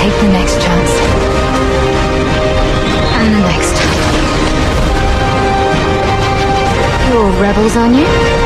Take the next chance. And the next. You're rebels, aren't you?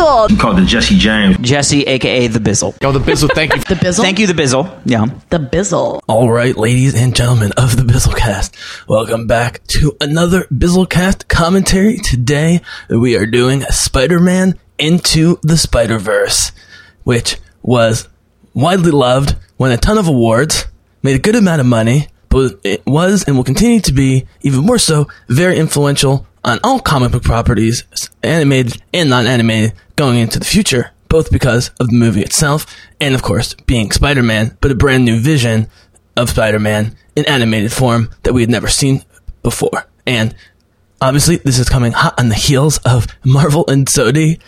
The Bizzle. Called the Jesse James. Jesse, aka the Bizzle. Oh, the Bizzle. Thank you. The Bizzle. Thank you, the Bizzle. Yeah. The Bizzle. All right, ladies and gentlemen of the Bizzlecast, welcome back to another Bizzlecast commentary. Today, we are doing Spider-Man Into the Spider-Verse, which was widely loved, won a ton of awards, made a good amount of money, but it was and will continue to be even more so very influential on all comic book properties, animated and non-animated, going into the future, both because of the movie itself and of course being Spider-Man, but a brand new vision of Spider-Man in animated form that we had never seen before. And obviously this is coming hot on the heels of Marvel and Sony.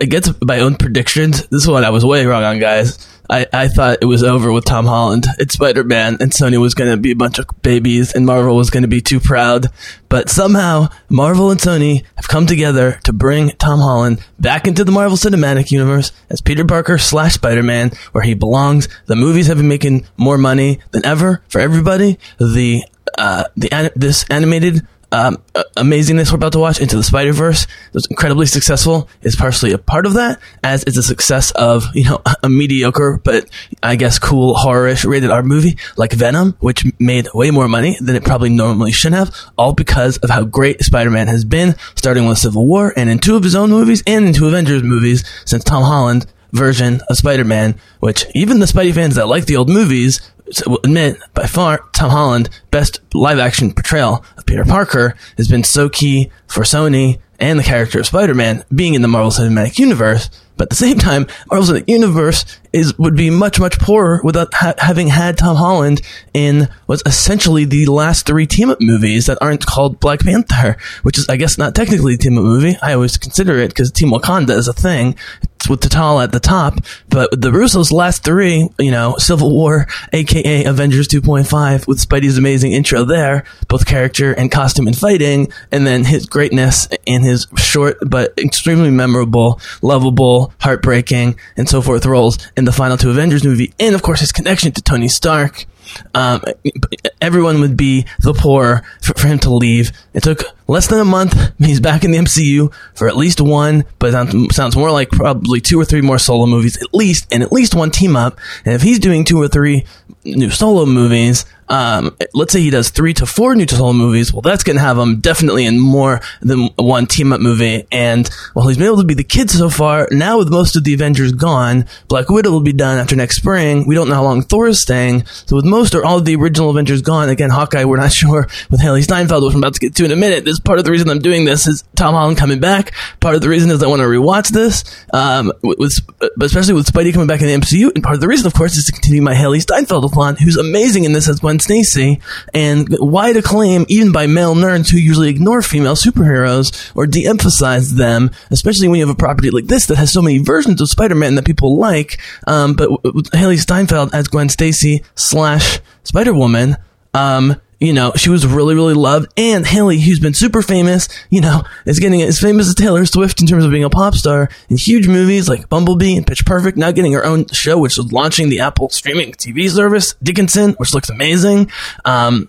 Against my own predictions, this is what I was way wrong on, guys. I, I thought it was over with Tom Holland. It's Spider Man, and Sony was going to be a bunch of babies, and Marvel was going to be too proud. But somehow, Marvel and Sony have come together to bring Tom Holland back into the Marvel Cinematic Universe as Peter Parker slash Spider Man, where he belongs. The movies have been making more money than ever for everybody. The uh, the this animated um, amazingness we're about to watch into the Spider Verse was incredibly successful. Is partially a part of that, as it's a success of you know a mediocre but I guess cool horrorish rated R movie like Venom, which made way more money than it probably normally should have, all because of how great Spider Man has been, starting with Civil War and in two of his own movies and in two Avengers movies since Tom Holland version of Spider Man, which even the Spidey fans that like the old movies will admit by far Tom Holland best live action portrayal of Peter Parker has been so key for Sony and the character of Spider-Man being in the Marvel Cinematic Universe. But at the same time, Marvel Cinematic Universe is would be much much poorer without ha- having had Tom Holland in what's essentially the last three team up movies that aren't called Black Panther, which is I guess not technically a team up movie. I always consider it because Team Wakanda is a thing. With T'Challa at the top, but the Russo's last three, you know, Civil War, aka Avengers 2.5, with Spidey's amazing intro there, both character and costume and fighting, and then his greatness in his short but extremely memorable, lovable, heartbreaking, and so forth roles in the final two Avengers movie, and of course his connection to Tony Stark. Um, everyone would be the poor for, for, him to leave. It took less than a month. He's back in the MCU for at least one, but sounds more like probably two or three more solo movies at least, and at least one team up. And if he's doing two or three new solo movies, um, let's say he does three to four new solo movies, well, that's going to have him definitely in more than one team up movie. And while he's been able to be the kid so far, now with most of the Avengers gone, Black Widow will be done after next spring. We don't know how long Thor is staying. So with most or all of the original Avengers gone, again, Hawkeye, we're not sure with Hailee Steinfeld, which I'm about to get to in a minute. This part of the reason I'm doing this is Tom Holland coming back. Part of the reason is I want to rewatch this, um, with, especially with Spidey coming back in the MCU. And part of the reason, of course, is to continue my Hailee Steinfeld plan, who's amazing in this as Gwen Stacy and wide acclaim even by male nerds who usually ignore female superheroes or de-emphasize them, especially when you have a property like this that has so many versions of Spider-Man that people like. Um, but Hailee Steinfeld as Gwen Stacy slash Spider-Woman, um, you know, she was really, really loved. And Hailee, who's been super famous, you know, is getting as famous as Taylor Swift in terms of being a pop star in huge movies like Bumblebee and Pitch Perfect, now getting her own show, which is launching the Apple streaming TV service, Dickinson, which looks amazing. Um,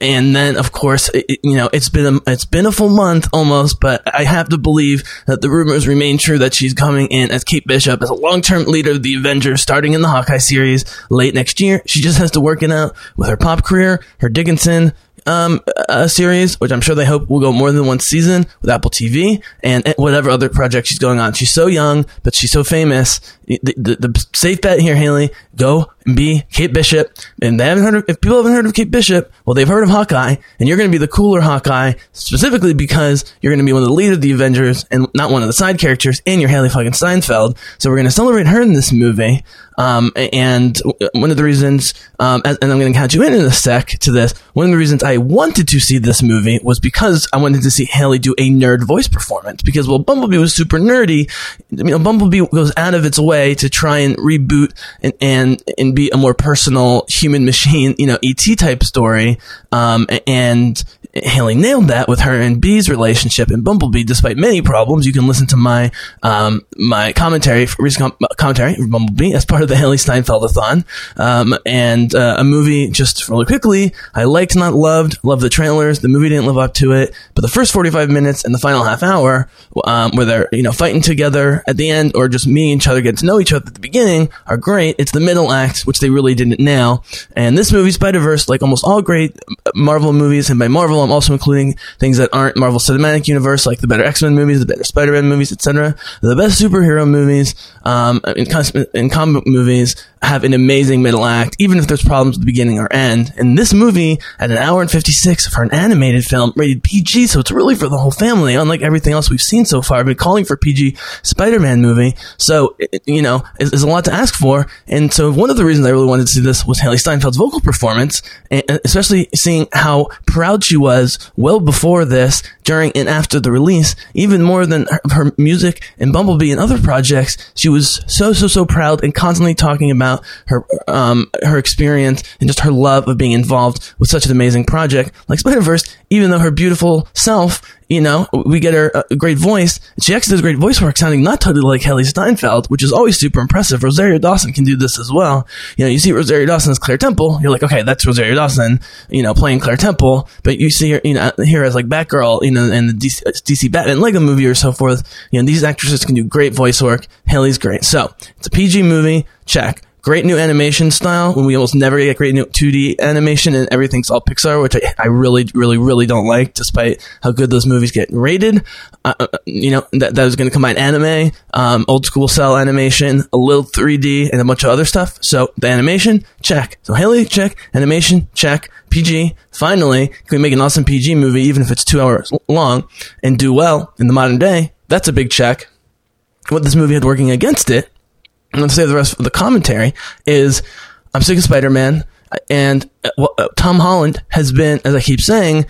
and then of course it, you know it's been a, it's been a full month almost but i have to believe that the rumors remain true that she's coming in as kate bishop as a long-term leader of the avengers starting in the hawkeye series late next year she just has to work it out with her pop career her dickinson um, series, which I'm sure they hope will go more than one season with Apple TV and whatever other project she's going on. She's so young, but she's so famous. The, the, the safe bet here, Hailee, go and B, Kate Bishop. And they haven't heard of, if people haven't heard of Kate Bishop, well, they've heard of Hawkeye, and you're going to be the cooler Hawkeye, specifically because you're going to be one of the lead of the Avengers and not one of the side characters, and you're Hailee fucking Steinfeld. So we're going to celebrate her in this movie. Um, and one of the reasons, um, and I'm going to count you in in a sec to this. One of the reasons I wanted to see this movie was because I wanted to see Hailee do a nerd voice performance. Because while Bumblebee was super nerdy, you know, Bumblebee goes out of its way to try and reboot and and, and be a more personal human machine, you know, ET type story. Um, and Hailee nailed that with her and Bee's relationship in Bumblebee. Despite many problems, you can listen to my um, my commentary, recent com- commentary Bumblebee as part of the Hailee Steinfeldathon, um, and uh, a movie. Just really quickly, I liked, not loved, loved the trailers. The movie didn't live up to it, but the first forty five minutes and the final half hour, um, where they're you know fighting together at the end, or just meeting each other, getting to know each other at the beginning, are great. It's the middle act which they really didn't nail, and this movie Spider Verse, like almost all great Marvel movies, and by Marvel I'm also including things that aren't Marvel Cinematic Universe, like the better X Men movies, the better Spider Man movies, etc. The best superhero movies um, in, in comic movies have an amazing middle act, even if there's problems at the beginning or end. And this movie, at an hour and 56 for an animated film, rated PG, so it's really for the whole family, unlike everything else we've seen so far. I've been calling for PG Spider-Man movie, so, it, you know, is, a lot to ask for. And so one of the reasons I really wanted to see this was Hailee Steinfeld's vocal performance, especially seeing how proud she was well before this, during and after the release, even more than her, her music and Bumblebee and other projects. She was so, so, so proud and constantly talking about her, um, her experience and just her love of being involved with such an amazing project like Spider Verse. Even though her beautiful self, you know, we get her a great voice. She actually does great voice work, sounding not totally like Hailee Steinfeld, which is always super impressive. Rosario Dawson can do this as well. You know, you see Rosario Dawson as Claire Temple, you're like, okay, that's Rosario Dawson, you know, playing Claire Temple. But you see her, you know, here as like Batgirl, you know, in the DC, DC Batman Lego movie or so forth. You know, these actresses can do great voice work. Hailee's great. So it's a PG movie. Check. Great new animation style when we almost never get great new 2D animation and everything's all Pixar, which I, I really, really, really don't like, despite how good those movies get rated. Uh, uh, you know, that, that was going to combine anime, um, old school cell animation, a little 3D, and a bunch of other stuff. So the animation, check. So Hailee, check. Animation, check. PG, finally, can we make an awesome PG movie, even if it's two hours long, and do well in the modern day? That's a big check. What this movie had working against it To say the rest of the commentary is I'm sick of Spider Man, and uh, uh, Tom Holland has been, as I keep saying,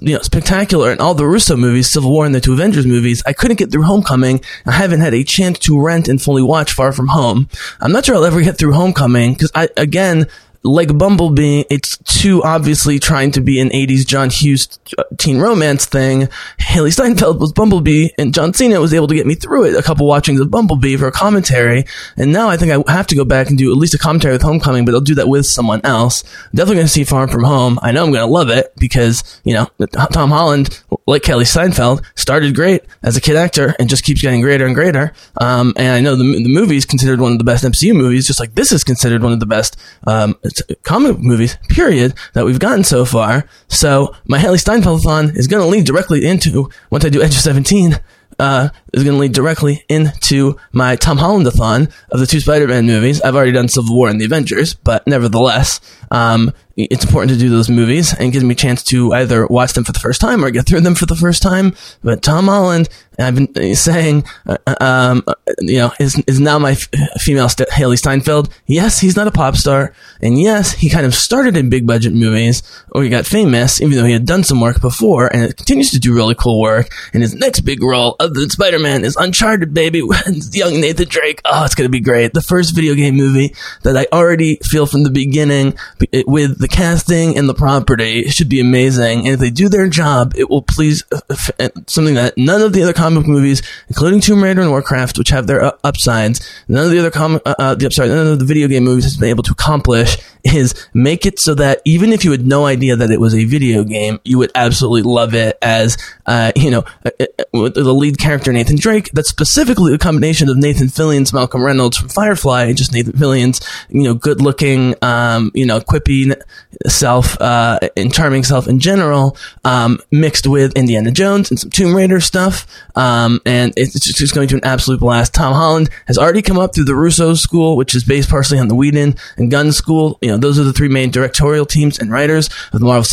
you know, spectacular in all the Russo movies, Civil War and the two Avengers movies. I couldn't get through Homecoming. I haven't had a chance to rent and fully watch Far From Home. I'm not sure I'll ever get through Homecoming because I, again, like Bumblebee, it's too obviously trying to be an 80s John Hughes uh, teen romance thing. Hailee Steinfeld was Bumblebee, and John Cena was able to get me through it a couple watchings of Bumblebee for a commentary. And now I think I have to go back and do at least a commentary with Homecoming, but I'll do that with someone else. Definitely going to see Far From Home. I know I'm going to love it because, you know, Tom Holland, like Kelly Steinfeld, started great as a kid actor and just keeps getting greater and greater. Um, and I know the, the movie is considered one of the best MCU movies, just like this is considered one of the best um, comic movies, period, that we've gotten so far. So my Hailee Steinfeldathon is going to lead directly into, once I do Edge of 17, uh, is going to lead directly into my Tom Hollandathon of the two Spider-Man movies. I've already done Civil War and the Avengers, but nevertheless, um, it's important to do those movies and gives me a chance to either watch them for the first time or get through them for the first time. But Tom Holland, I've been saying, uh, um, you know, is, is now my f- female St- Hailee Steinfeld. Yes, he's not a pop star. And yes, he kind of started in big budget movies or he got famous, even though he had done some work before and it continues to do really cool work. And his next big role of other than Spider-Man is Uncharted, baby. Young Nathan Drake. Oh, it's to be great. The first video game movie that I already feel from the beginning with the casting and the property should be amazing. And if they do their job, it will please uh, uh, something that none of the other comic movies, including Tomb Raider and Warcraft, which have their uh, upsides, none of the other comic, uh, the upside, none of the video game movies has been able to accomplish. Is make it so that even if you had no idea that it was a video game, you would absolutely love it as, uh, you know, uh, uh, with the lead character Nathan Drake. That's specifically a combination of Nathan Fillion's Malcolm Reynolds from Firefly, and just Nathan Fillion's, you know, good looking, um, you know, quippy self, uh, and charming self in general, um, mixed with Indiana Jones and some Tomb Raider stuff. Um, and it's just, just going to an absolute blast. Tom Holland has already come up through the Russo School, which is based partially on the Whedon and Gunn School. You know, those are the three main directorial teams and writers of the Marvel,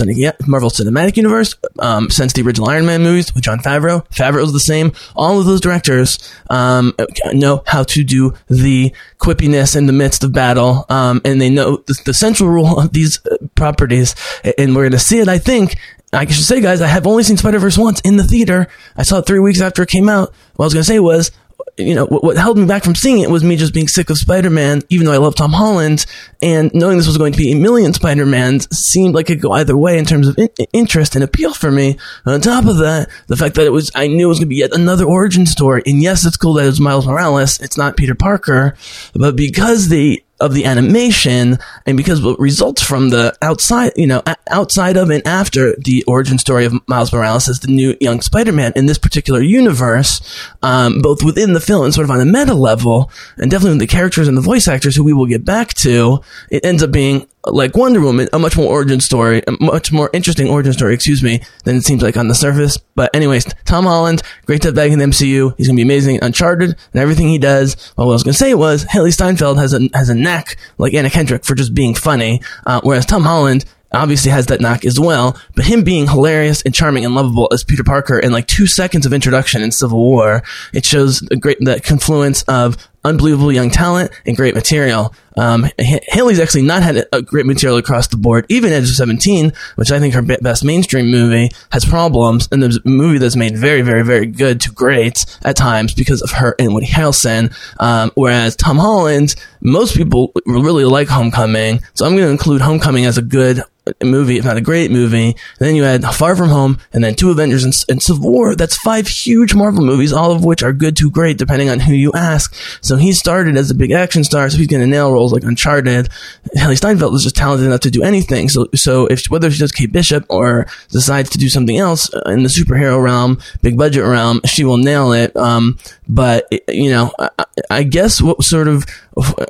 Marvel Cinematic Universe, um, since the original Iron Man movies with Jon Favreau. Favreau's the same. All of those directors, um, know how to do the quippiness in the midst of battle, um, and they know the, the central rule of these uh, properties, and we're going to see it, I think, I should say, guys, I have only seen Spider Verse once in the theater. I saw it three weeks after it came out. What I was going to say was, you know, what, what, held me back from seeing it was me just being sick of Spider Man, even though I love Tom Holland, and knowing this was going to be a million Spider Mans seemed like it could go either way in terms of in- interest and appeal for me. And on top of that, the fact that it was, I knew it was going to be yet another origin story. And yes, it's cool that it's Miles Morales. It's not Peter Parker, but because they of the animation and because what results from the outside, you know, outside of and after the origin story of Miles Morales as the new young Spider-Man in this particular universe, um, both within the film and sort of on a meta level, and definitely with the characters and the voice actors who we will get back to, it ends up being like Wonder Woman, a much more origin story, a much more interesting origin story, excuse me, than it seems like on the surface. But anyways, Tom Holland, great to have back in the MCU. He's gonna be amazing, Uncharted, and everything he does. Well, what I was gonna say was Hailee Steinfeld has a has a knack like Anna Kendrick for just being funny, uh, whereas Tom Holland obviously has that knack as well. But him being hilarious and charming and lovable as Peter Parker in like two seconds of introduction in Civil War, it shows a great that confluence of unbelievable young talent and great material. Um, H- Hailee's actually not had a great material across the board. Even Edge of 17, which I think her best mainstream movie, has problems, and there's a movie that's made very, very, very good to great at times because of her and Woody Harrelson. Um, whereas Tom Holland, most people really like Homecoming, so I'm going to include Homecoming as a good movie, if not a great movie. And then you had Far From Home, and then two Avengers and, and Civil War. That's five huge Marvel movies, all of which are good to great, depending on who you ask. So he started as a big action star, so he's going to nail roles like Uncharted. Hailee Steinfeld is just talented enough to do anything. So, so if whether she does Kate Bishop or decides to do something else uh, in the superhero realm, big budget realm, she will nail it. Um, but you know, I, I guess what sort of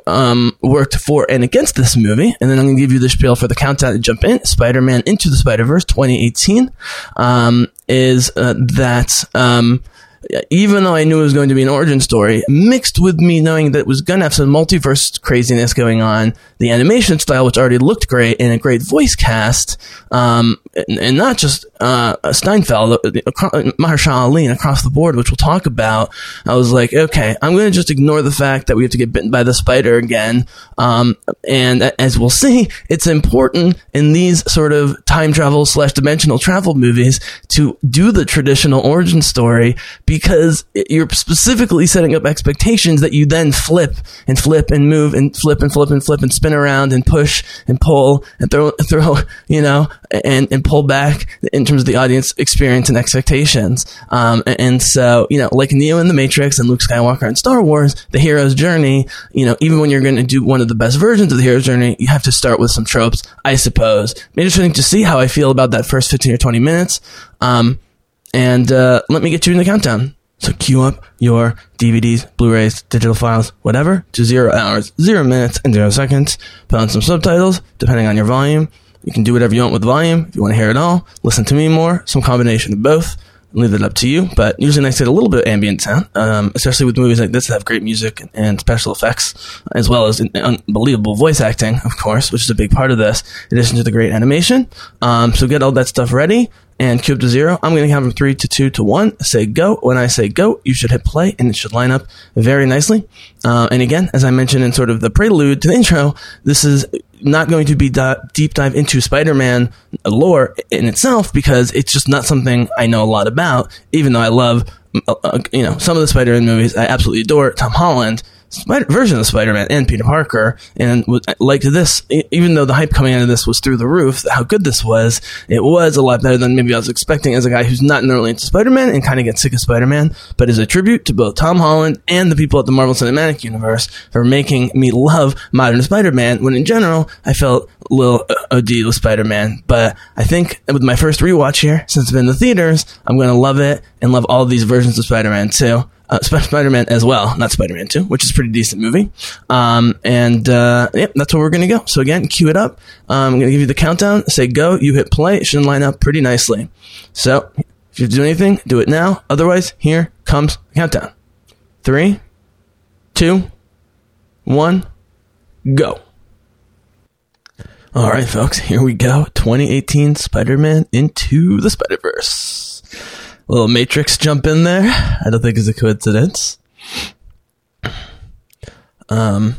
um, worked for and against this movie, and then I'm going to give you the spiel for the countdown to jump in. Spider-Man Into the Spider-Verse 2018 um, is uh, that. Um, even though I knew it was going to be an origin story, mixed with me knowing that it was going to have some multiverse craziness going on, the animation style, which already looked great, and a great voice cast, um, and, not just uh, Steinfeld, uh, Mahershala Ali, and across the board, which we'll talk about. I was like, okay, I'm going to just ignore the fact that we have to get bitten by the spider again. Um, and as we'll see, it's important in these sort of time travel slash dimensional travel movies to do the traditional origin story because you're specifically setting up expectations that you then flip and flip and move and flip and flip and flip and spin around and push and pull and throw, throw, you know, and, and pull back in terms of the audience experience and expectations. Um, and so, you know, like Neo in The Matrix and Luke Skywalker in Star Wars, the hero's journey, you know, even when you're going to do one of the best versions of the hero's journey, you have to start with some tropes, I suppose. Interesting to see how I feel about that first 15 or 20 minutes. Um, and uh, let me get you in the countdown. So cue up your DVDs, Blu-rays, digital files, whatever, to zero hours, zero minutes, and zero seconds. Put on some subtitles, depending on your volume. You can do whatever you want with volume. If you want to hear it all, listen to me more, some combination of both. Leave it up to you, but usually to get a little bit of ambient sound, um, especially with movies like this that have great music and special effects, as well as unbelievable voice acting, of course, which is a big part of this, in addition to the great animation. Um, so get all that stuff ready and cube to zero. I'm going to count from three to two to one. Say go. When I say go, you should hit play and it should line up very nicely. Uh, and again, as I mentioned in sort of the prelude to the intro, this is not going to be deep dive into Spider-Man lore in itself because it's just not something I know a lot about, even though I love, uh, uh, you know, some of the Spider-Man movies I absolutely adore. Tom Holland, Spider- version of Spider-Man and Peter Parker, and w- liked this. Even though the hype coming out of this was through the roof, how good this was, it was a lot better than maybe I was expecting as a guy who's not normally into Spider-Man and kind of gets sick of Spider-Man, but is a tribute to both Tom Holland and the people at the Marvel Cinematic Universe for making me love modern Spider-Man. When in general, I felt a little uh, OD with Spider-Man, but I think with my first rewatch here, since it's been in the theaters, I'm going to love it and love all these versions of Spider-Man too uh, Sp- Spider-Man as well, not Spider-Man 2, which is a pretty decent movie. Um, and, uh, that's where we're gonna go. So again, cue it up. Um, I'm gonna give you the countdown, say go, you hit play, it should line up pretty nicely. So, if you do anything, do it now. Otherwise, here comes the countdown. Three, two, one, go. Alright, folks, here we go. 2018 Spider-Man into the Spider-Verse little Matrix jump in there. I don't think it's a coincidence. Um,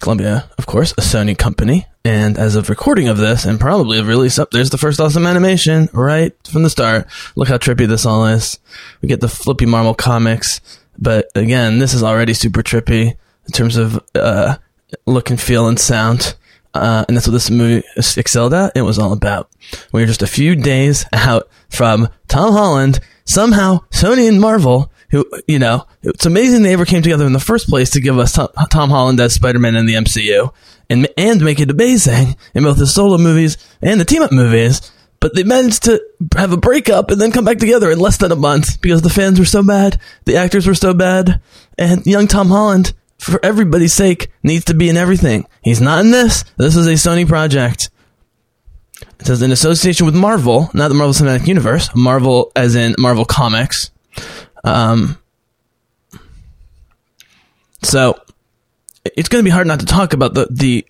Columbia, of course, a Sony company, and as of recording of this, and probably of release up, there's the first awesome animation right from the start. Look how trippy this all is. We get the flippy Marvel comics, but again, this is already super trippy in terms of uh, look and feel and sound. Uh, and that's what this movie excelled at. It was all about. We were just a few days out from Tom Holland. Somehow, Sony and Marvel, who, you know, it's amazing they ever came together in the first place to give us Tom, Holland as Spider-Man in the MCU and, and make it amazing in both the solo movies and the team-up movies. But they managed to have a breakup and then come back together in less than a month because the fans were so bad, the actors were so bad, and young Tom Holland for everybody's sake, needs to be in everything. He's not in this. This is a Sony project. It says in association with Marvel, not the Marvel Cinematic Universe, Marvel as in Marvel Comics. Um, so it's going to be hard not to talk about the the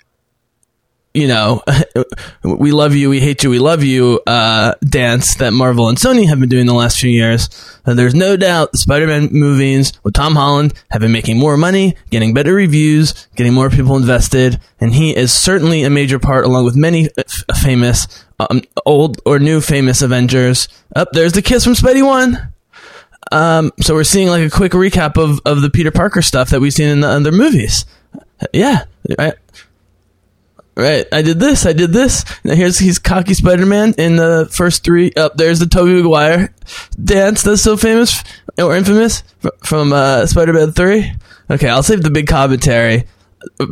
you know, we love you, we hate you, we love you uh, dance that Marvel and Sony have been doing the last few years. Uh, there's no doubt the Spider-Man movies with Tom Holland have been making more money, getting better reviews, getting more people invested, and he is certainly a major part, along with many f- famous, um, old or new famous Avengers. Up there's the kiss from Spidey One. Um, so we're seeing like a quick recap of, of the Peter Parker stuff that we've seen in the other movies. Yeah, I, Right, I did this. I did this. Now here's he's cocky Spider Man in the first three. Up there's the Tobey Maguire dance that's so famous or infamous from uh, Spider Man three. Okay, I'll save the big commentary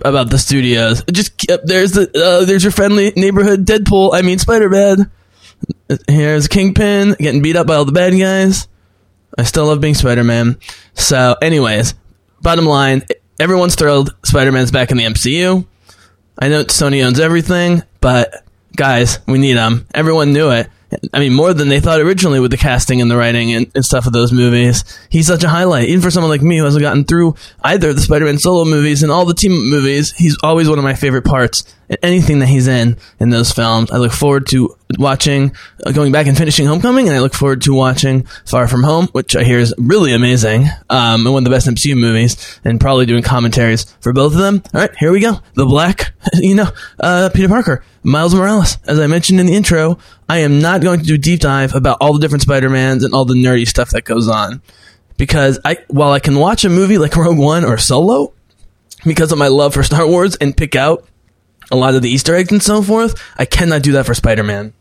about the studios. Just up there's the uh, there's your friendly neighborhood Deadpool. I mean Spider Man. Here's Kingpin getting beat up by all the bad guys. I still love being Spider Man. So, anyways, bottom line, everyone's thrilled. Spider Man's back in the MCU. I know Sony owns everything, but guys, we need them. Everyone knew it. I mean, more than they thought originally with the casting and the writing and, and stuff of those movies. He's such a highlight. Even for someone like me who hasn't gotten through either the Spider-Man solo movies and all the team movies, he's always one of my favorite parts. Anything that he's in in those films, I look forward to watching, uh, going back and finishing Homecoming, and I look forward to watching Far From Home, which I hear is really amazing, um, and one of the best MCU movies, and probably doing commentaries for both of them. All right, here we go. The Black, you know, uh, Peter Parker, Miles Morales. As I mentioned in the intro, I am not going to do a deep dive about all the different Spider-Mans and all the nerdy stuff that goes on. Because I, while I can watch a movie like Rogue One or Solo, because of my love for Star Wars and pick out a lot of the Easter eggs and so forth, I cannot do that for Spider-Man.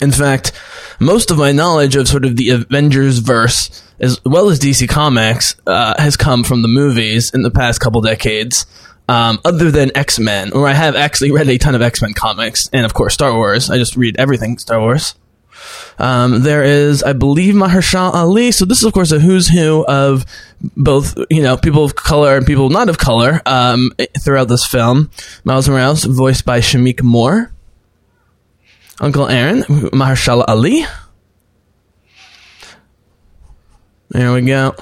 In fact, most of my knowledge of sort of the Avengers verse, as well as DC Comics, uh, has come from the movies in the past couple decades. Um, other than X Men, where I have actually read a ton of X Men comics, and of course Star Wars. I just read everything Star Wars. Um, there is, I believe, Mahershala Ali. So this is, of course, a who's who of both, you know, people of color and people not of color um, throughout this film. Miles Morales, voiced by Shameik Moore. Uncle Aaron, Mahershala Ali. There we go.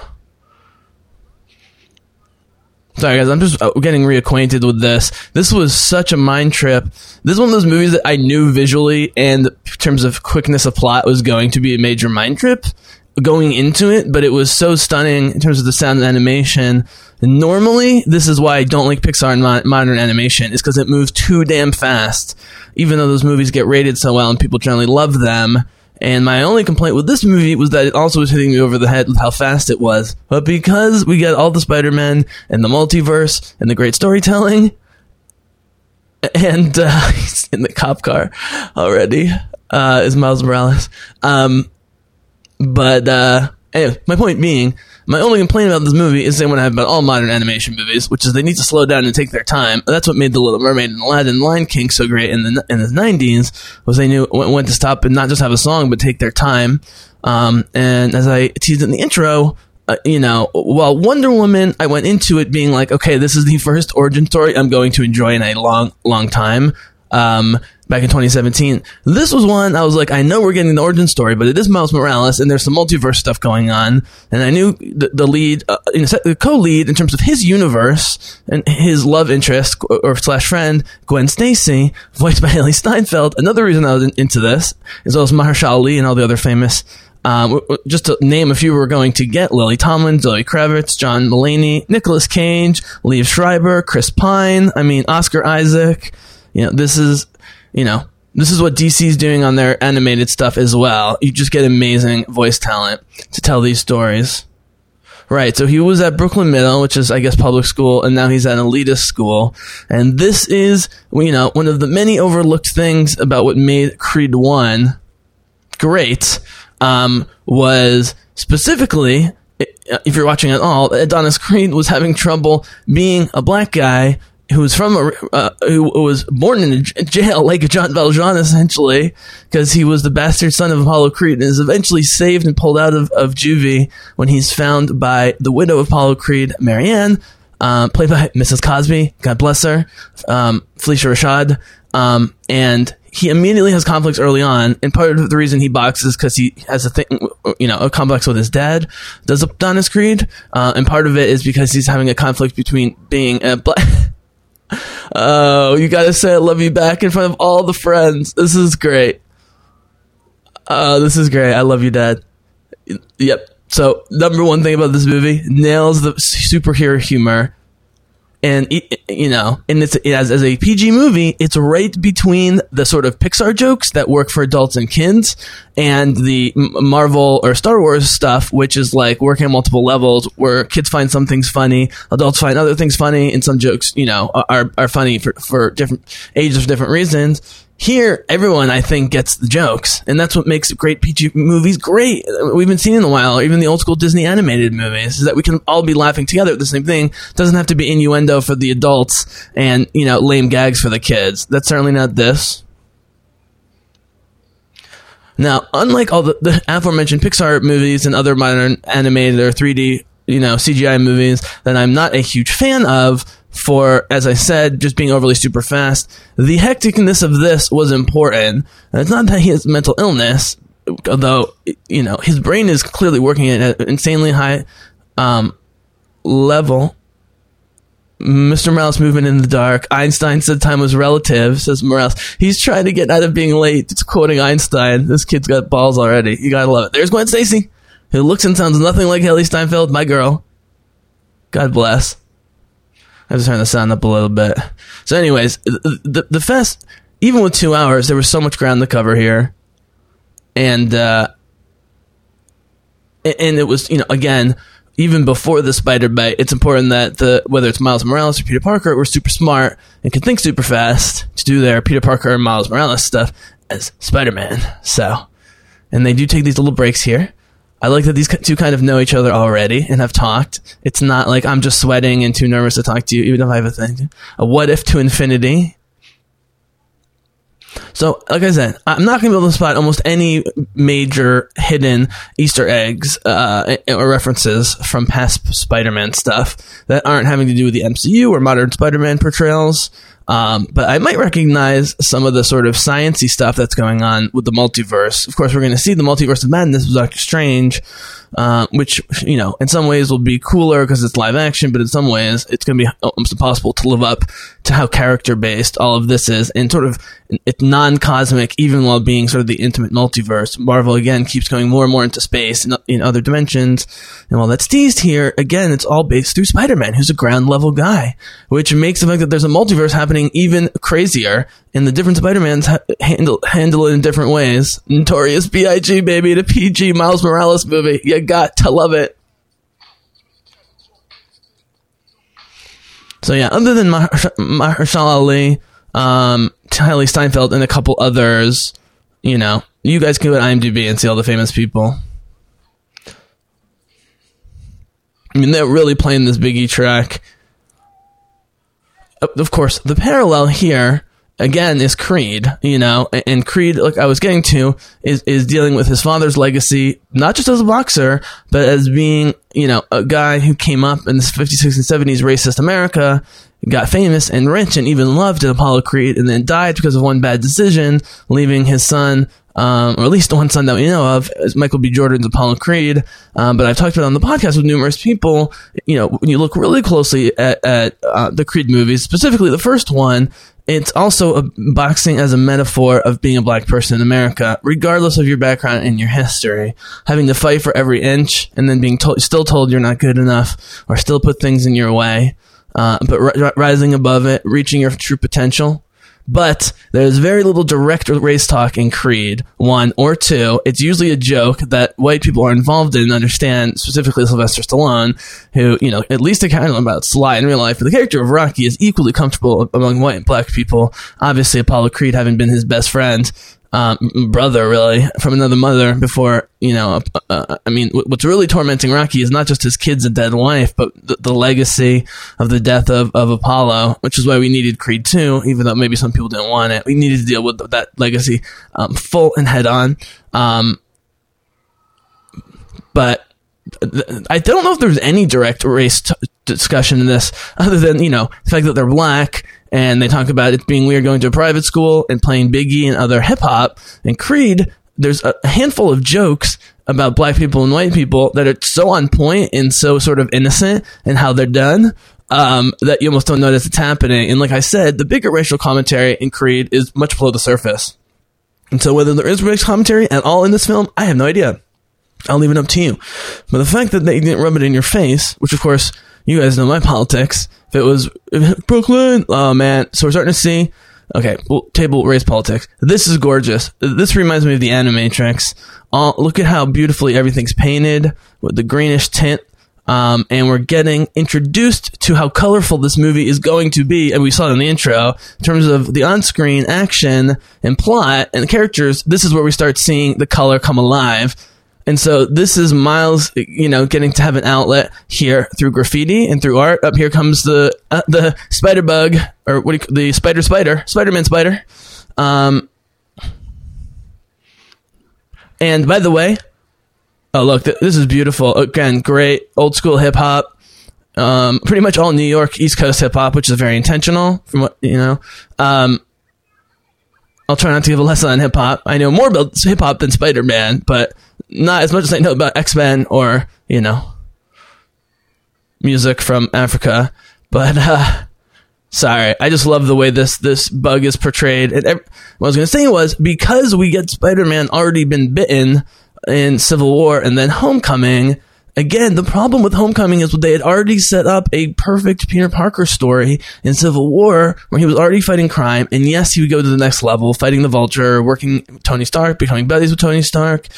Sorry, guys, I'm just uh, getting reacquainted with this. This was such a mind trip. This is one of those movies that I knew visually and in terms of quickness of plot was going to be a major mind trip going into it, but it was so stunning in terms of the sound and animation. Normally, this is why I don't like Pixar and mo- modern animation, is because it moves too damn fast. Even though those movies get rated so well and people generally love them, And my only complaint with this movie was that it also was hitting me over the head with how fast it was. But because we get all the Spider-Man and the multiverse and the great storytelling, and uh, he's in the cop car already, uh, is Miles Morales. Um, but uh, anyway, my point being, my only complaint about this movie is the same one I have about all modern animation movies, which is they need to slow down and take their time. That's what made The Little Mermaid and Aladdin, and Lion King so great in the in the nineties was they knew when to stop and not just have a song, but take their time. Um, and as I teased in the intro, uh, you know, while Wonder Woman, I went into it being like, okay, this is the first origin story I'm going to enjoy in a long, long time. Um, back in 2017. This was one I was like, I know we're getting the origin story, but it is Miles Morales, and there's some multiverse stuff going on. And I knew the, the lead, uh, you know, the co-lead in terms of his universe and his love interest or slash friend Gwen Stacy, voiced by Hailee Steinfeld. Another reason I was in, into this, as well as Mahershala Ali and all the other famous um, just to name a few, we're going to get Lily Tomlin, Zoe Kravitz, John Mulaney, Nicolas Cage, Liev Schreiber, Chris Pine. I mean, Oscar Isaac. You know, this is, you know, this is what DC's doing on their animated stuff as well. You just get amazing voice talent to tell these stories. Right, so he was at Brooklyn Middle, which is, I guess, public school, and now he's at an elitist school. And this is, you know, one of the many overlooked things about what made Creed 1 great um, was specifically, if you're watching at all, Adonis Creed was having trouble being a black guy who was from a, uh, who was born in jail like Jean Valjean essentially because he was the bastard son of Apollo Creed and is eventually saved and pulled out of, of juvie when he's found by the widow of Apollo Creed, Marianne, uh, played by Mrs. Cosby, God bless her, um, Phylicia Rashad, um, and he immediately has conflicts early on, and part of the reason he boxes because he has a thing, you know, a complex with his dad. Does Adonis Creed, uh, and part of it is because he's having a conflict between being a black. Oh, you gotta say I love you back in front of all the friends. This is great. Uh, this is great. I love you, Dad. Yep. So, number one thing about this movie nails the superhero humor. And, you know, and it's, as, as a PG movie, it's right between the sort of Pixar jokes that work for adults and kids and the Marvel or Star Wars stuff, which is like working on multiple levels where kids find some things funny, adults find other things funny, and some jokes, you know, are, are funny for, for different ages for different reasons. Here, everyone, I think, gets the jokes, and that's what makes great PG movies great. Uh, we've been seeing in a while, even the old school Disney animated movies, is that we can all be laughing together at the same thing. doesn't have to be innuendo for the adults and, you know, lame gags for the kids. That's certainly not this. Now, unlike all the, the aforementioned Pixar movies and other modern animated or 3D, you know, CGI movies that I'm not a huge fan of, for, as I said, just being overly super fast, the hecticness of this was important. And it's not that he has mental illness, although, you know, his brain is clearly working at an insanely high um, level. Mr. Morales moving in the dark. Einstein said time was relative, says Morales. He's trying to get out of being late. It's quoting Einstein. This kid's got balls already. You gotta love it. There's Gwen Stacy, who looks and sounds nothing like Hailee Steinfeld, my girl. God bless. I have to turn the sound up a little bit. So, anyways, the, the, fest, even with two hours, there was so much ground to cover here. And, uh, and it was, you know, again, even before the spider bite, it's important that the whether it's Miles Morales or Peter Parker, we're super smart and can think super fast to do their Peter Parker and Miles Morales stuff as Spider Man. So, and they do take these little breaks here. I like that these two kind of know each other already and have talked. It's not like I'm just sweating and too nervous to talk to you, even if I have a thing. A what if to infinity. So, like I said, I'm not going to be able to spot almost any major hidden Easter eggs uh, or references from past Spider-Man stuff that aren't having to do with the MCU or modern Spider-Man portrayals. Um, but I might recognize some of the sort of sciency stuff that's going on with the multiverse. Of course, we're going to see the multiverse of madness with Doctor Strange. Uh, which you know in some ways will be cooler because it's live action, but in some ways it's going to be almost impossible to live up to how character based all of this is, and sort of it's non cosmic, even while being sort of the intimate multiverse. Marvel again keeps going more and more into space in other dimensions, and while that's teased here, again it's all based through Spider Man, who's a ground level guy, which makes the fact that there's a multiverse happening even crazier. And the different Spider-Mans ha- handle handle it in different ways. Notorious B.I.G. baby, the PG Miles Morales movie. You got to love it. So yeah, other than Maher- Mahershala Ali, um, Steinfeld, and a couple others, you know, you guys can go to IMDb and see all the famous people. I mean, they're really playing this Biggie track. Of course, the parallel here again is Creed, you know, and Creed, like I was getting to, is is dealing with his father's legacy, not just as a boxer, but as being, you know, a guy who came up in the 50s, 60s, and 70s racist America, got famous and rich and even loved in Apollo Creed, and then died because of one bad decision, leaving his son um, or at least the one son that we know of, is Michael B. Jordan's Apollo Creed. Um, but I've talked about on the podcast with numerous people. You know, when you look really closely at, at uh, the Creed movies, specifically the first one, it's also a boxing as a metaphor of being a black person in America, regardless of your background and your history. Having to fight for every inch and then being told, still told you're not good enough or still put things in your way. Uh, but ri- rising above it, reaching your true potential. But there's very little direct race talk in Creed 1 or 2. It's usually a joke that white people are involved in, understand, specifically Sylvester Stallone, who, you know, at least a kind of about Sly in real life. But the character of Rocky is equally comfortable among white and black people. Obviously, Apollo Creed having been his best friend um, brother, really, from another mother before, you know, uh, uh, I mean, what's really tormenting Rocky is not just his kids and dead wife, but the, the, legacy of the death of, of Apollo, which is why we needed Creed 2, even though maybe some people didn't want it. We needed to deal with that legacy um, full and head on. Um, but I don't know if there's any direct race t- discussion in this, other than you know the fact that they're black and they talk about it being weird going to a private school and playing Biggie and other hip hop and Creed. There's a handful of jokes about black people and white people that are so on point and so sort of innocent and how they're done um, that you almost don't notice it's happening. And like I said, the bigger racial commentary in Creed is much below the surface. And so whether there is racial commentary at all in this film, I have no idea. I'll leave it up to you. But the fact that they didn't rub it in your face, which of course you guys know my politics. If it was Brooklyn, oh man. So we're starting to see. Okay, well, table race politics. This is gorgeous. This reminds me of the Animatrix. Uh, look at how beautifully everything's painted with the greenish tint. Um, and we're getting introduced to how colorful this movie is going to be. And we saw it in the intro in terms of the on-screen action and plot and the characters. This is where we start seeing the color come alive. And so this is Miles, you know, getting to have an outlet here through graffiti and through art. Up here comes the uh, the spider bug, or what do you, the spider spider, Spider Man spider. Um, and by the way, oh look, th- this is beautiful. Again, great old school hip hop. Um, pretty much all New York East Coast hip hop, which is very intentional from what you know. Um, I'll try not to give a lesson on hip hop. I know more about hip hop than Spider Man, but not as much as I know about X Men or you know music from Africa. But uh, sorry, I just love the way this this bug is portrayed. And what I was going to say was because we get Spider Man already been bitten in Civil War and then Homecoming Again, the problem with Homecoming is they had already set up a perfect Peter Parker story in Civil War where he was already fighting crime. And yes, he would go to the next level, fighting the Vulture, working Tony Stark, becoming buddies with Tony Stark,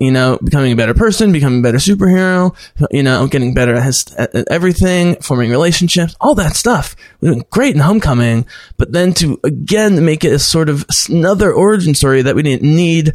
you know, becoming a better person, becoming a better superhero, you know, getting better at, everything, forming relationships, all that stuff. We're great in Homecoming. But then to again make it a sort of another origin story that we didn't need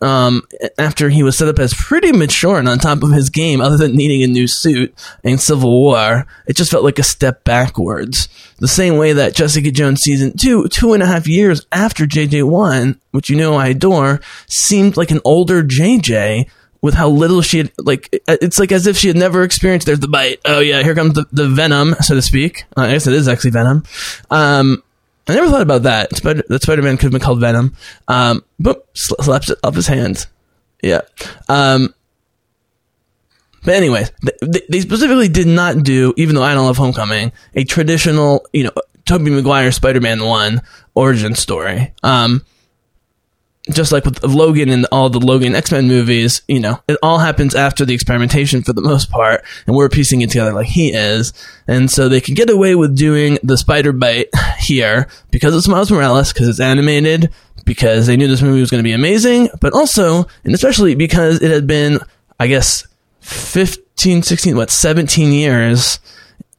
um, after he was set up as pretty mature and on top of his game, other than needing a new suit in Civil War, it just felt like a step backwards. The same way that Jessica Jones season two, two and a half years after JJ1, which you know I adore, seemed like an older JJ with how little she had like it's like as if she had never experienced there's the bite. Oh yeah here comes the, the venom so to speak. Uh, i guess it is actually venom. Um I never thought about that. Spider- that Spider Man could have been called Venom. Um, but slaps it up his hands. Yeah. Um, but anyways, they, they specifically did not do, even though I don't love Homecoming, a traditional, you know, Tobey Maguire Spider-Man one origin story. Um, just like with Logan and all the Logan X Men movies, you know, it all happens after the experimentation for the most part, and we're piecing it together like he is. And so they can get away with doing the spider bite here because it's Miles Morales, because it's animated, because they knew this movie was going to be amazing, but also, and especially because it had been, I guess, 15, 16, what, 17 years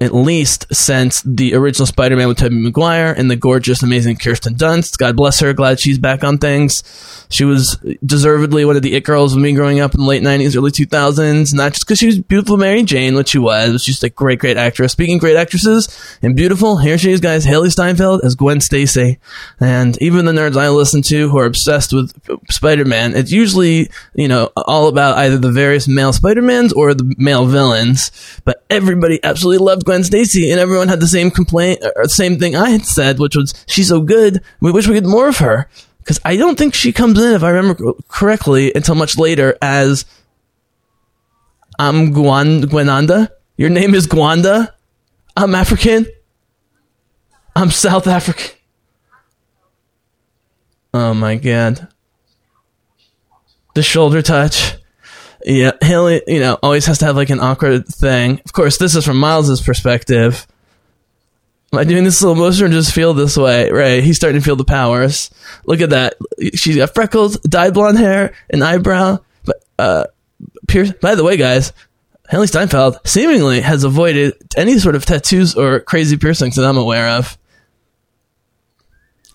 at least since the original Spider-Man with Tobey Maguire and the gorgeous, amazing Kirsten Dunst. God bless her. Glad she's back on things. She was deservedly one of the it girls of me growing up in the late 90s, early 2000s. Not just because she was beautiful Mary Jane, which she was, she's a great, great actress. Speaking great actresses and beautiful, here she is, guys. Hailee Steinfeld as Gwen Stacy. And even the nerds I listen to who are obsessed with Spider-Man, it's usually, you know, all about either the various male Spider-Mans or the male villains. But everybody absolutely loved Gwen Stacy, and everyone had the same complaint, or the same thing I had said, which was, she's so good, we wish we get more of her because I don't think she comes in, if I remember correctly, until much later as I'm Gwan- Gwenanda. Your name is Gwanda. I'm African. I'm South African. Oh my god. The shoulder touch. Yeah, Hailee, you know, always has to have like an awkward thing. Of course, this is from Miles's perspective. Am I doing this slow motion or just feel this way? Right, he's starting to feel the powers. Look at that. She's got freckles, dyed blonde hair, an eyebrow. But uh, Pierce. By the way, guys, Hailee Steinfeld seemingly has avoided any sort of tattoos or crazy piercings that I'm aware of.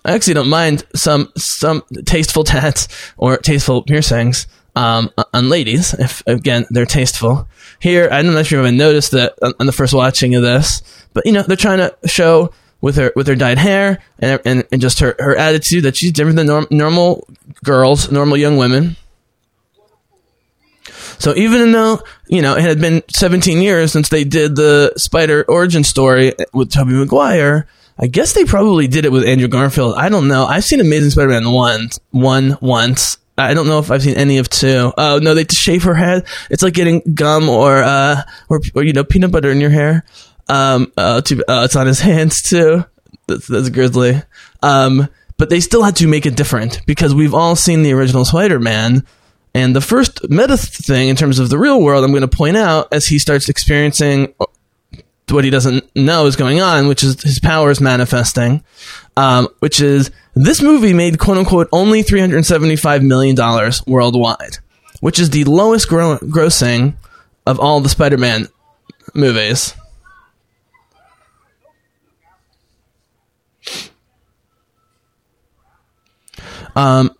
I actually don't mind some some tasteful tats or tasteful piercings um, on ladies, if again they're tasteful. Here, I don't know if you even noticed that on, on the first watching of this, but you know they're trying to show with her with her dyed hair and and, and just her, her attitude that she's different than norm, normal girls, normal young women. So even though you know it had been 17 years since they did the Spider origin story with Tobey Maguire, I guess they probably did it with Andrew Garfield. I don't know. I've seen Amazing Spider-Man one one once. I don't know if I've seen any of two. Oh no, they shave her head. It's like getting gum or uh or, or you know peanut butter in your hair. Um, uh, to, uh, it's on his hands too. That's, that's. Um, but they still had to make it different because we've all seen the original Spider-Man. And the first meta thing in terms of the real world, I'm going to point out as he starts experiencing what he doesn't know is going on, which is his powers manifesting, um, which is this movie made quote unquote only $375 million worldwide, which is the lowest gro- grossing of all the Spider Man movies. Um,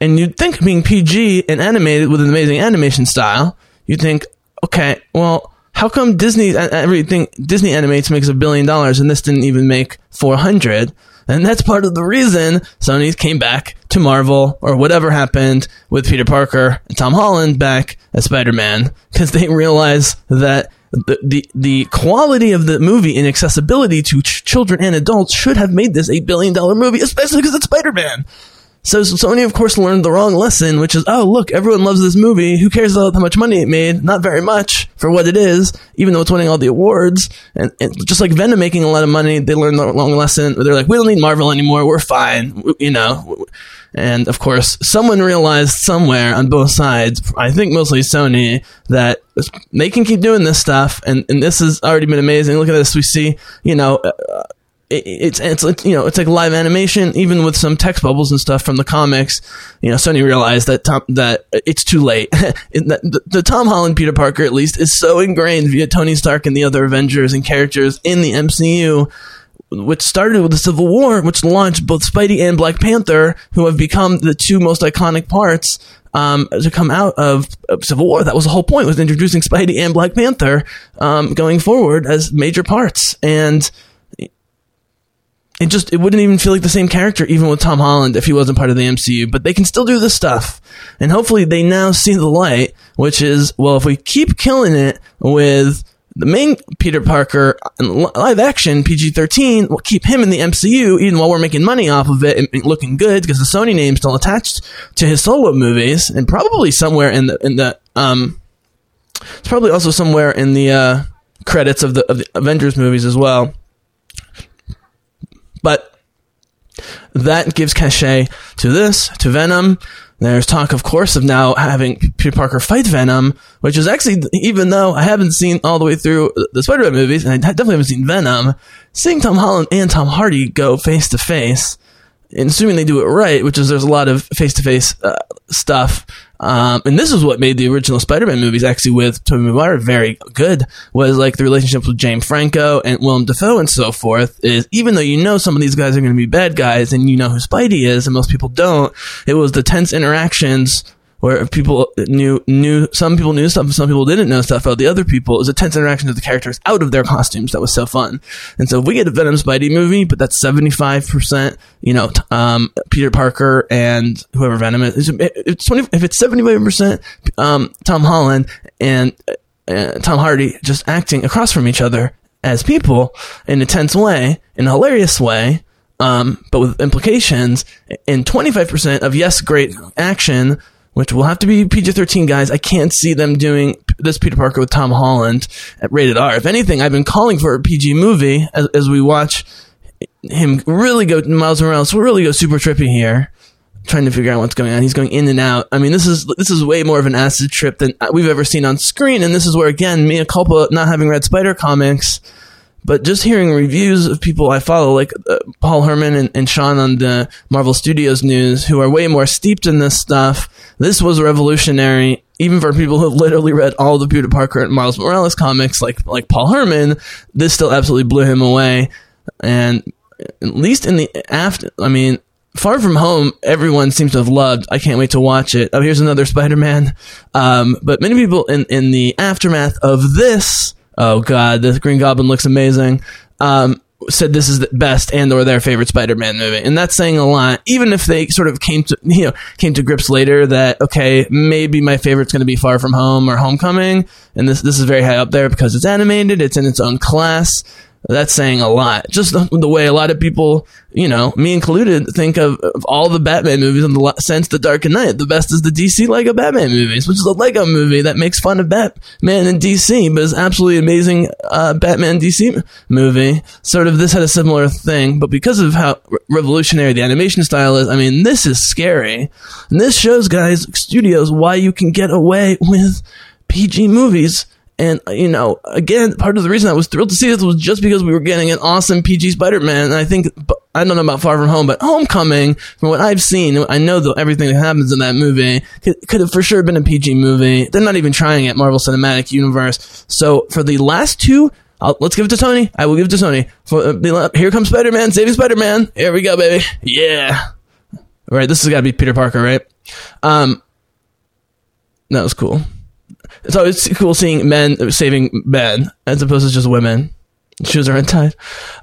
and you'd think being PG and animated with an amazing animation style, you'd think, okay, well, how come Disney uh, everything Disney animates makes a billion dollars and this didn't even make 400? And that's part of the reason Sony came back to Marvel or whatever happened with Peter Parker and Tom Holland back as Spider-Man because they realized that the, the the quality of the movie and accessibility to ch- children and adults should have made this a billion dollar movie, especially because it's Spider Man. So Sony, of course, learned the wrong lesson, which is, oh, look, everyone loves this movie. Who cares about how much money it made? Not very much for what it is, even though it's winning all the awards. And, and just like Venom making a lot of money, they learned the wrong lesson. They're like, we don't need Marvel anymore. We're fine. You know. And of course, someone realized somewhere on both sides, I think mostly Sony, that they can keep doing this stuff. And, and this has already been amazing. Look at this. We see, you know, uh, it's it's like you know it's like live animation even with some text bubbles and stuff from the comics you know sony realized that tom that it's too late the, the, tom holland peter parker at least is so ingrained via tony stark and the other avengers and characters in the mcu which started with the civil war which launched both spidey and black panther who have become the two most iconic parts um, to come out of, of, Civil War. That was the whole point was introducing Spidey and Black Panther um, going forward as major parts. And it just it wouldn't even feel like the same character even with Tom Holland if he wasn't part of the MCU. But they can still do this stuff, and hopefully they now see the light, which is well, if we keep killing it with the main Peter Parker in live action PG thirteen will keep him in the MCU even while we're making money off of it and, and looking good because the Sony name's still attached to his solo movies and probably somewhere in the in the um it's probably also somewhere in the uh, credits of the of the Avengers movies as well. But that gives cachet to this, to Venom. There's talk, of course, of now having Peter Parker fight Venom, which is actually, even though I haven't seen all the way through the Spider-Man movies, and I definitely haven't seen Venom, seeing Tom Holland and Tom Hardy go face to face, and assuming they do it right, which is there's a lot of face to face stuff. Um, and this is what made the original Spider-Man movies actually with Tobey Maguire very good was like the relationships with James Franco and Willem Dafoe and so forth is even though you know some of these guys are going to be bad guys and you know who Spidey is and most people don't, it was the tense interactions where people knew knew some people knew stuff, some people didn't know stuff about the other people. It was a tense interaction of the characters out of their costumes that was so fun. And so we get a Venom Spidey movie, but that's seventy five percent, you know, um, Peter Parker and whoever Venom is, it's twenty. If it's seventy five percent, um, Tom Holland and uh, Tom Hardy just acting across from each other as people in a tense way, in a hilarious way. Um, but with implications, and 25% of yes, great action, which will have to be PG 13 guys. I can't see them doing this Peter Parker with Tom Holland at rated R. If anything, I've been calling for a PG movie as, as we watch him really go, Miles Morales really go super trippy here. Trying to figure out what's going on. He's going in and out. I mean, this is this is way more of an acid trip than we've ever seen on screen. And this is where, again, mea culpa, not having read Spider comics, but just hearing reviews of people I follow, like uh, Paul Herman and, and Sean on the Marvel Studios news, who are way more steeped in this stuff, this was revolutionary. Even for people who literally read all the Peter Parker and Miles Morales comics, like like Paul Herman, this still absolutely blew him away. And at least in the after, I mean, Far From Home, everyone seems to have loved. I can't wait to watch it. Oh, here's another Spider-Man. Um, but many people in in the aftermath of this oh god, the Green Goblin looks amazing. Um, said this is the best and or their favorite Spider-Man movie, and that's saying a lot. Even if they sort of came to you know came to grips later that okay, maybe my favorite's going to be Far From Home or Homecoming, and this this is very high up there because it's animated, it's in its own class. That's saying a lot. Just the, the way a lot of people, you know, me included, think of, of all the Batman movies in the sense The Dark Knight. The best is the DC Lego Batman movies, which is a Lego movie that makes fun of Batman and DC, but is absolutely amazing uh, Batman DC movie. Sort of this had a similar thing, but because of how re- revolutionary the animation style is, I mean, this is scary. And this shows guys, studios, why you can get away with PG movies. And, you know, again, part of the reason I was thrilled to see this was just because we were getting an awesome PG Spider Man. And I think, I don't know about Far From Home, but Homecoming, from what I've seen, I know that everything that happens in that movie could, could have for sure been a PG movie. They're not even trying it, Marvel Cinematic Universe. So for the last two, I'll, let's give it to Tony. I will give it to Tony. For, uh, here comes Spider Man, saving Spider Man. Here we go, baby. Yeah. All right, this has got to be Peter Parker, right? Um, that was cool. It's always cool seeing men saving men as opposed to just women. Shoes are untied.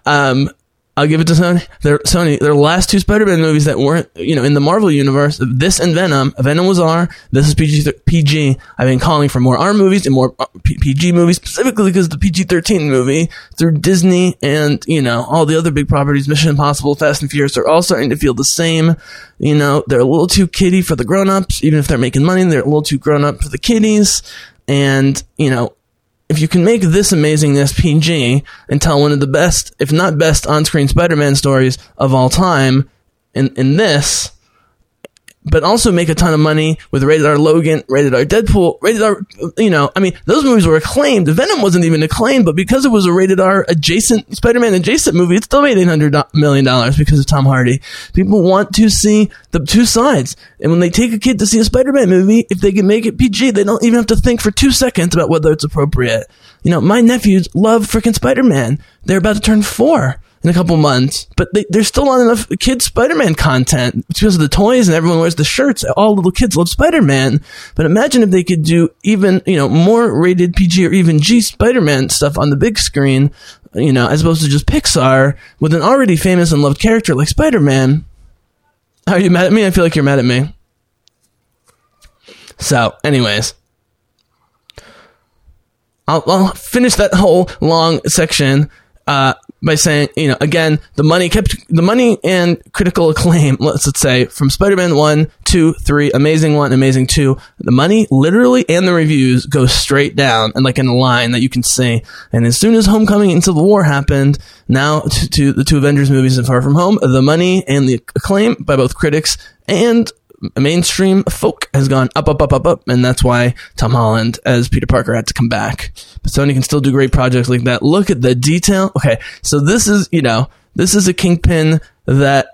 Um, I'll give it to Sony. Their Sony, their last two Spider-Man movies that weren't, you know, in the Marvel universe, this and Venom. Venom was R. This is PG. PG. I've been calling for more R movies and more uh, PG movies, specifically because the PG-13 movie through Disney and you know all the other big properties, Mission Impossible, Fast and Furious, are all starting to feel the same. You know, they're a little too kiddie for the grown-ups, even if they're making money. They're a little too grown-up for the kiddies, and you know if you can make this amazingness PG and tell one of the best, if not best, on-screen Spider-Man stories of all time in in this, but also make a ton of money with rated R Logan, rated R Deadpool, rated R, you know, I mean, those movies were acclaimed. The Venom wasn't even acclaimed, but because it was a rated R adjacent, Spider-Man adjacent movie, it still made $800 million because of Tom Hardy. People want to see the two sides. And when they take a kid to see a Spider-Man movie, if they can make it PG, they don't even have to think for two seconds about whether it's appropriate. You know, my nephews love freaking Spider-Man. They're about to turn four in a couple months, but they, there's still not enough kids Spider-Man content because of the toys and everyone wears the shirts. All little kids love Spider-Man. But imagine if they could do even, you know, more rated PG or even G Spider-Man stuff on the big screen, you know, as opposed to just Pixar with an already famous and loved character like Spider-Man. Are you mad at me? I feel like you're mad at me. So, anyways. I'll, I'll finish that whole long section uh, by saying, you know, again, the money kept the money and critical acclaim. Let's, let's say from Spider-Man one, two, three, Amazing one, Amazing two. The money, literally, and the reviews go straight down and like in a line that you can see. And as soon as Homecoming and Civil War happened, now to, to the two Avengers movies and Far From Home, the money and the acclaim by both critics and mainstream folk has gone up, up, up, up, up, and that's why Tom Holland as Peter Parker had to come back. But Sony can still do great projects like that. Look at the detail. Okay, so this is you know this is a kingpin that.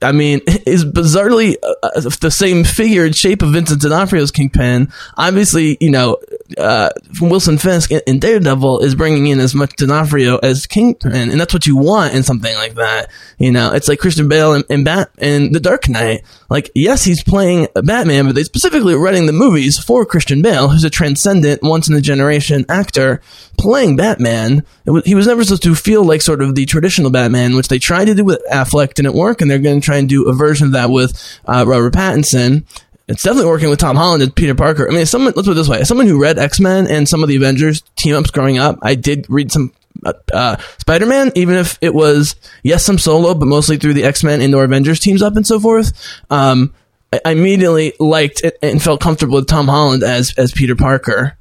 I mean, is bizarrely uh, the same figure and shape of Vincent D'Onofrio's Kingpin. Obviously, you know, uh, Wilson Fisk in, in Daredevil is bringing in as much D'Onofrio as Kingpin, and that's what you want in something like that. You know, it's like Christian Bale in, Bat in The Dark Knight. Like, yes, he's playing Batman, but they specifically are writing the movies for Christian Bale, who's a transcendent, once in a generation actor playing Batman. Was, he was never supposed to feel like sort of the traditional Batman, which they tried to do with Affleck, didn't work, and they're going to try and do a version of that with uh, Robert Pattinson. It's definitely working with Tom Holland and Peter Parker. I mean, someone, let's put it this way: as someone who read X Men and some of the Avengers team ups growing up, I did read some uh, uh, Spider Man, even if it was yes some solo, but mostly through the X Men and or Avengers teams up and so forth. Um, I, I immediately liked it and felt comfortable with Tom Holland as as Peter Parker.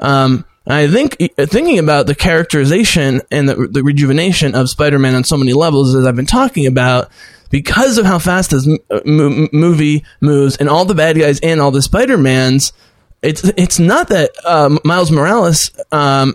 Um, I think thinking about the characterization and the, the rejuvenation of Spider-Man on so many levels, as I've been talking about, because of how fast this m- movie moves and all the bad guys and all the Spider-Mans, it's it's not that um, Miles Morales um,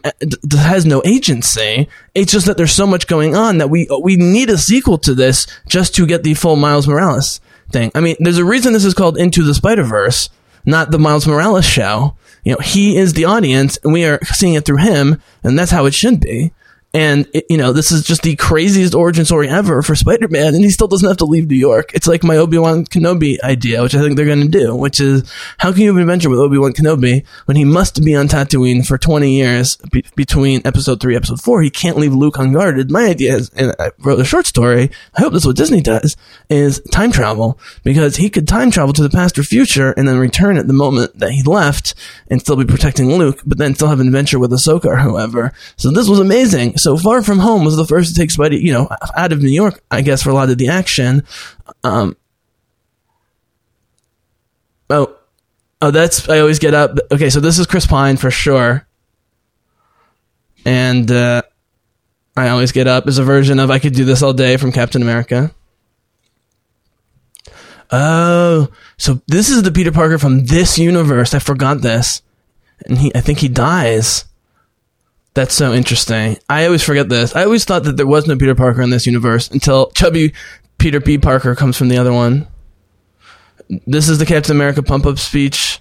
has no agency. It's just that there's so much going on that we we need a sequel to this just to get the full Miles Morales thing. I mean, there's a reason this is called Into the Spider Verse, not the Miles Morales show. You know, he is the audience, and we are seeing it through him, and that's how it should be. And it, you know, this is just the craziest origin story ever for Spider-Man, and he still doesn't have to leave New York. It's like my Obi-Wan Kenobi idea, which I think they're going to do, which is how can you have an adventure with Obi-Wan Kenobi when he must be on Tatooine for 20 years be- between Episode Three, Episode Four? He can't leave Luke unguarded. My idea is, and I wrote a short story. I hope this is what Disney does is time travel because he could time travel to the past or future and then return at the moment that he left and still be protecting Luke, but then still have an adventure with Ahsoka or whoever. So this was amazing. So Far From Home was the first to take Spidey, you know, out of New York, I guess, for a lot of the action. Um, oh, oh, that's I always get up. Okay, so this is Chris Pine for sure, and uh, I always get up is a version of I could do this all day from Captain America. Oh, so this is the Peter Parker from this universe. I forgot this, and he I think he dies. That's so interesting. I always forget this. I always thought that there was no Peter Parker in this universe until chubby Peter B. Parker comes from the other one. This is the Captain America pump up speech.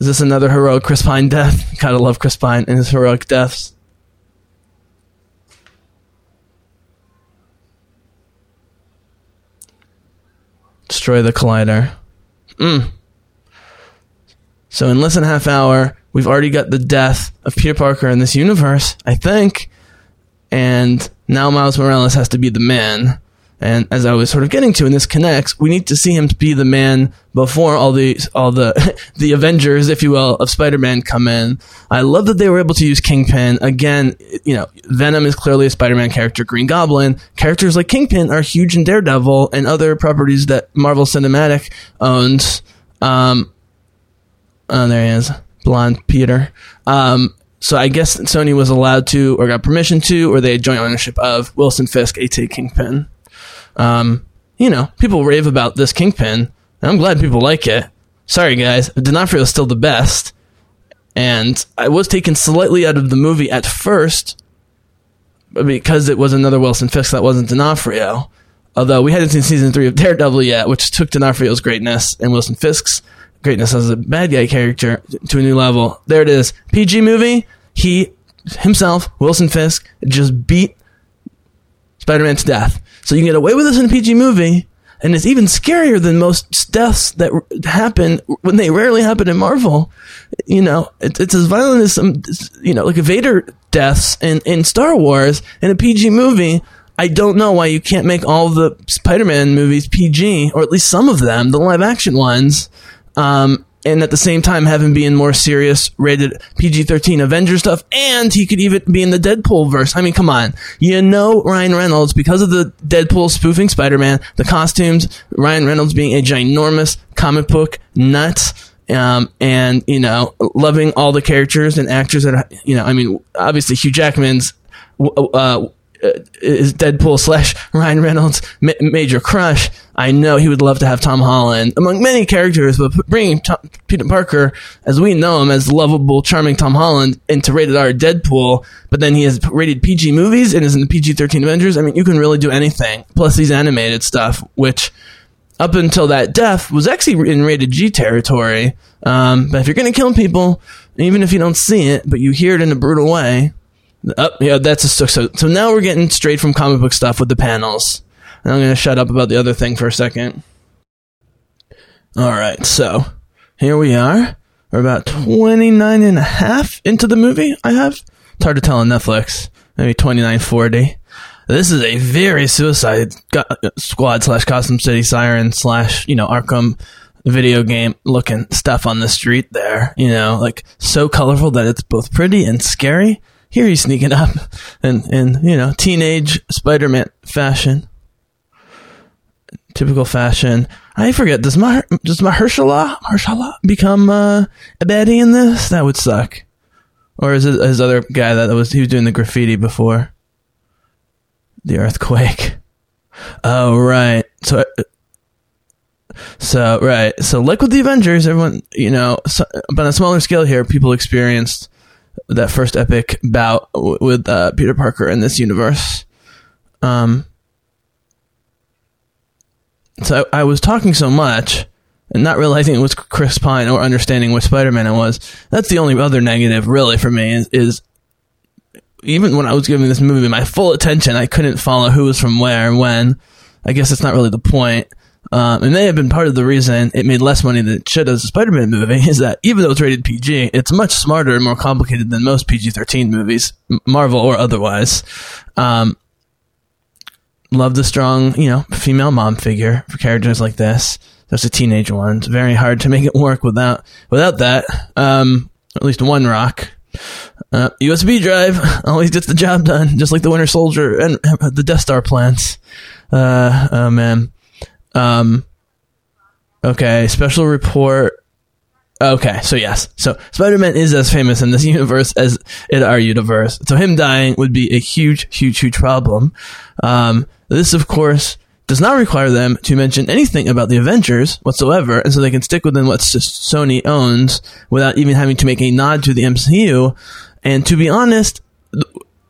Is this another heroic Chris Pine death? Gotta love Chris Pine and his heroic deaths. Destroy the collider. Mm. So in less than a half hour, we've already got the death of Peter Parker in this universe, I think. And now Miles Morales has to be the man. And as I was sort of getting to, and this connects, we need to see him be the man before all the all the the Avengers, if you will, of Spider-Man come in. I love that they were able to use Kingpin again. You know, Venom is clearly a Spider-Man character. Green Goblin characters like Kingpin are huge in Daredevil and other properties that Marvel Cinematic owns. Um, oh, there he is, blonde Peter. Um, so I guess Sony was allowed to, or got permission to, or they had joint ownership of Wilson Fisk, A.T. Kingpin. Um, you know, people rave about this Kingpin, I'm glad people like it. Sorry, guys, D'Onofrio is still the best, and I was taken slightly out of the movie at first because it was another Wilson Fisk that wasn't D'Onofrio. Although we hadn't seen season three of Daredevil yet, which took D'Onofrio's greatness and Wilson Fisk's greatness as a bad guy character to a new level. There it is. PG movie. He himself, Wilson Fisk, just beat Spider-Man to death. So you can get away with this in a PG movie, and it's even scarier than most deaths that happen when they rarely happen in Marvel. You know, it, it's as violent as some, you know, like Vader deaths in, in Star Wars in a PG movie. I don't know why you can't make all the Spider-Man movies PG, or at least some of them, the live action ones. Um, and at the same time have him be in more serious rated PG-13 Avengers stuff, and he could even be in the Deadpool verse. I mean, come on, you know Ryan Reynolds because of the Deadpool spoofing Spider-Man, the costumes, Ryan Reynolds being a ginormous comic book nut. Um, and you know, loving all the characters and actors that are, you know, I mean, obviously Hugh Jackman's uh, is Deadpool slash Ryan Reynolds ma- major crush. I know he would love to have Tom Holland among many characters, but bringing Tom, Peter Parker, as we know him as lovable, charming Tom Holland, into rated R Deadpool, but then he has rated PG movies and is in the PG 13 Avengers. I mean, you can really do anything. Plus, these animated stuff, which up until that death was actually in rated G territory. Um, but if you're going to kill people, even if you don't see it, but you hear it in a brutal way, Oh, yeah, that's a so, so. Now we're getting straight from comic book stuff with the panels. And I'm going to shut up about the other thing for a second. All right, so here we are. We're about 29 and a half into the movie, I have. It's hard to tell on Netflix. Maybe 2940. This is a very Suicide Squad slash Costume City Siren slash, you know, Arkham video game looking stuff on the street there. You know, like so colorful that it's both pretty and scary here he's sneaking up in, in you know, teenage Spider Man fashion. Typical fashion. I forget, does my does Mahershala Mahershala become uh, a baddie in this? That would suck. Or is it his other guy that was he was doing the graffiti before? The earthquake. Oh right. So so right. So like with the Avengers, everyone you know, so, but on a smaller scale here, people experienced that first epic bout w- with uh, Peter Parker in this universe. Um, so I, I, was talking so much and not realizing it was Chris Pine or understanding what Spider Man it was. That's the only other negative, really, for me is, is even when I was giving this movie my full attention, I couldn't follow who was from where and when. I guess it's not really the point. Um, it may have been part of the reason it made less money than it should as a Spider-Man movie is that even though it's rated PG, it's much smarter and more complicated than most PG-13 movies, Marvel or otherwise. Um, love the strong, you know, female mom figure for characters like this. There's a teenage one. It's very hard to make it work without without that. Um, at least one rock. Uh, USB drive always gets the job done, just like the Winter Soldier and the Death Star plants. Uh, oh man. Um, okay, special report. Okay, so yes. So Spider-Man is as famous in this universe as in our universe. So him dying would be a huge, huge, huge problem. Um, this, of course, does not require them to mention anything about the Avengers whatsoever, and so they can stick within what Sony owns without even having to make a nod to the MCU. And to be honest,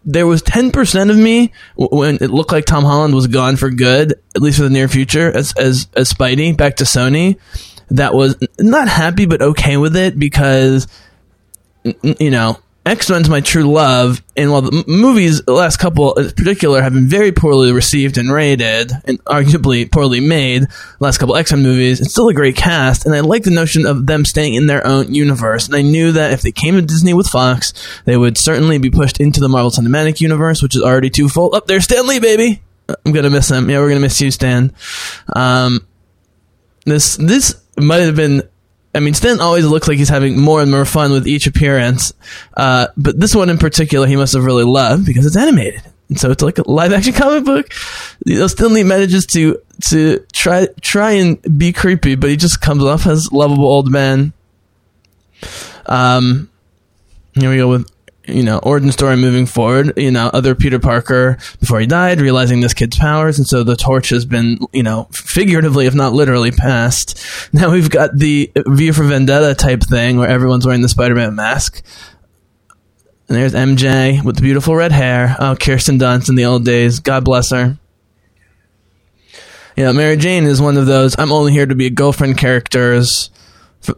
there was 10% of me when it looked like Tom Holland was gone for good, at least for the near future, as, as, as Spidey back to Sony, that was not happy but okay with it because, you know, X Men's my true love, and while the movies, the last couple in particular, have been very poorly received and rated, and arguably poorly made, last couple X Men movies, it's still a great cast, and I like the notion of them staying in their own universe. And I knew that if they came to Disney with Fox, they would certainly be pushed into the Marvel Cinematic Universe, which is already too full. Up oh, there, Stan Lee, baby. I'm gonna miss him. Yeah, we're gonna miss you, Stan. Um, this this might have been I mean, Stan always looks like he's having more and more fun with each appearance. Uh, but this one in particular, he must have really loved because it's animated. And so it's like a live action comic book. You know, Stan Lee manages to, to try, try and be creepy, but he just comes off as lovable old man. Um, here we go with you know, origin story moving forward, you know, other Peter Parker before he died, realizing this kid's powers, and so the torch has been, you know, figuratively, if not literally, passed. Now we've got the V for Vendetta type thing where everyone's wearing the Spider Man mask. And there's MJ with the beautiful red hair. Oh, Kirsten Dunst in the old days. God bless her. You know, Mary Jane is one of those I'm only here to be a girlfriend characters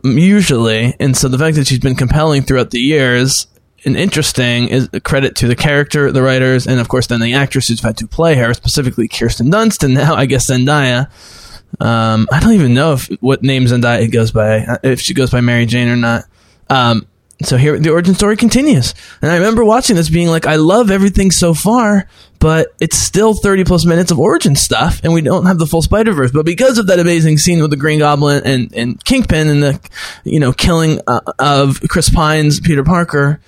usually, and so the fact that she's been compelling throughout the years and interesting is credit to the character, the writers, and of course then the actress who's had to play her, specifically Kirsten Dunst, and now I guess Zendaya. Um, I don't even know if what name Zendaya goes by, if she goes by Mary Jane or not. Um, so here the origin story continues. And I remember watching this being like, I love everything so far, but it's still 30 plus minutes of origin stuff and we don't have the full Spider Verse. But because of that amazing scene with the Green Goblin and, and Kingpin and the, you know, killing uh, of Chris Pine's Peter Parker,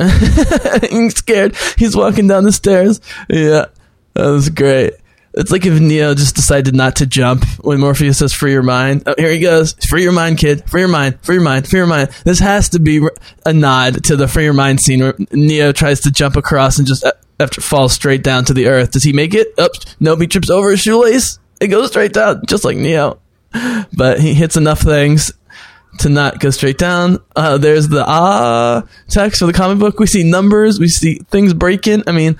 he's scared. He's walking down the stairs. Yeah, that was great. It's like if Neo just decided not to jump when Morpheus says "free your mind." Oh, here he goes, "Free your mind, kid. Free your mind. Free your mind. Free your mind." This has to be a nod to the "free your mind" scene where Neo tries to jump across and just uh, after falls straight down to the earth. Does he make it? Oops, nope. He trips over his shoelace. It goes straight down, just like Neo. But he hits enough things to not go straight down. Uh, there's the ah text for the comic book. We see numbers. We see things breaking. I mean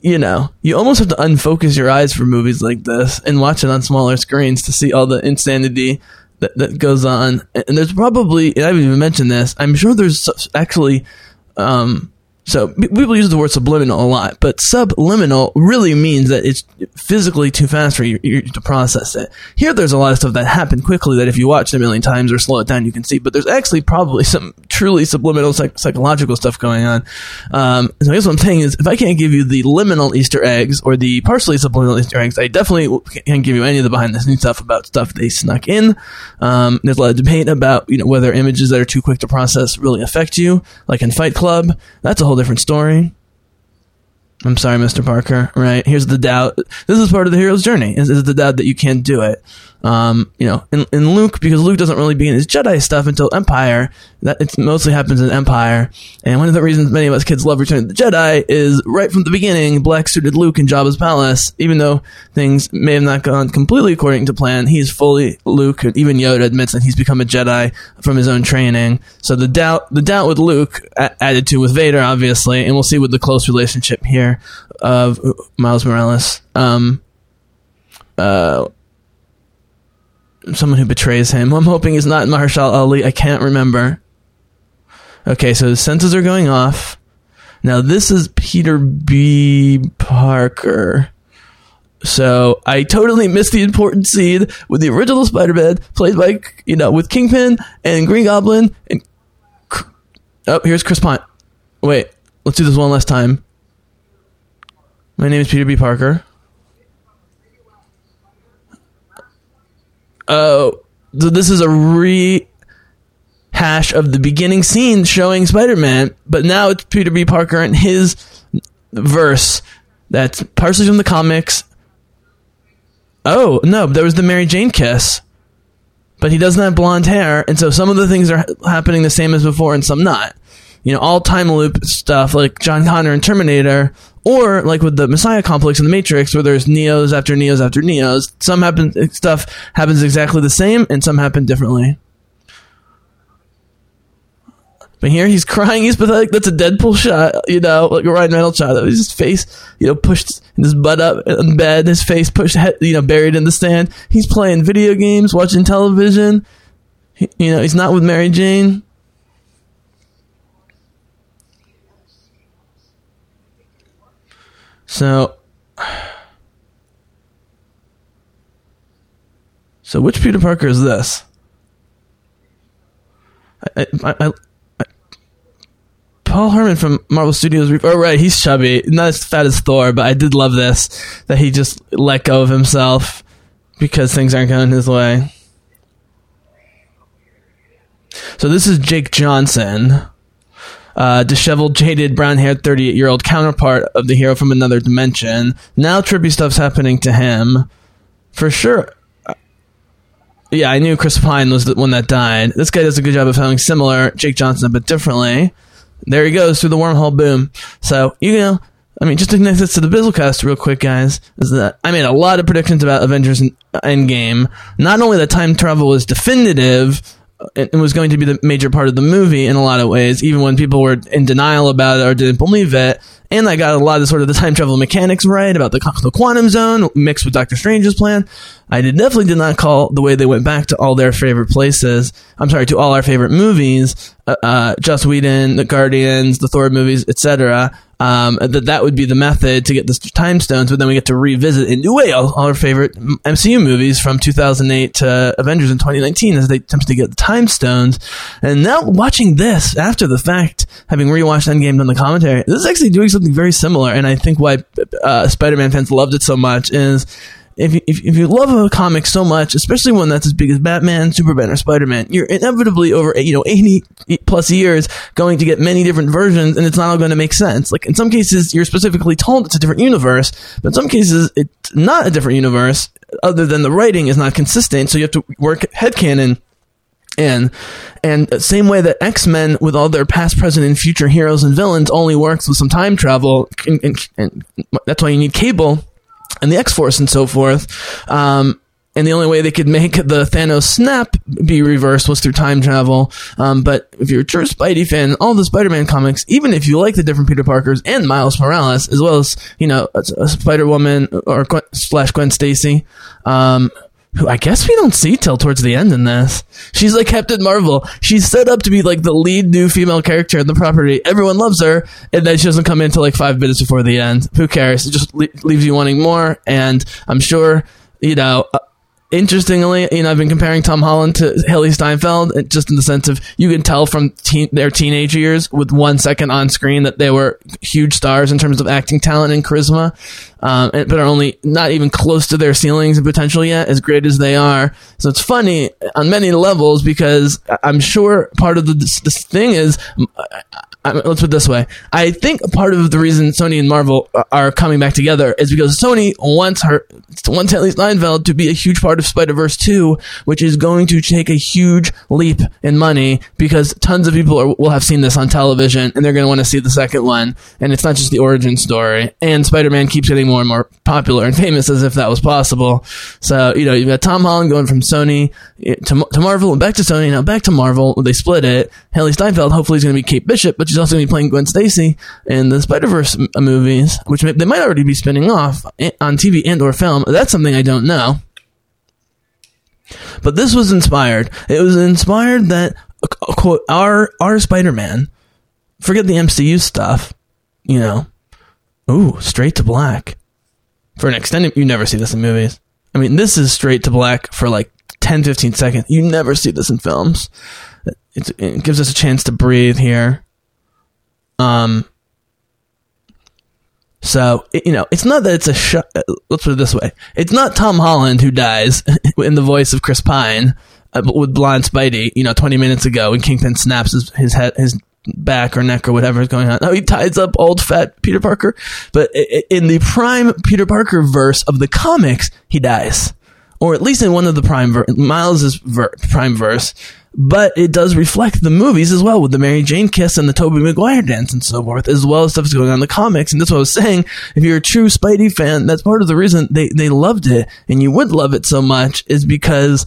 you know, you almost have to unfocus your eyes for movies like this and watch it on smaller screens to see all the insanity that, that goes on. And there's probably, and I haven't even mentioned this, I'm sure there's actually, um, so people use the word subliminal a lot, but subliminal really means that it's physically too fast for you, you, to process it. Here, there's a lot of stuff that happened quickly that if you watch it a million times or slow it down, you can see. But there's actually probably some truly subliminal psych- psychological stuff going on. Um, so I guess what I'm saying is, if I can't give you the liminal Easter eggs or the partially subliminal Easter eggs, I definitely can't give you any of the behind the scenes stuff about stuff they snuck in. Um, there's a lot of debate about you know whether images that are too quick to process really affect you, like in Fight Club. That's a whole different story. I'm sorry, Mr. Parker. Right here's the doubt. This is part of the hero's journey. Is, is the doubt that you can't do it. Um, you know, in, in Luke, because Luke doesn't really begin his Jedi stuff until Empire. That it mostly happens in Empire. And one of the reasons many of us kids love Return of the Jedi is right from the beginning, black suited Luke in Jabba's palace. Even though things may have not gone completely according to plan, he's fully Luke. And Even Yoda admits that he's become a Jedi from his own training. So the doubt, the doubt with Luke a- added to with Vader, obviously, and we'll see with the close relationship here of Miles Morales. Um, uh, someone who betrays him. I'm hoping is not Mahershala Ali. I can't remember. Okay, so the senses are going off. Now this is Peter B. Parker. So I totally missed the important scene with the original Spider-Man played by you know with Kingpin and Green Goblin and oh here's Chris Pine. Wait, let's do this one last time. My name is Peter B. Parker. Uh, oh, so this is a rehash of the beginning scene showing Spider-Man, but now it's Peter B. Parker and his verse that's partially from the comics. Oh no, there was the Mary Jane kiss, but he doesn't have blonde hair, and so some of the things are happening the same as before, and some not. You know, all time loop stuff like John Connor and Terminator, or like with the Messiah complex in the Matrix, where there's Neos after Neos after Neos. Some happen stuff happens exactly the same, and some happen differently. But here he's crying, he's pathetic. That's a Deadpool shot, you know, like a Ryan Reynolds shot. His face, you know, pushed in his butt up in bed, his face pushed, you know, buried in the stand. He's playing video games, watching television. He, you know, he's not with Mary Jane. So, so which Peter Parker is this? I, I, I, I Paul Herman from Marvel Studios. Oh, right, he's chubby, not as fat as Thor, but I did love this that he just let go of himself because things aren't going his way. So this is Jake Johnson uh, disheveled, jaded, brown haired 38 year old counterpart of the hero from another dimension. Now trippy stuff's happening to him. For sure. Yeah, I knew Chris Pine was the one that died. This guy does a good job of having similar Jake Johnson, but differently. There he goes through the wormhole boom. So, you know, I mean, just to connect this to the Bizzlecast real quick, guys, is that I made a lot of predictions about Avengers Endgame. Not only that time travel was definitive, it was going to be the major part of the movie in a lot of ways, even when people were in denial about it or didn't believe it. And I got a lot of sort of the time travel mechanics right about the, the quantum zone mixed with Doctor Strange's plan. I did definitely did not call the way they went back to all their favorite places. I'm sorry, to all our favorite movies uh, uh, Whedon, the Guardians, the Thor movies, etc. Um, that that would be the method to get the time stones, but then we get to revisit in new way all, all our favorite MCU movies from 2008 to Avengers in 2019 as they attempt to get the time stones. And now watching this after the fact, having rewatched Endgame on the commentary, this is actually doing something very similar. And I think why uh, Spider-Man fans loved it so much is if you, if, if you love a comic so much, especially one that's as big as Batman, Superman, or Spider-Man, you're inevitably over you know 80 plus years going to get many different versions, and it's not all going to make sense. Like in some cases, you're specifically told it's a different universe, but in some cases, it's not a different universe. Other than the writing is not consistent, so you have to work headcanon in. And same way that X Men, with all their past, present, and future heroes and villains, only works with some time travel, and, and, and that's why you need Cable and the X Force and so forth. Um, and the only way they could make the Thanos snap be reversed was through time travel. Um, but if you're a true Spidey fan, all the Spider-Man comics, even if you like the different Peter Parkers and Miles Morales, as well as you know a, a Spider-Woman or Gwen, slash Gwen Stacy, um, who I guess we don't see till towards the end in this. She's like Captain Marvel. She's set up to be like the lead new female character in the property. Everyone loves her, and then she doesn't come in until like five minutes before the end. Who cares? It just le- leaves you wanting more. And I'm sure, you know, uh, interestingly, you know, I've been comparing Tom Holland to Hailee Steinfeld, uh, just in the sense of you can tell from teen, their teenage years with one second on screen that they were huge stars in terms of acting talent and charisma, um, and, but are only not even close to their ceilings and potential yet, as great as they are. So it's funny on many levels because I'm sure part of the this, this thing is. I mean, let's put it this way. I think part of the reason Sony and Marvel are coming back together is because Sony wants her, wants Hailee Steinfeld to be a huge part of Spider Verse 2, which is going to take a huge leap in money because tons of people are, will have seen this on television and they're going to want to see the second one. And it's not just the origin story. And Spider Man keeps getting more and more popular and famous as if that was possible. So, you know, you've got Tom Holland going from Sony eh, to, to Marvel and back to Sony, now back to Marvel. They split it. Hailee Steinfeld hopefully is going to be Kate Bishop, but she's also going to be playing Gwen Stacy in the Spider Verse movies, which may, they might already be spinning off eh, on TV and or film. That's something I don't know. But this was inspired. It was inspired that quote our our Spider Man. Forget the MCU stuff, you know. Ooh, straight to black for an extended. You never see this in movies. I mean, this is straight to black for like 10, 15 seconds. You never see this in films. It, it gives us a chance to breathe here. Um. So you know, it's not that it's a sh- let's put it this way: it's not Tom Holland who dies in the voice of Chris Pine uh, with blind Spidey. You know, twenty minutes ago when Kingpin snaps his his head his back or neck or whatever is going on. No, he ties up old fat Peter Parker, but in the prime Peter Parker verse of the comics, he dies or at least in one of the prime ver- Miles's ver- prime verse. But it does reflect the movies as well, with the Mary Jane kiss and the Tobey Maguire dance and so forth, as well as stuff that's going on in the comics. And that's what I was saying. If you're a true Spidey fan, that's part of the reason they, they loved it, and you would love it so much, is because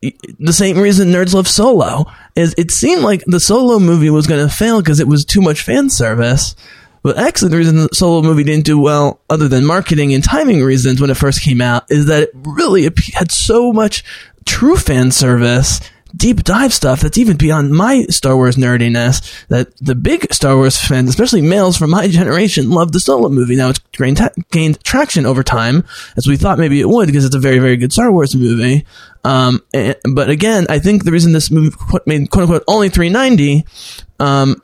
the same reason nerds love Solo is it seemed like the Solo movie was going to fail because it was too much fan service. But actually, the reason the solo movie didn't do well, other than marketing and timing reasons when it first came out, is that it really had so much true fan service, deep dive stuff that's even beyond my Star Wars nerdiness. That the big Star Wars fans, especially males from my generation, love the solo movie. Now it's gained, gained traction over time, as we thought maybe it would, because it's a very, very good Star Wars movie. Um, and, but again, I think the reason this movie made quote unquote only 390, um,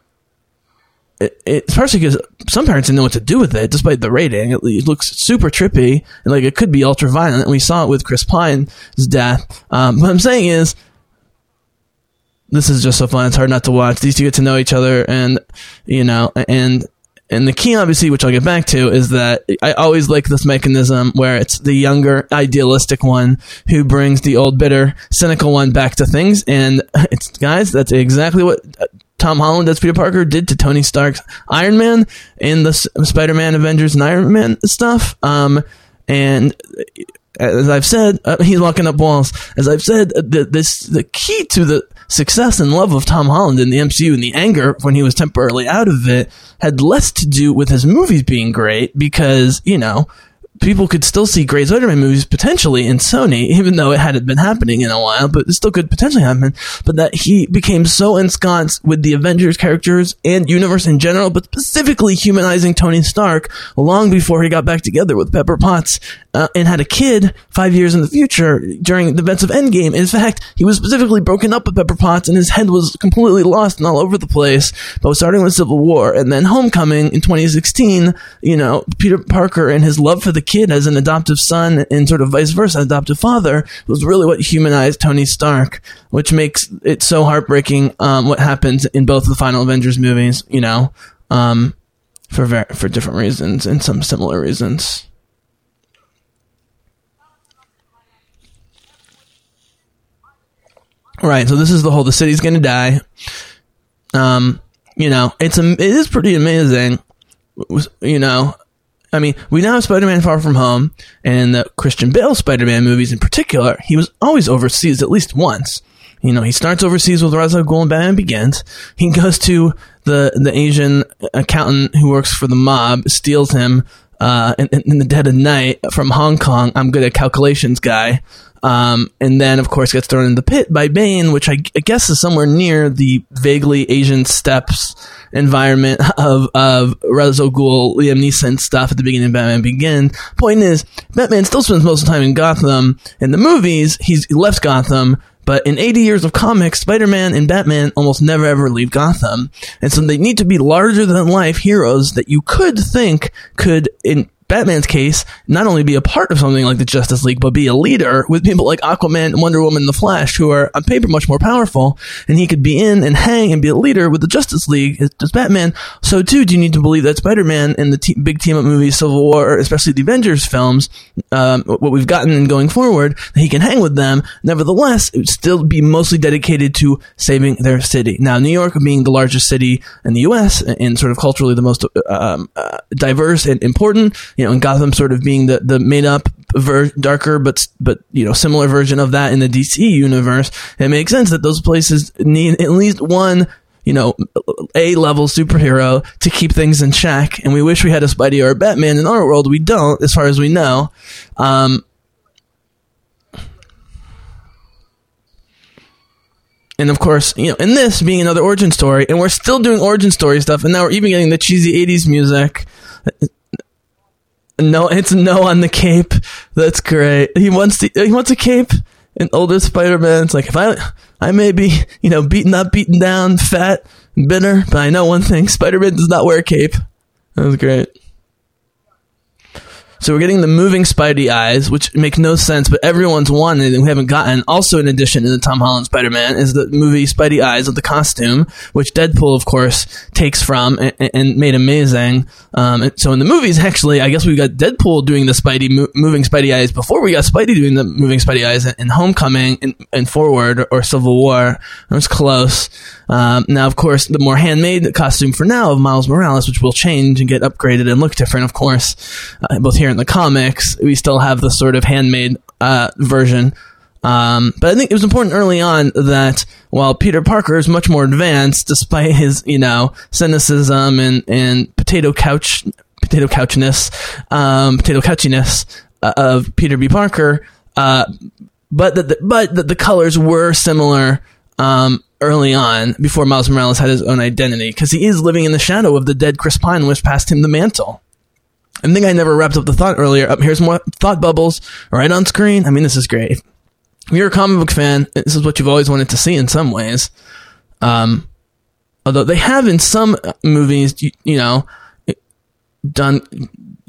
it, it's partially because some parents didn't know what to do with it, despite the rating. It, it, looks super trippy and like it could be ultra violent. We saw it with Chris Pine's death. Um, what I'm saying is, this is just so fun. It's hard not to watch. These two get to know each other, and you know, and and the key, obviously, which I'll get back to, is that I always like this mechanism where it's the younger, idealistic one who brings the old, bitter, cynical one back to things. And it's guys, that's exactly what Tom Holland as Peter Parker did to Tony Stark's Iron Man in the Spider-Man, Avengers, and Iron Man stuff. Um, and as I've said, uh, he's walking up walls. As I've said, uh, the, this the key to the success and love of Tom Holland in the MCU and the anger when he was temporarily out of it had less to do with his movies being great because you know people could still see great Spider-Man movies potentially in Sony, even though it hadn't been happening in a while, but it still could potentially happen. But that he became so ensconced with the Avengers characters and universe in general, but specifically humanizing Tony Stark long before he got back together with Pepper Potts uh, and had a kid five years in the future during the events of Endgame. In fact, he was specifically broken up with Pepper Potts and his head was completely lost and all over the place. But starting with Civil War and then Homecoming in 2016, you know, Peter Parker and his love for the kid as an adoptive son and sort of vice versa, adoptive father, was really what humanized Tony Stark, which makes it so heartbreaking um, what happens in both the final Avengers movies, you know, um, for ver- for different reasons and some similar reasons. Right, so this is the whole the city's gonna die. Um, you know, it's it is pretty amazing. You know, I mean, we now have Spider-Man Far From Home, and the Christian Bale Spider-Man movies in particular. He was always overseas at least once. You know, he starts overseas with Ra's al Ghul and Batman Begins. He goes to the the Asian accountant who works for the mob, steals him uh, in, in the dead of night from Hong Kong. I'm good at calculations, guy. Um, and then, of course, gets thrown in the pit by Bane, which I, I guess is somewhere near the vaguely Asian steps environment of of Ghul, Liam Neeson stuff at the beginning of Batman Begins. Point is, Batman still spends most of the time in Gotham. In the movies, he's he left Gotham. But in 80 years of comics, Spider-Man and Batman almost never ever leave Gotham. And so they need to be larger than life heroes that you could think could, in Batman's case, not only be a part of something like the Justice League, but be a leader with people like Aquaman, Wonder Woman, and the Flash, who are on paper much more powerful, and he could be in and hang and be a leader with the Justice League as Batman. So too, do you need to believe that Spider-Man in the big team-up movies, Civil War, especially the Avengers films, um, what we've gotten and going forward, that he can hang with them. Nevertheless, it would still be mostly dedicated to saving their city. Now, New York being the largest city in the U.S. and sort of culturally the most um, uh, diverse and important, you know, and Gotham sort of being the, the made up ver- darker but but you know similar version of that in the DC universe, it makes sense that those places need at least one you know a level superhero to keep things in check. And we wish we had a Spidey or a Batman in our world. We don't, as far as we know. Um, and of course, you know, in this being another origin story, and we're still doing origin story stuff, and now we're even getting the cheesy '80s music. No, it's no on the cape. That's great. He wants to, he wants a cape. And older Spider-Man, it's like if I I may be you know beaten up, beaten down, fat, bitter, but I know one thing: Spider-Man does not wear a cape. That was great. So we're getting the moving Spidey eyes, which make no sense, but everyone's wanted and we haven't gotten. Also, in addition to the Tom Holland Spider-Man, is the movie Spidey eyes of the costume, which Deadpool, of course, takes from and, and made amazing. Um, so in the movies, actually, I guess we got Deadpool doing the Spidey mo- moving Spidey eyes before we got Spidey doing the moving Spidey eyes in, in Homecoming and, and Forward or, or Civil War. It was close. Um, now, of course, the more handmade costume for now of Miles Morales, which will change and get upgraded and look different, of course, uh, both here in the comics, we still have the sort of handmade uh, version. Um, but I think it was important early on that while Peter Parker is much more advanced, despite his you know cynicism and and potato couch potato couchness, um, potato couchiness uh, of Peter B. Parker, uh, but that the, but that the colors were similar um, early on before Miles Morales had his own identity because he is living in the shadow of the dead Chris Pine, which passed him the mantle. I think I never wrapped up the thought earlier. Up here's more thought bubbles right on screen. I mean, this is great. If you're a comic book fan, this is what you've always wanted to see in some ways. Um, although they have in some movies, you, you know, done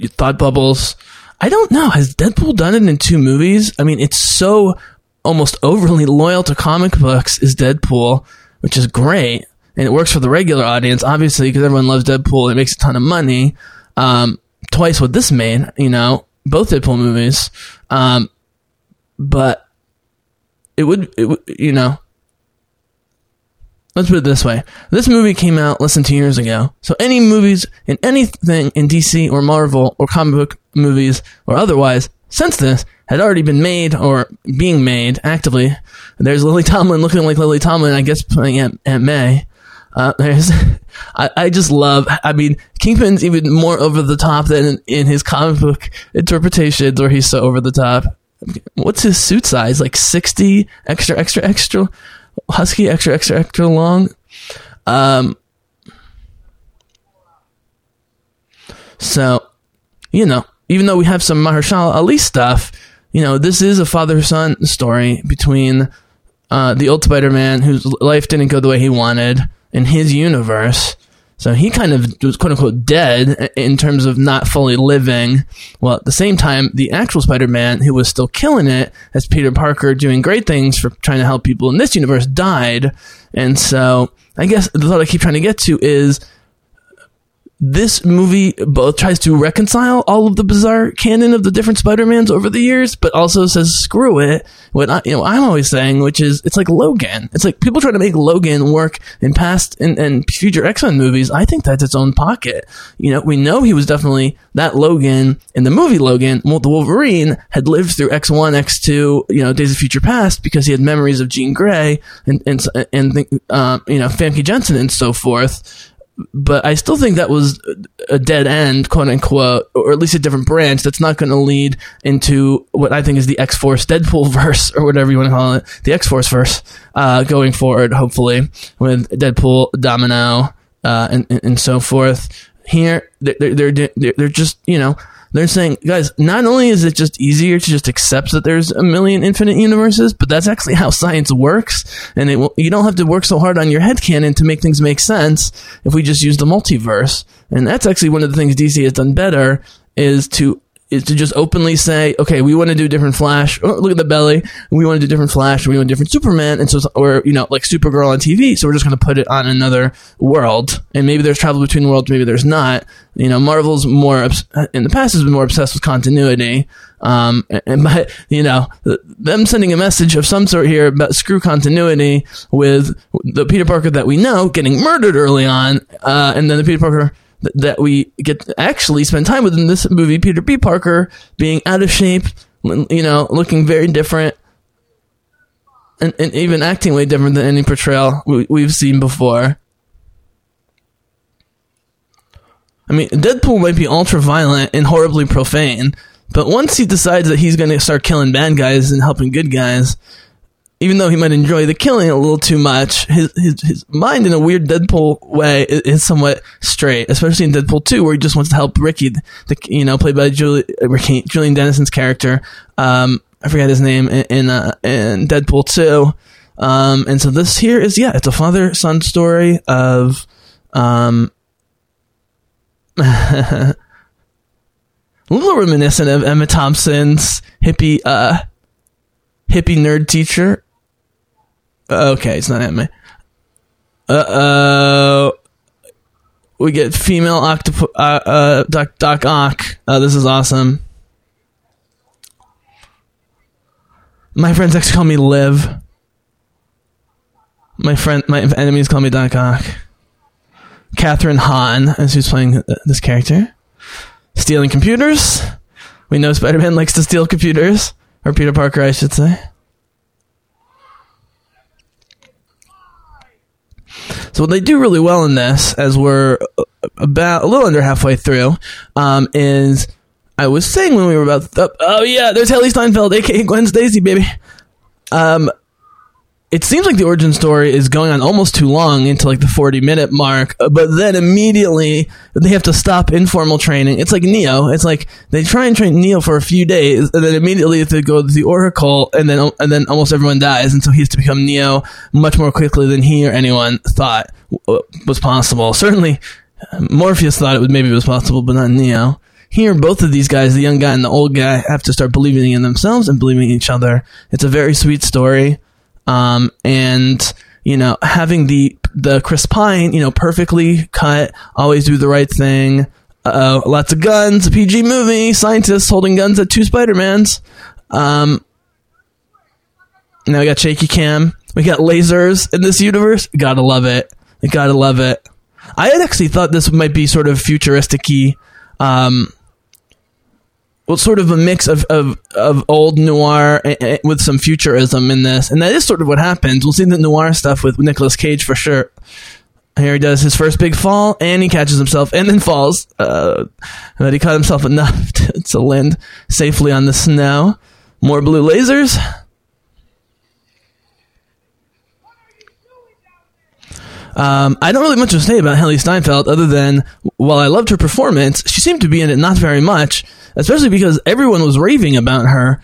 thought bubbles. I don't know. Has Deadpool done it in two movies? I mean, it's so almost overly loyal to comic books is Deadpool, which is great. And it works for the regular audience, obviously, because everyone loves Deadpool. It makes a ton of money. Um, twice what this made, you know, both Deadpool movies. Um, but it would, it would, you know, let's put it this way. This movie came out less than two years ago. So any movies in anything in DC or Marvel or comic book movies or otherwise since this had already been made or being made actively. There's Lily Tomlin looking like Lily Tomlin, I guess playing Aunt, Aunt May. Uh, there's, I, I just love. I mean, Kingpin's even more over the top than in, in his comic book interpretations, where he's so over the top. What's his suit size? Like sixty, extra, extra, extra, husky, extra, extra, extra long. Um. So, you know, even though we have some Mahershala Ali stuff, you know, this is a father son story between uh, the old Spider Man whose life didn't go the way he wanted in his universe. So he kind of was quote unquote dead in terms of not fully living. Well, at the same time, the actual Spider Man, who was still killing it as Peter Parker, doing great things for trying to help people in this universe, died. And so I guess the thought I keep trying to get to is this movie both tries to reconcile all of the bizarre canon of the different Spider-Mans over the years, but also says screw it. What I, you know, I'm always saying, which is it's like Logan. It's like people try to make Logan work in past and, and future X-Men movies. I think that's its own pocket. You know, we know he was definitely that Logan in the movie Logan. Well, the Wolverine had lived through X1, X2, you know, Days of Future Past because he had memories of Jean Grey and and and uh, you know Famke Janssen and so forth but I still think that was a dead end, quote unquote, or at least a different branch that's not going to lead into what I think is the X Force Deadpool verse, or whatever you want to call it, the X Force verse, uh, going forward, hopefully, with Deadpool, Domino, uh, and, and so forth. Here, they're, they're, they're, they're just, you know, they're saying, guys, not only is it just easier to just accept that there's a million infinite universes, but that's actually how science works. And it will, you don't have to work so hard on your head canon to make things make sense if we just use the multiverse. And that's actually one of the things DC has done better is to is to just openly say, okay, we want to do different Flash. Oh, look at the belly. We want to do different Flash. We want different Superman. And so, or, you know, like Supergirl on TV. So we're just going to put it on another world. And maybe there's travel between worlds. Maybe there's not. You know, Marvel's more, in the past has been more obsessed with continuity. Um, and by, you know, them sending a message of some sort here about screw continuity with the Peter Parker that we know getting murdered early on. Uh, and then the Peter Parker that we get to actually spend time with in this movie. Peter B. Parker being out of shape, you know, looking very different, and, and even acting way different than any portrayal we, we've seen before. I mean, Deadpool might be ultra violent and horribly profane, but once he decides that he's going to start killing bad guys and helping good guys, even though he might enjoy the killing a little too much, his his, his mind in a weird Deadpool way is, is, somewhat straight, especially in Deadpool 2, where he just wants to help Ricky, the, you know, played by Julie, Ricky, Julian Dennison's character. Um, I forget his name in, in, uh, in Deadpool 2. Um, and so this here is, yeah, it's a father son story of, um, a little reminiscent of Emma Thompson's hippie, uh, hippie nerd teacher Okay, it's not anime. Uh oh. We get female octopus. Uh, uh, Doc, Doc Ock. Uh, this is awesome. My friends actually call me Liv. My friend, my enemies call me Doc Ock. Kathryn Hahn, as who's playing this character. Stealing computers. We know Spider Man likes to steal computers. Or Peter Parker, I should say. So what they do really well in this, as we're about a little under halfway through, um, is I was saying when we were about, th- oh yeah, there's Hailee Steinfeld, aka Gwen Stacy, baby. Um, it seems like the origin story is going on almost too long into like the 40 minute mark, uh, but then immediately they have to stop informal training. It's like Neo. It's like they try and train Neo for a few days, and then immediately they go to the Oracle, and then and then almost everyone dies, and so he has to become Neo much more quickly than he or anyone thought was possible. Certainly, Morpheus thought it was maybe it was possible, but not Neo. Here, both of these guys, the young guy and the old guy, have to start believing in themselves and believing in each other. It's a very sweet story. Um, and you know, having the the Chris Pine, you know, perfectly cut, always do the right thing. Uh, lots of guns, a PG movie, scientists holding guns at two Spider Mans. Um, now we got shaky cam. We got lasers in this universe. Gotta love it. gotta love it. I had actually thought this might be sort of futuristic um, well, sort of a mix of, of, of old noir with some futurism in this, and that is sort of what happens. We'll see the noir stuff with Nicolas Cage for sure. Here he does his first big fall, and he catches himself, and then falls. Uh, but he caught himself enough to, to land safely on the snow. More blue lasers. Um, I don't really much to say about Hailee Steinfeld other than while I loved her performance, she seemed to be in it not very much, especially because everyone was raving about her.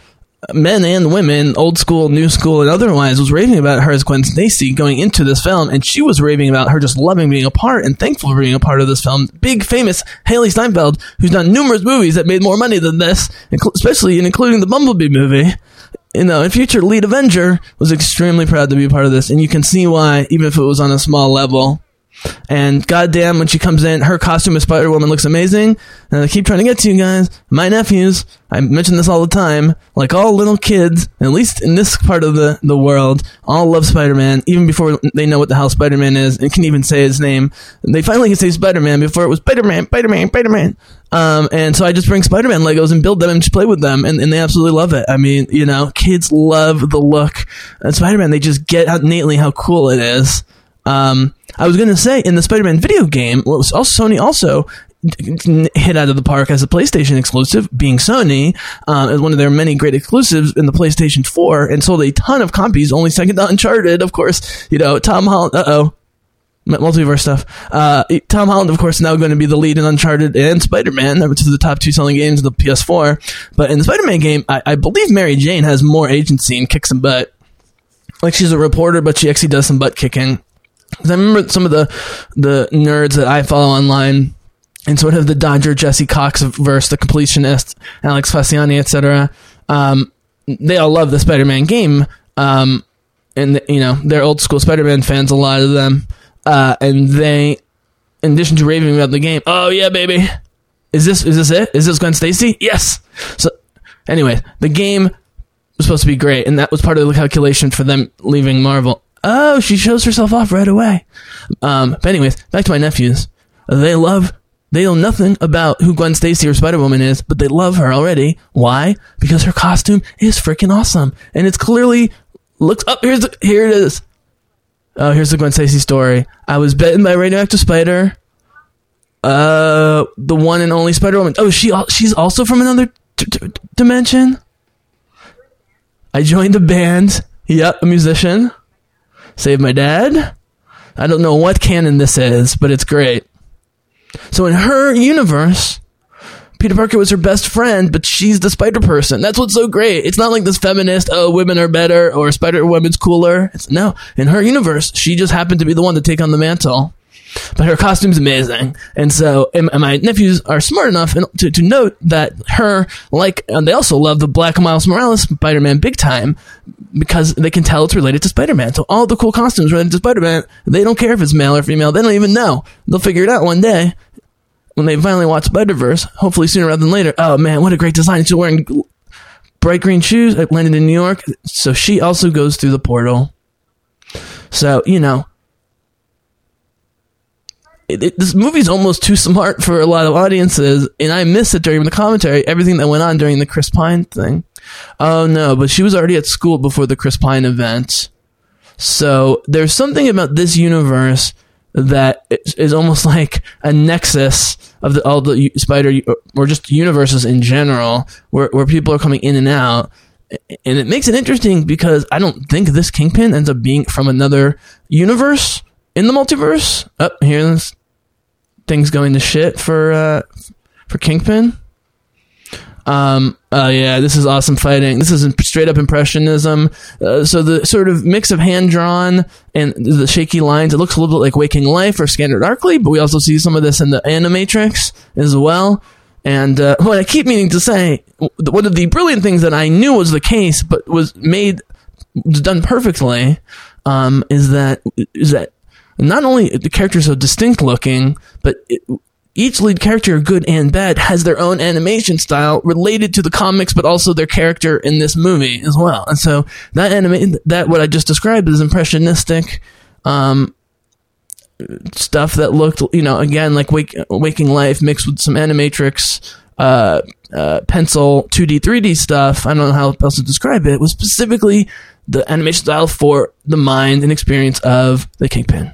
Men and women, old school, new school, and otherwise, was raving about her as Gwen Stacy going into this film, and she was raving about her just loving being a part and thankful for being a part of this film. Big famous Hailee Steinfeld, who's done numerous movies that made more money than this, especially in including the Bumblebee movie you know, and future lead Avenger was extremely proud to be a part of this, and you can see why, even if it was on a small level. And goddamn, when she comes in, her costume as Spider Woman looks amazing. And I keep trying to get to you guys. My nephews, I mention this all the time, like all little kids, at least in this part of the, the world, all love Spider Man, even before they know what the hell Spider Man is and can even say his name. They finally can say Spider Man before it was Spider Man, Spider Man, Spider Man. Um, and so I just bring Spider Man Legos and build them and just play with them, and, and they absolutely love it. I mean, you know, kids love the look. And Spider Man, they just get innately how cool it is. Um, I was going to say in the Spider-Man video game, well, also Sony also hit out of the park as a PlayStation exclusive, being Sony, uh, as one of their many great exclusives in the PlayStation 4, and sold a ton of copies, only second to Uncharted, of course. You know, Tom Holland. Uh oh. Multiverse stuff. Uh, Tom Holland, of course, now going to be the lead in Uncharted and Spider-Man, which is the top two selling games of the PS4. But in the Spider-Man game, I, I believe Mary Jane has more agency and kicks some butt. Like she's a reporter, but she actually does some butt kicking. I remember some of the the nerds that I follow online and sort of the Dodger Jesse Cox verse, the completionist, Alex Fasciani, etc. Um, they all love the Spider-Man game, um, and you know they're old school Spider-Man fans. A lot of them, uh, and they, in addition to raving about the game, oh yeah, baby, is this is this it? Is this Gwen Stacy? Yes. So, anyway, the game was supposed to be great, and that was part of the calculation for them leaving Marvel. Oh, she shows herself off right away. Um, but anyways, back to my nephews. They love. They know nothing about who Gwen Stacy or Spider Woman is, but they love her already. Why? Because her costume is freaking awesome, and it's clearly looks up. here's the, here it is. Oh, here's the Gwen Stacy story. I was bitten by a radioactive spider. Uh, the one and only Spider Woman. Oh, she she's also from another dimension. I joined a band. Yep, a musician. Saved my dad. I don't know what canon this is, but it's great. So in her universe, Peter Parker was her best friend, but she's the Spider Person. That's what's so great. It's not like this feminist, oh, women are better or Spider Woman's cooler. It's, no, in her universe, she just happened to be the one to take on the mantle. But her costume's amazing, and so and, my nephews are smart enough to, to note that her like they also love the Black Miles Morales Spider-Man big time because they can tell it's related to Spider-Man. So all the cool costumes related to Spider-Man, they don't care if it's male or female. They don't even know. They'll figure it out one day when they finally watch Spider Verse. Hopefully sooner rather than later. Oh man, what a great design! She's wearing bright green shoes. Landed in New York, so she also goes through the portal. So you know, it, this movie's almost too smart for a lot of audiences, and I miss it during the commentary. Everything that went on during the Chris Pine thing. Oh no, but she was already at school before the Chris Pine event. So there's something about this universe that is, almost like a nexus of the, all the spider or just universes in general, where where people are coming in and out. And it makes it interesting because I don't think this Kingpin ends up being from another universe in the multiverse. Up oh, things going to shit for uh, for Kingpin. Um, uh, yeah, this is awesome fighting. This is straight up impressionism. Uh, so the sort of mix of hand drawn and the shaky lines, it looks a little bit like Waking Life or Scanner Darkly, but we also see some of this in the Animatrix as well. And uh, what I keep meaning to say, one of the brilliant things that I knew was the case, but was made was done perfectly, um, is that is that not only the characters are distinct looking, but it, each lead character, good and bad, has their own animation style related to the comics, but also their character in this movie as well. And so that anime, that what I just described is impressionistic, um, stuff that looked, you know, again like Wake, Waking Life mixed with some animatrix, uh, uh, pencil 2D, 3D stuff. I don't know how else to describe. It was specifically the animation style for the mind and experience of the Kingpin.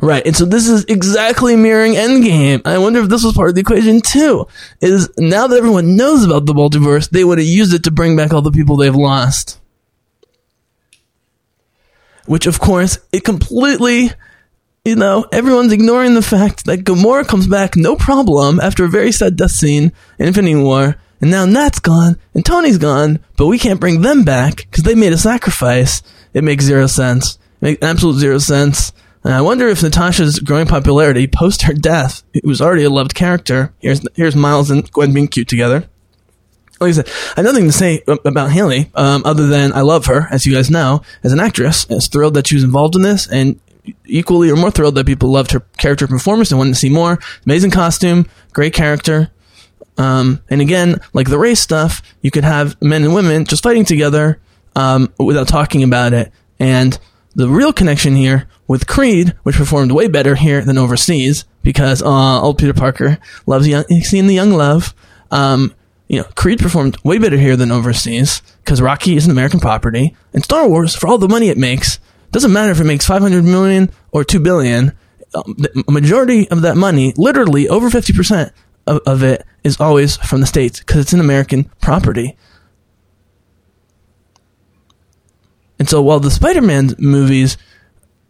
Right, and so this is exactly mirroring Endgame. I wonder if this was part of the equation too. Is now that everyone knows about the multiverse, they would have used it to bring back all the people they've lost. Which, of course, it completely, you know, everyone's ignoring the fact that Gamora comes back no problem after a very sad death scene in Infinity War, and now Nat's gone and Tony's gone, but we can't bring them back because they made a sacrifice. It makes zero sense. It makes absolute zero sense. And I wonder if Natasha's growing popularity post her death, it was already a loved character. Here's here's Miles and Gwen being cute together. Like I said, I have nothing to say about Hailee, um, other than I love her, as you guys know, as an actress. I was thrilled that she was involved in this, and equally or more thrilled that people loved her character performance and wanted to see more. Amazing costume, great character. Um, and again, like the race stuff, you could have men and women just fighting together um, without talking about it. And the real connection here with Creed, which performed way better here than overseas, because uh, old Peter Parker loves young, seeing the young love. Um, you know, Creed performed way better here than overseas because Rocky is an American property, and Star Wars, for all the money it makes, doesn't matter if it makes 500 million or 2 billion. Um, the majority of that money, literally over 50% of, of it, is always from the States because it's an American property. And so while the Spider Man movies,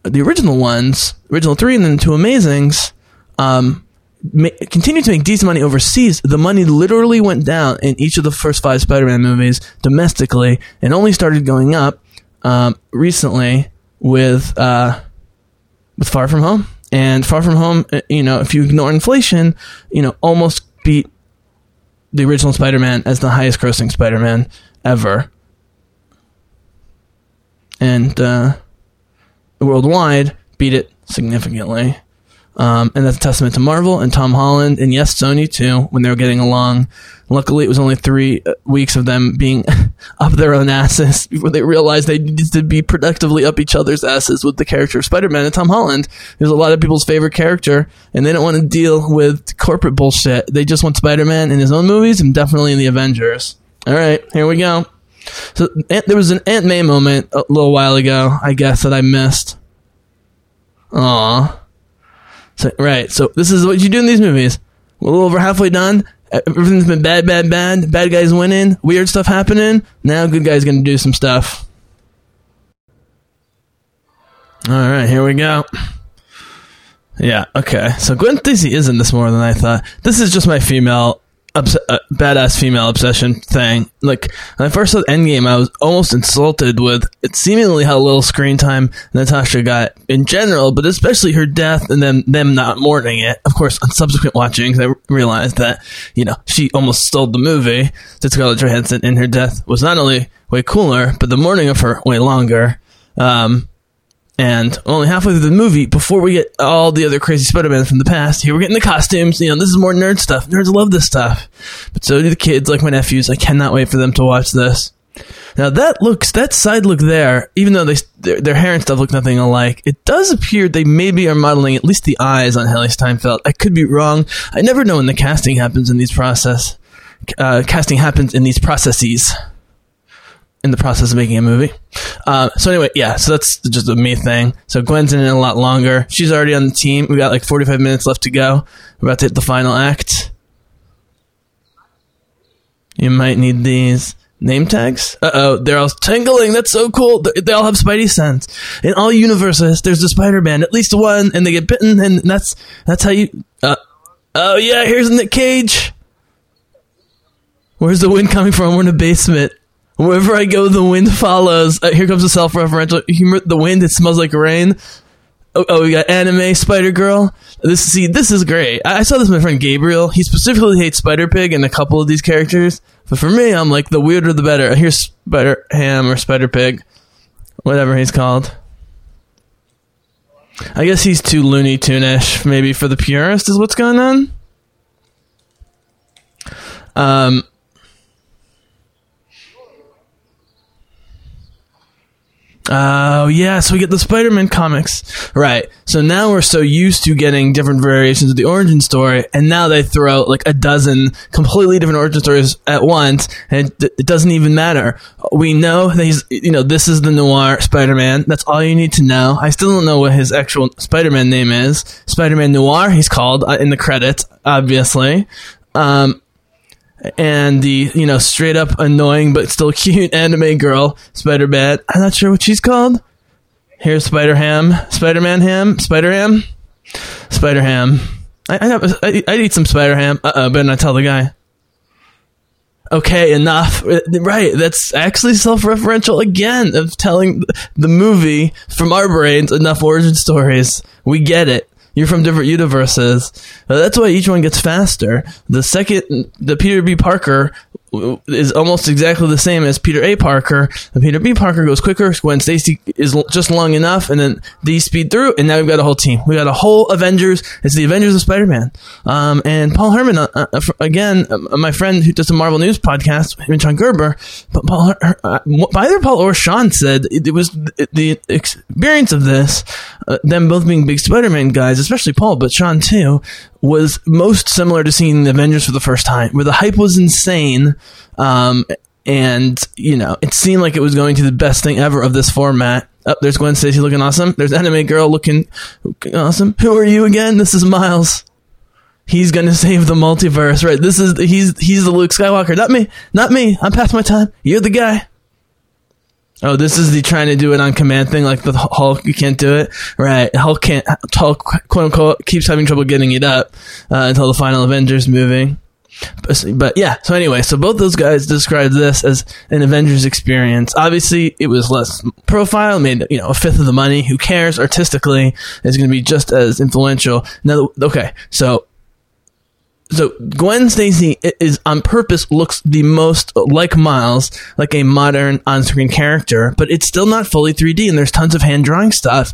the original ones, original three and then two Amazings, um, ma- continued to make decent money overseas, the money literally went down in each of the first five Spider Man movies domestically and only started going up um, recently with, uh, with Far From Home. And Far From Home, uh, you know, if you ignore inflation, you know, almost beat the original Spider Man as the highest grossing Spider Man ever and uh, worldwide beat it significantly. Um, and that's a testament to Marvel and Tom Holland, and yes, Sony too, when they were getting along. Luckily, it was only three uh, weeks of them being up their own asses before they realized they needed to be productively up each other's asses with the character of Spider Man and Tom Holland. Was a lot of people's favorite character, and they don't want to deal with corporate bullshit. They just want Spider Man in his own movies and definitely in the Avengers. All right, here we go. So there was an Aunt May moment a little while ago, I guess, that I missed. Aw. So, right, so this is what you do in these movies. We're a little over halfway done. Everything's been bad, bad, bad. Bad guys winning. Weird stuff happening. Now good guys gonna do some stuff. All right, here we go. Yeah, okay. So Gwen Stacy is in this more than I thought. This is just my female obs- uh, badass female obsession thing. Like when I first saw Endgame, I was almost insulted with it seemingly how little screen time Natasha got in general, but especially her death and then them not mourning it. Of course, on subsequent watchings, I realized that you know she almost stole the movie. That Scarlett Johansson in her death was not only way cooler, but the mourning of her way longer. Um, and only halfway through the movie, before we get all the other crazy Spider-Man from the past, here we're getting the costumes. You know, this is more nerd stuff. Nerds love this stuff. But so do the kids, like my nephews. I cannot wait for them to watch this. Now that looks, that side look there, even though they, their, their hair and stuff look nothing alike, it does appear they maybe are modeling at least the eyes on Hailee Steinfeld. I could be wrong. I never know when the casting happens in these process, uh, casting happens in these processes in the process of making a movie. Uh, so anyway, yeah, so that's just a me thing. So Gwen's in it a lot longer. She's already on the team. We got like 45 minutes left to go. We're about to hit the final act. You might need these name tags. Uh oh, they're all tingling. That's so cool. They, all have Spidey sense. In all universes, there's a Spider-Man, at least one, and they get bitten, and that's that's how you. Uh, oh yeah, here's Nick Cage. Where's the wind coming from? We're in a basement. Wherever I go, the wind follows. Uh, here comes a self-referential humor. The wind, it smells like rain. Oh, oh, we got anime Spider Girl. This see, this is great. I, I saw this with my friend Gabriel. He specifically hates Spider Pig and a couple of these characters. But for me, I'm like the weirder the better. Here's Spider Ham or Spider Pig, whatever he's called. I guess he's too Looney Tune-ish, maybe for the purist, is what's going on. Um, Oh yeah, so we get the Spider-Man comics, right? So now we're so used to getting different variations of the origin story, and now they throw out like a dozen completely different origin stories at once, and it, it doesn't even matter. We know that he's, you know, this is the noir Spider-Man. That's all you need to know. I still don't know what his actual Spider-Man name is. Spider-Man Noir, he's called uh, in the credits, obviously. Um, and the you know straight up annoying but still cute anime girl Spider Bat. I'm not sure what she's called. Here's Spider Ham, Spider Man Ham, Spider Ham, Spider Ham. I I, I eat some Spider Ham. Uh oh, better not I tell the guy. Okay, enough. Uh, Right, that's actually self-referential again of telling the movie from our brains enough origin stories. We get it. You're from different universes. That's why each one gets faster. The second, the Peter B. Parker is almost exactly the same as Peter A. Parker. And Peter B. Parker goes quicker. Gwen Stacy is just long enough, and then these speed through, and now we've got a whole team. We got a whole Avengers. It's the Avengers of Spider-Man. Um, and Paul Herman, uh, uh, again, uh, my friend who does the Marvel News podcast, him and Sean Gerber, but Paul, uh, either Paul or Sean said it, it was th- the experience of this, uh, them both being big Spider-Man guys, especially Paul, but Sean too, was most similar to seeing the Avengers for the first time, where the hype was insane. Um, and you know, it seemed like it was going to the best thing ever of this format. Up there's Gwen Stacy looking awesome. There's Anime Girl looking, looking awesome. Who are you again? This is Miles. He's gonna save the multiverse, right? This is he's he's the Luke Skywalker, not me, not me. I'm past my time. You're the guy. Oh, this is the trying to do it on command thing, like the Hulk. You can't do it, right? Hulk can't. Hulk, quote unquote, keeps having trouble getting it up uh, until the final Avengers movie. But, but yeah, so anyway, so both those guys described this as an Avengers experience. Obviously, it was less profile, made you know a fifth of the money. Who cares? Artistically, it's going to be just as influential. Now, okay, so so Gwen Stacy is on purpose looks the most like Miles, like a modern on-screen character, but it's still not fully 3D, and there's tons of hand drawing stuff.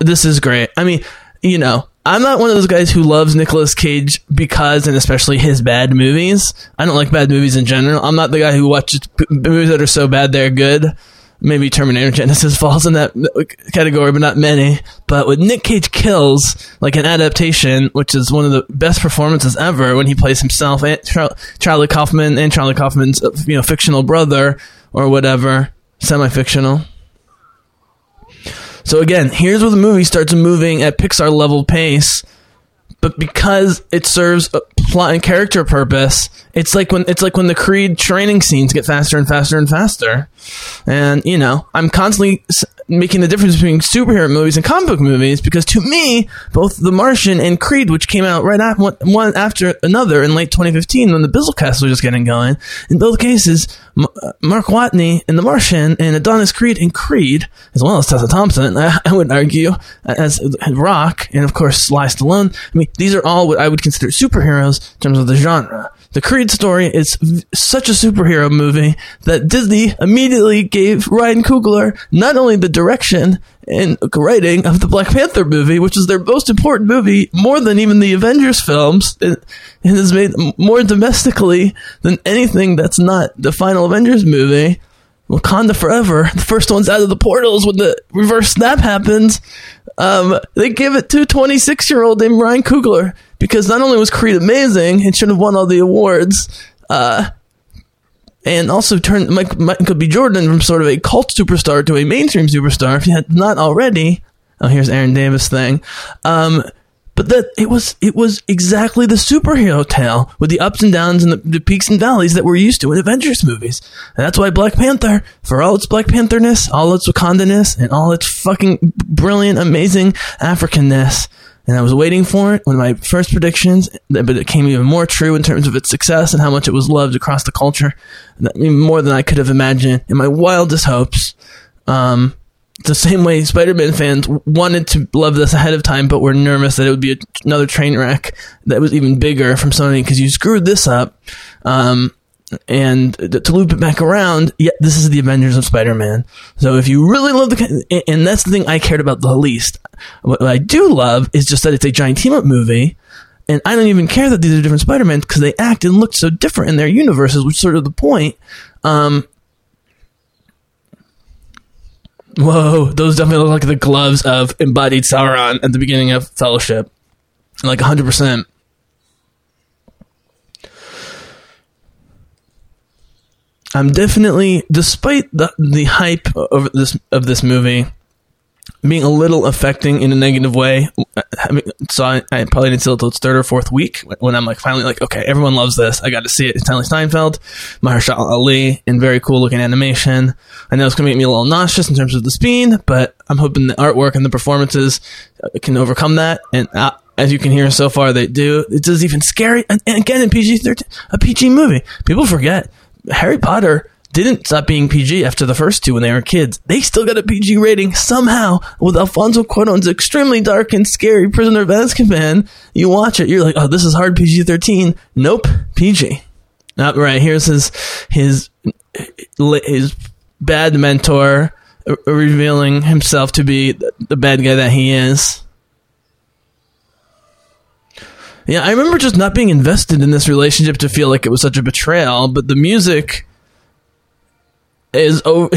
This is great. I mean, you know, I'm not one of those guys who loves Nicolas Cage because, and especially his bad movies. I don't like bad movies in general. I'm not the guy who watches movies that are so bad they're good. Maybe Terminator Genisys falls in that category, but not many. But with Nick Cage kills, like an adaptation, which is one of the best performances ever when he plays himself and Charlie Kaufman and Charlie Kaufman's uh, you know fictional brother or whatever, semi-fictional. So again, here's where the movie starts moving at Pixar level pace, but because it serves a plot and character purpose, it's like when it's like when the Creed training scenes get faster and faster and faster. And you know, I'm constantly making the difference between superhero movies and comic book movies because to me, both The Martian and Creed, which came out right after one, after another in late 2015 when the Bizzlecast was just getting going, in both cases, M- Mark Watney in The Martian and Adonis Creed in Creed, as well as Tessa Thompson, I, I would argue, as Rock, and of course Sly Stallone. I mean, these are all what I would consider superheroes in terms of the genre. The Creed story is v- such a superhero movie that Disney immediately gave Ryan Coogler not only the direction and writing of the Black Panther movie, which is their most important movie, more than even the Avengers films, and is made more domestically than anything that's not the final Avengers movie. Wakanda Forever, the first one's out of the portals when the reverse snap happens. Um, they give it to 26 year old named Ryan Coogler because not only was Creed amazing and should have won all the awards, uh, and also turned Mike, Michael B. Jordan from sort of a cult superstar to a mainstream superstar, if he had not already. Oh, here's Aaron Davis thing. Um, but that it was it was exactly the superhero tale with the ups and downs and the, the peaks and valleys that we're used to in Avengers movies. And that's why Black Panther, for all its Black Pantherness, all its Wakandaness, and all its fucking brilliant, amazing Africanness, and I was waiting for it. One of my first predictions, but it came even more true in terms of its success and how much it was loved across the culture, more than I could have imagined in my wildest hopes. Um, the same way Spider-Man fans wanted to love this ahead of time, but were nervous that it would be another train wreck that was even bigger from Sony because you screwed this up. Um, and to loop it back around, yeah, this is the Avengers of Spider-Man. So if you really love the, and that's the thing I cared about the least. What I do love is just that it's a giant team-up movie. And I don't even care that these are different Spider-Men because they act and look so different in their universes, which is sort of the point. Um, Whoa, those definitely look like the gloves of embodied Sauron at the beginning of Fellowship. Like 100%. I'm definitely, despite the the hype of this of this movie being a little affecting in a negative way, I mean, so I, I probably didn't see it until its third or fourth week when I'm like finally like, okay, everyone loves this. I got to see it. It's Stanley Steinfeld, Mahershala Ali, in very cool looking animation. I know it's gonna make me a little nauseous in terms of the speed, but I'm hoping the artwork and the performances uh, can overcome that. And uh, as you can hear so far, they do. It does even scary. And, and again, in PG thirteen, a PG movie, people forget Harry Potter didn't stop being PG after the first two when they were kids. They still got a PG rating somehow with Alfonso Cuarón's extremely dark and scary Prisoner of Azkaban. You watch it, you're like, oh, this is hard PG thirteen. Nope, PG. Not right. Here's his his his bad mentor uh, revealing himself to be the bad guy that he is. Yeah, I remember just not being invested in this relationship to feel like it was such a betrayal, but the music is over,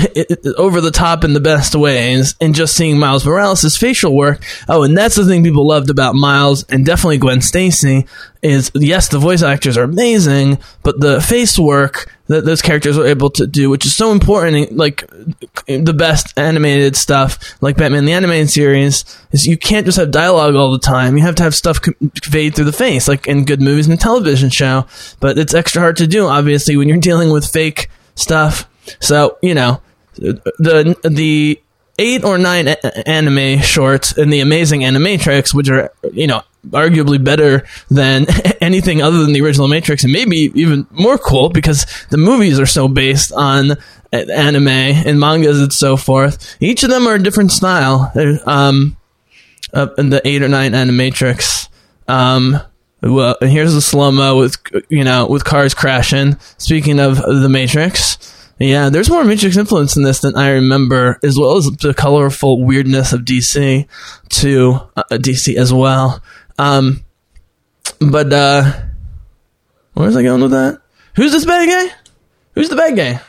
over the top in the best ways, and just seeing Miles Morales' facial work. Oh, and that's the thing people loved about Miles, and definitely Gwen Stacy, is yes, the voice actors are amazing, but the face work that those characters were able to do, which is so important, like the best animated stuff, like Batman the Animated Series, is you can't just have dialogue all the time. You have to have stuff conveyed through the face, like in good movies and television show. But it's extra hard to do, obviously, when you're dealing with fake stuff. So you know, the the eight or nine anime shorts in the Amazing Animatrix, which are you know arguably better than anything other than the original Matrix, and maybe even more cool because the movies are so based on anime and mangas and so forth. Each of them are a different style. Um, in the eight or nine Animatrix. Um, well, and here's the slow mo with you know with cars crashing. Speaking of the Matrix, yeah, there's more Matrix influence in this than I remember, as well as the colorful weirdness of DC to uh, DC as well. Um, but uh, where's I going with that? Who's this bad guy? Who's the bad guy?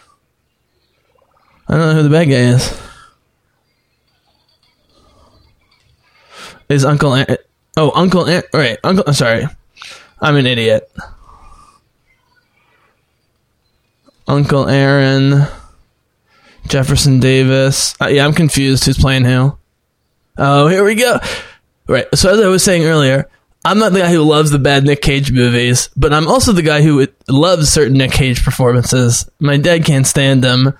I don't know who the bad guy is. Is Uncle Aaron, Oh, Uncle Aaron, right, Uncle I'm sorry. I'm an idiot. Uncle Aaron, Jefferson Davis. Uh, yeah, I'm confused. Who's playing who? Oh, here we go. Right. So as I was saying earlier, I'm not the guy who loves the bad Nick Cage movies, but I'm also the guy who loves certain Nick Cage performances. My dad can't stand them.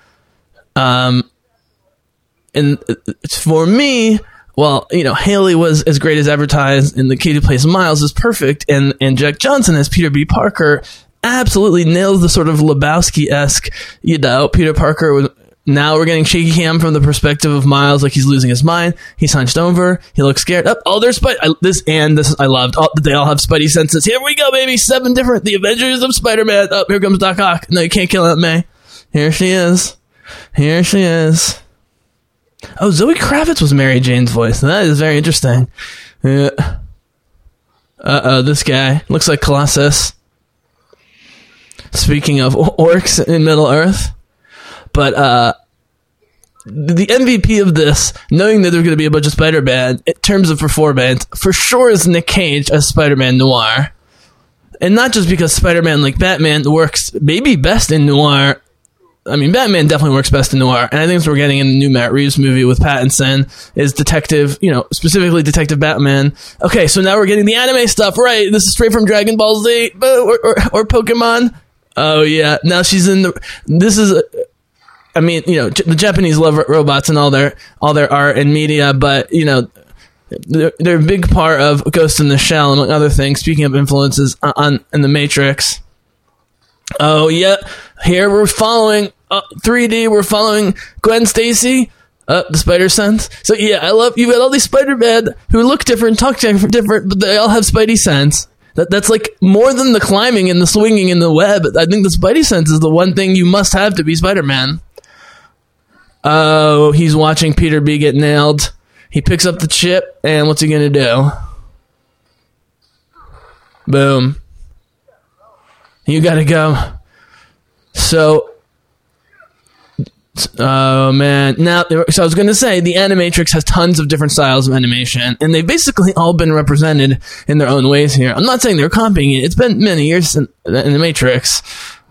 Um, and for me, well, you know, Hailee was as great as advertised, and the kid who plays Miles is perfect, and and Jake Johnson as Peter B. Parker absolutely nails the sort of Lebowski esque, you know, Peter Parker. Was, now we're getting shaky cam from the perspective of Miles, like he's losing his mind. He's hunched over. He looks scared. Up. Oh, there's Spidey. This and this I loved. Oh, they all have Spidey senses. Here we go, baby. Seven different. The Avengers of Spider-Man. Up here comes Doc Ock. No, you can't kill Aunt May. Here she is. Here she is. Oh, Zoe Kravitz was Mary Jane's voice. That is very interesting. Yeah. Uh oh, this guy looks like Colossus. Speaking of orcs in Middle Earth, but uh, the MVP of this, knowing that there's going to be a bunch of Spider-Man in terms of performance, for sure is Nick Cage as Spider-Man Noir, and not just because Spider-Man, like Batman, works maybe best in noir. I mean, Batman definitely works best in noir, and I think we're getting in the new Matt Reeves movie with Pattinson is detective, you know, specifically Detective Batman. Okay, so now we're getting the anime stuff, right? This is straight from Dragon Ball Z or, or, or Pokemon. Oh yeah, now she's in the. This is. A, I mean, you know, the Japanese love ro- robots and all their all their art and media, but you know, they're, they're a big part of Ghost in the Shell, among other things. Speaking of influences on, on in the Matrix. Oh yeah, here we're following uh, 3D. We're following Gwen Stacy. Uh, the Spider Sense. So yeah, I love you've got all these Spider Man who look different, talk different, but they all have Spidey sense. That that's like more than the climbing and the swinging in the web. I think the Spidey sense is the one thing you must have to be Spider Man. Oh, he's watching Peter B get nailed. He picks up the chip, and what's he gonna do? Boom. You gotta go. So, Oh man! Now, so I was going to say the Animatrix has tons of different styles of animation, and they've basically all been represented in their own ways here. I'm not saying they're copying it; it's been many years in, the Matrix,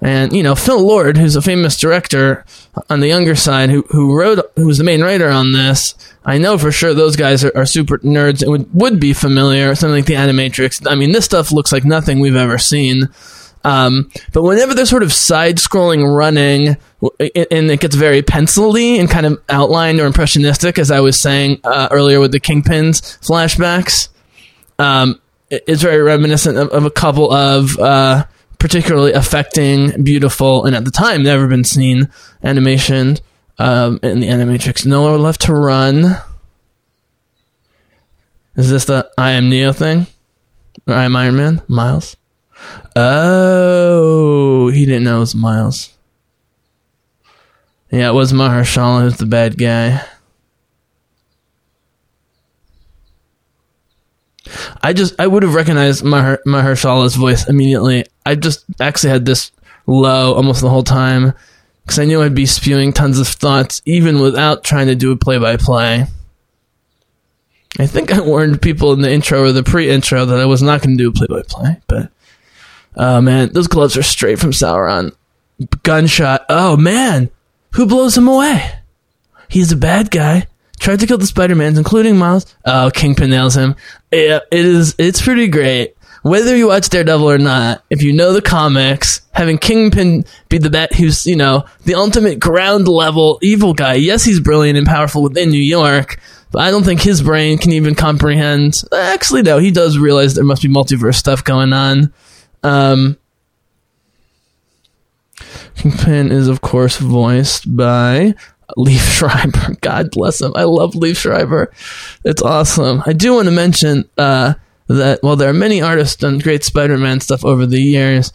and you know Phil Lord, who's a famous director on the younger side, who who wrote, who was the main writer on this. I know for sure those guys are, are super nerds and would would be familiar with something like the Animatrix. I mean, this stuff looks like nothing we've ever seen. Um, but whenever they're sort of side scrolling running and it gets very pencil-y and kind of outlined or impressionistic, as I was saying uh, earlier with the Kingpins flashbacks, um, it's very reminiscent of, of a couple of uh, particularly affecting, beautiful, and at the time never been seen animation um, in the Animatrix. Nowhere Left to Run. Is this the I Am Neo thing? Or I Am Iron Man? Miles? Oh, he didn't know it was Miles. Yeah, it was Mahershala who's the bad guy. I just I would have recognized Maher, Mahershala's voice immediately. I just actually had this low almost the whole time because I knew I'd be spewing tons of thoughts even without trying to do a play by play. I think I warned people in the intro or the pre-intro that I was not going to do a play by play, but Oh man, those gloves are straight from Sauron. Gunshot. Oh man, who blows him away? He's a bad guy. Tried to kill the Spider-Mans, including Miles. Oh, Kingpin nails him. Yeah, it is. It's pretty great. Whether you watch Daredevil or not, if you know the comics, having Kingpin be the bat who's, you know, the ultimate ground level evil guy. Yes, he's brilliant and powerful within New York, but I don't think his brain can even comprehend. Actually, no, he does realize there must be multiverse stuff going on. Um, Kingpin is, of course, voiced by Leaf Schreiber. God bless him. I love Liev Schreiber. It's awesome. I do want to mention uh, that while there are many artists done great Spider-Man stuff over the years,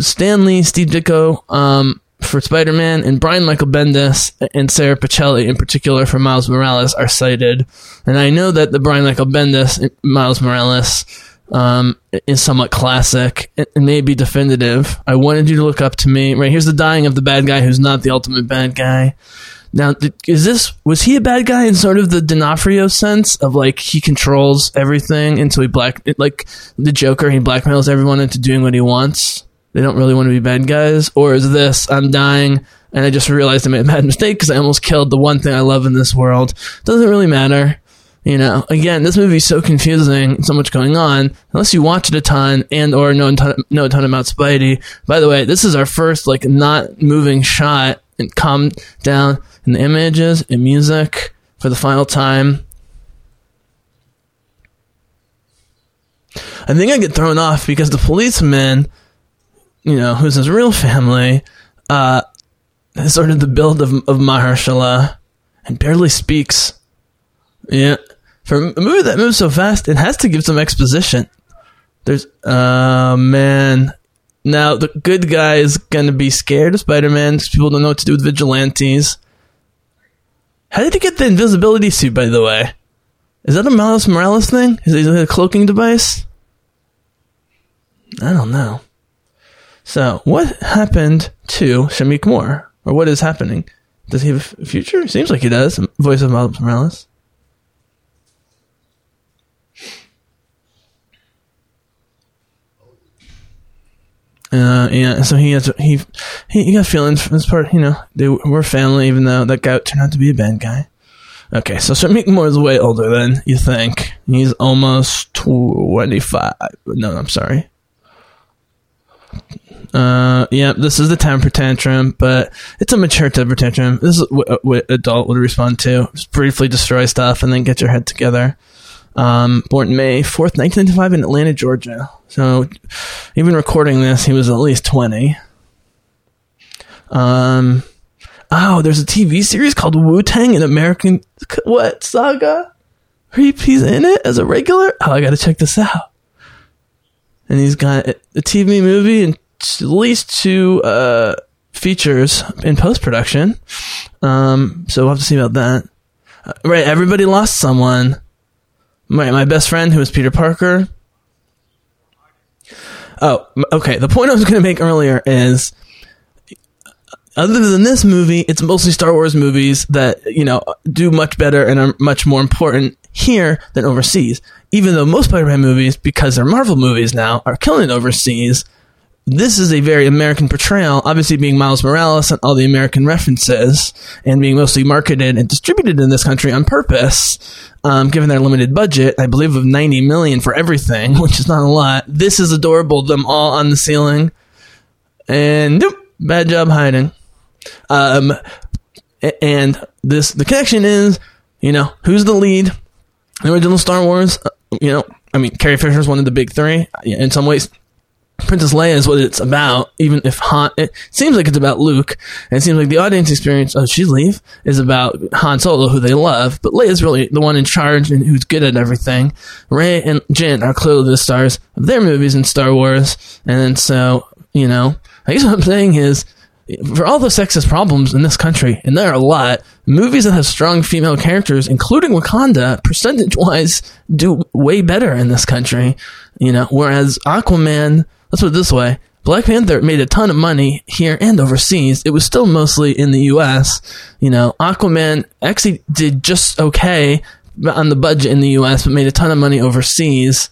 Stan Lee, Steve Ditko um, for Spider-Man, and Brian Michael Bendis and Sara Pichelli in particular for Miles Morales are cited. And I know that the Brian Michael Bendis Miles Morales um, is somewhat classic and maybe definitive. I wanted you to look up to me. Right here's the dying of the bad guy who's not the ultimate bad guy. Now, is this was he a bad guy in sort of the D'Onofrio sense of like he controls everything until he black like the Joker he blackmails everyone into doing what he wants. They don't really want to be bad guys, or is this I'm dying and I just realized I made a bad mistake because I almost killed the one thing I love in this world. Doesn't really matter. You know, again, this movie's so confusing, so much going on. Unless you watch it a ton and or know a ton, know a ton about Spidey. By the way, this is our first like not moving shot and calm down in the images and music for the final time. I think I get thrown off because the policeman, you know, who's his real family, uh, is sort of the build of, of Mahershala and barely speaks. Yeah. For a movie that moves so fast, it has to give some exposition. There's, uh, man. Now, the good guy is gonna be scared of Spider-Man because people don't know what to do with vigilantes. How did he get the invisibility suit, by the way? Is that a Miles Morales thing? Is it a cloaking device? I don't know. So, what happened to Shameik Moore? Or what is happening? Does he have a future? Seems like he does. Voice of Miles Morales. Uh, yeah, so he has he he, got feelings for this part. You know, they were family, even though that guy turned out to be a bad guy. Okay, so Shameik Moore is way older than you think. He's almost twenty five. No, I'm sorry. Uh, yeah, this is the temper tantrum, but it's a mature temper tantrum. This is what, what adult would respond to. Just briefly destroy stuff and then get your head together. Um, born May 4th, 1995 in Atlanta, Georgia. So, even recording this, he was at least 20. Um, oh, there's a TV series called Wu Tang, an American, what, saga? He, he's in it as a regular? Oh, I gotta check this out. And he's got a TV movie and at least two, uh, features in post production. Um, so we'll have to see about that. Uh, right, everybody lost someone. My my best friend who was Peter Parker. Oh, okay. The point I was going to make earlier is other than this movie, it's mostly Star Wars movies that, you know, do much better and are much more important here than overseas. Even though most Spider Man movies, because they're Marvel movies now, are killing overseas, this is a very American portrayal, obviously being Miles Morales and all the American references, and being mostly marketed and distributed in this country on purpose. Um, given their limited budget, I believe of 90 million for everything, which is not a lot. This is adorable. Them all on the ceiling, and nope, bad job hiding. Um, and this the connection is, you know, who's the lead? The original Star Wars, uh, you know, I mean, Carrie Fisher is one of the big three. In some ways, Princess Leia is what it's about, even if Han, it seems like it's about Luke, and it seems like the audience experience, of she's leave, is about Han Solo, who they love, but Leia's really the one in charge and who's good at everything. Rey and Jyn are clearly the stars of their movies in Star Wars, and so, you know, I guess what I'm saying is, for all the sexist problems in this country, and there are a lot, movies that have strong female characters, including Wakanda, percentage wise, do way better in this country. You know, whereas Aquaman, let's put it this way. Black Panther made a ton of money here and overseas. It was still mostly in the US. You know, Aquaman actually did just okay on the budget in the US, but made a ton of money overseas.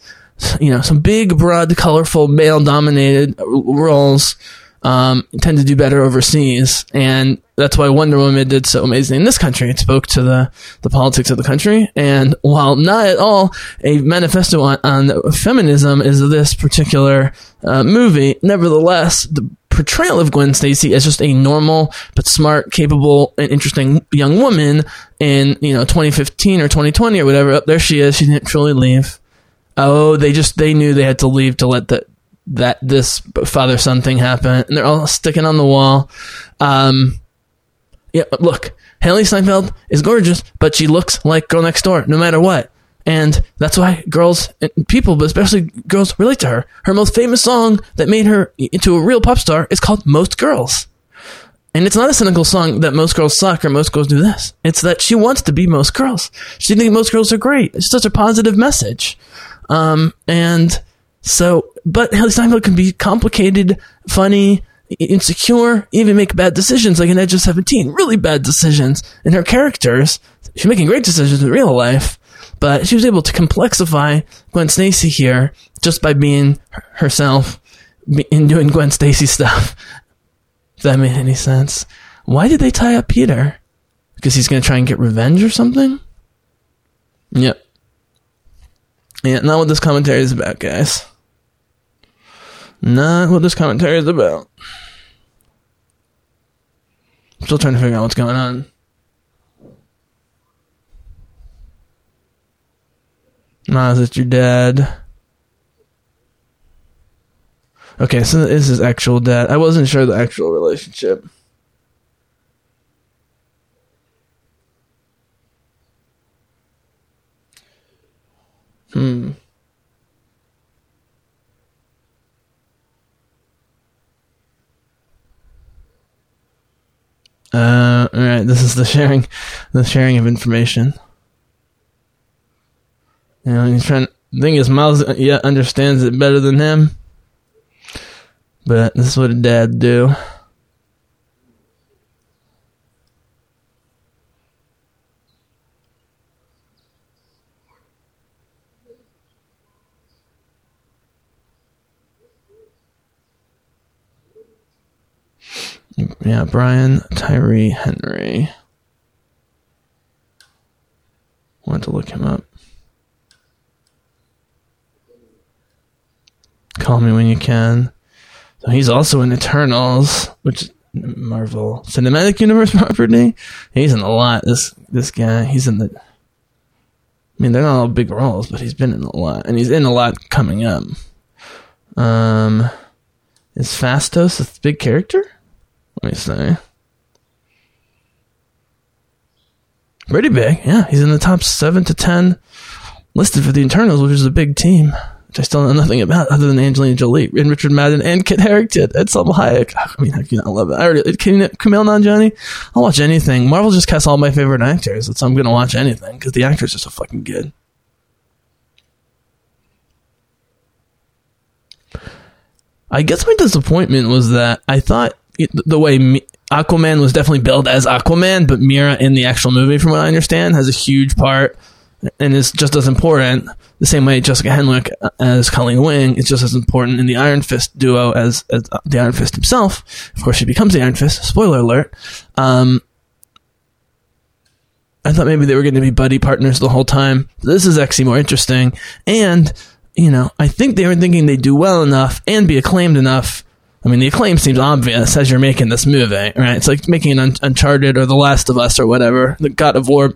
You know, some big, broad, colorful, male dominated roles um, tend to do better overseas, and that's why Wonder Woman did so amazing in this country. It spoke to the the politics of the country, and while not at all a manifesto on, on feminism is this particular uh, movie, nevertheless the portrayal of Gwen Stacy as just a normal but smart, capable, and interesting young woman in you know 2015 or 2020 or whatever. Up there she is. She didn't truly leave. Oh, they just they knew they had to leave to let the that this father son thing happened, and they're all sticking on the wall. Um, yeah, look, Hailee Steinfeld is gorgeous, but she looks like Girl Next Door, no matter what. And that's why girls, people, but especially girls, relate to her. Her most famous song that made her into a real pop star is called Most Girls. And it's not a cynical song that most girls suck or most girls do this. It's that she wants to be most girls. She thinks most girls are great. It's such a positive message. Um, and so, but Hailee Steinfeld can be complicated, funny, insecure, even make bad decisions like in Edge of 17. Really bad decisions. And her characters, she's making great decisions in real life, but she was able to complexify Gwen Stacy here just by being herself and doing Gwen Stacy stuff. If that made any sense. Why did they tie up Peter? Because he's going to try and get revenge or something? Yep. Yeah, not what this commentary is about, guys. Not what this commentary is about. I'm Still trying to figure out what's going on. Nah, is it your dad? Okay, so this is actual dad. I wasn't sure the actual relationship. Hmm. Uh, all right. This is the sharing, the sharing of information. You know, he's trying. The thing is, Miles uh, yeah understands it better than him, but this is what a dad do. Yeah, Brian Tyree Henry. Want to look him up. Call me when you can. So he's also in Eternals, which Marvel Cinematic Universe property. He's in a lot. This this guy, he's in the. I mean, they're not all big roles, but he's been in a lot, and he's in a lot coming up. Um, is Phastos a big character? Let me see. Pretty big, yeah. He's in the top seven to ten listed for the Eternals, which is a big team, which I still know nothing about other than Angelina Jolie and Richard Madden and Kit Harington and Salma Hayek. I mean, I can love it. I already can you, Kumail Nanjiani. I'll watch anything. Marvel just casts all my favorite actors. That's I'm gonna watch anything because the actors are so fucking good. I guess my disappointment was that I thought the way Aquaman was definitely billed as Aquaman, but Mera in the actual movie, from what I understand, has a huge part and is just as important. The same way Jessica Henwick uh, as Colleen Wing is just as important in the Iron Fist duo as, as uh, the Iron Fist himself. Of course, she becomes the Iron Fist. Spoiler alert. Um, I thought maybe they were going to be buddy partners the whole time. This is actually more interesting. And, you know, I think they were thinking they'd do well enough and be acclaimed enough. I mean, the acclaim seems obvious as you're making this movie, right? It's like making an Un- Uncharted or The Last of Us or whatever, the God of War,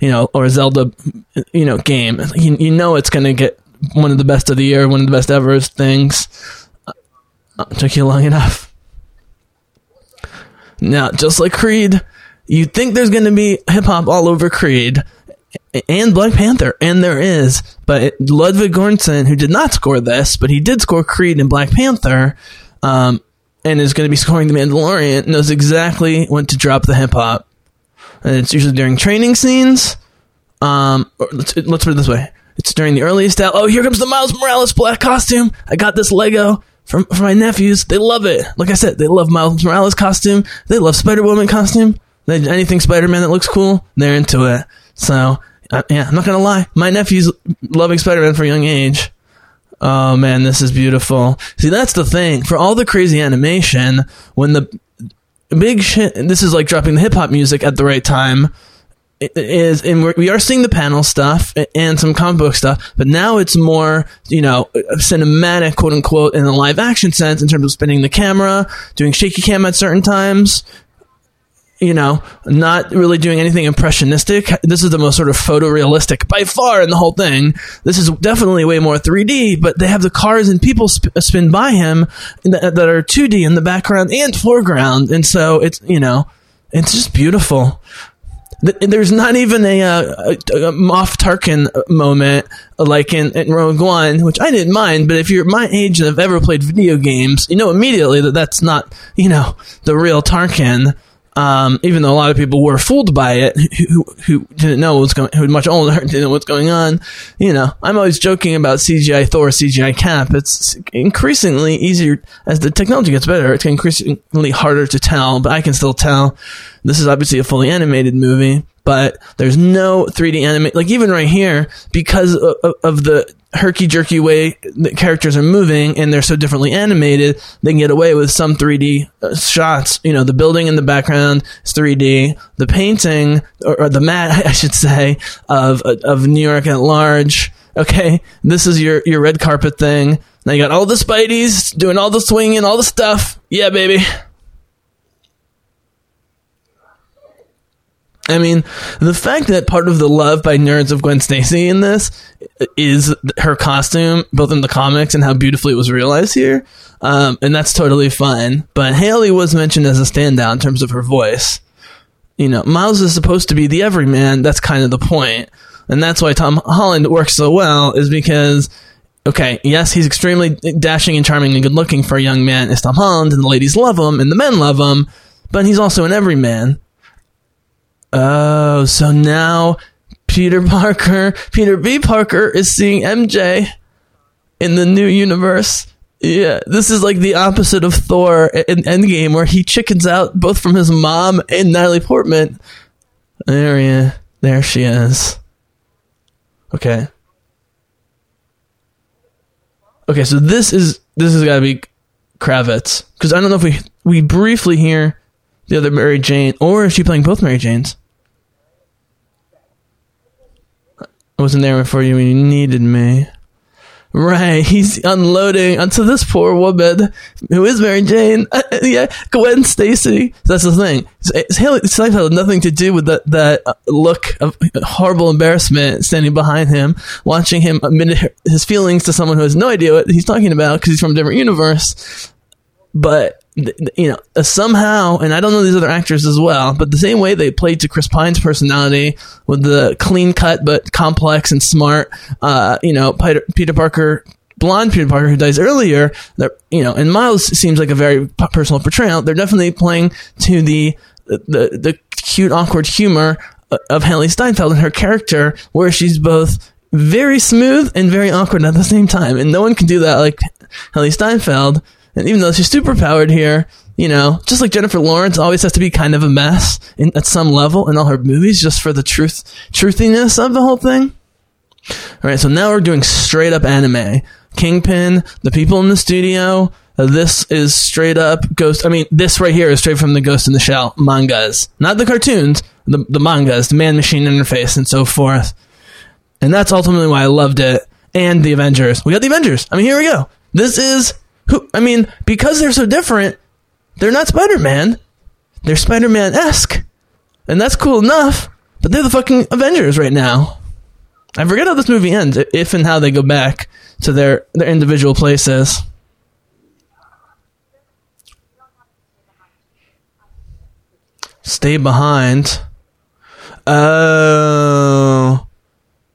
you know, or Zelda, you know, game. You, you know it's going to get one of the best of the year, one of the best ever things. Uh, took you long enough. Now, just like Creed, you think there's going to be hip hop all over Creed and Black Panther, and there is. But Ludwig Göransson, who did not score this, but he did score Creed and Black Panther, um, and is going to be scoring The Mandalorian, knows exactly when to drop the hip hop. And it's usually during training scenes. Um, let's, let's put it this way: it's during the earliest out. Oh, here comes the Miles Morales black costume. I got this Lego from for my nephews. They love it. Like I said, they love Miles Morales costume. They love Spider Woman costume. They, anything Spider Man that looks cool, they're into it. So uh, yeah, I'm not gonna lie. My nephew's loving Spider Man for a young age. Oh man, this is beautiful. See, that's the thing. For all the crazy animation, when the big shit, this is like dropping the hip hop music at the right time. Is and we're, we are seeing the panel stuff and some comic book stuff, but now it's more you know cinematic, quote unquote, in the live action sense in terms of spinning the camera, doing shaky cam at certain times, you know, not really doing anything impressionistic. This is the most sort of photorealistic by far in the whole thing. This is definitely way more 3D, but they have the cars and people sp- uh, spin by him that, uh, that are 2D in the background and foreground. And so it's, you know, it's just beautiful. There's not even a, uh, a, a Moff Tarkin moment uh, like in, in Rogue One, which I didn't mind. But if you're my age and have ever played video games, you know immediately that that's not, you know, the real Tarkin um, even though a lot of people were fooled by it, who, who didn't know what's going, who much older, didn't know what's going on. You know, I'm always joking about CGI Thor, CGI Cap. It's increasingly easier as the technology gets better. It's increasingly harder to tell, but I can still tell. This is obviously a fully animated movie, but there's no 3D animate. Like even right here, because of, of the herky jerky way the characters are moving and they're so differently animated, they can get away with some 3D uh, shots. You know, the building in the background is 3D. The painting, or, or the mat, I should say, of of New York at large. Okay, this is your your red carpet thing. Now you got all the Spideys doing all the swinging, all the stuff. Yeah, baby. I mean, the fact that part of the love by nerds of Gwen Stacy in this is her costume, both in the comics and how beautifully it was realized here, um, and that's totally fine. But Hailee was mentioned as a standout in terms of her voice. You know, Miles is supposed to be the everyman. That's kind of the point, and that's why Tom Holland works so well. Is because okay, yes, he's extremely dashing and charming and good looking for a young man. Is Tom Holland, and the ladies love him and the men love him, but he's also an everyman. Oh, so now Peter Parker, Peter B. Parker is seeing MJ in the new universe. Yeah, this is like the opposite of Thor in Endgame, where he chickens out both from his mom and Natalie Portman. There, yeah, there she is. Okay. Okay, so this is this has got to be Kravitz because I don't know if we we briefly hear the other Mary Jane or is she playing both Mary Janes? I wasn't there for you when you needed me. Right, he's unloading onto this poor woman who is Mary Jane. Uh, yeah, Gwen Stacy. That's the thing. Hailee Steinfeld had nothing to do with that that uh, look of horrible embarrassment standing behind him, watching him admit his feelings to someone who has no idea what he's talking about because he's from a different universe. But you know, uh, somehow, and I don't know these other actors as well, but the same way they played to Chris Pine's personality with the clean cut but complex and smart, uh, you know, Peter, Peter Parker, blonde Peter Parker who dies earlier, you know, and Miles seems like a very personal portrayal. They're definitely playing to the the the cute, awkward humor uh, of Hailee Steinfeld and her character, where she's both very smooth and very awkward at the same time, and no one can do that like Hailee Steinfeld. And even though she's super powered here, you know, just like Jennifer Lawrence always has to be kind of a mess in, at some level in all her movies, just for the truth, truthiness of the whole thing. All right, so now we're doing straight up anime. Kingpin, the people in the studio. uh, this is straight up Ghost. I mean, this right here is straight from the Ghost in the Shell mangas, not the cartoons, the the mangas, the man machine interface, and so forth. And that's ultimately why I loved it. And the Avengers. We got the Avengers. I mean, here we go. This is who. I mean, because they're so different, they're not Spider Man. They're Spider Man esque, and that's cool enough. But they're the fucking Avengers right now. I forget how this movie ends, if and how they go back to their their individual places. Stay behind. Oh,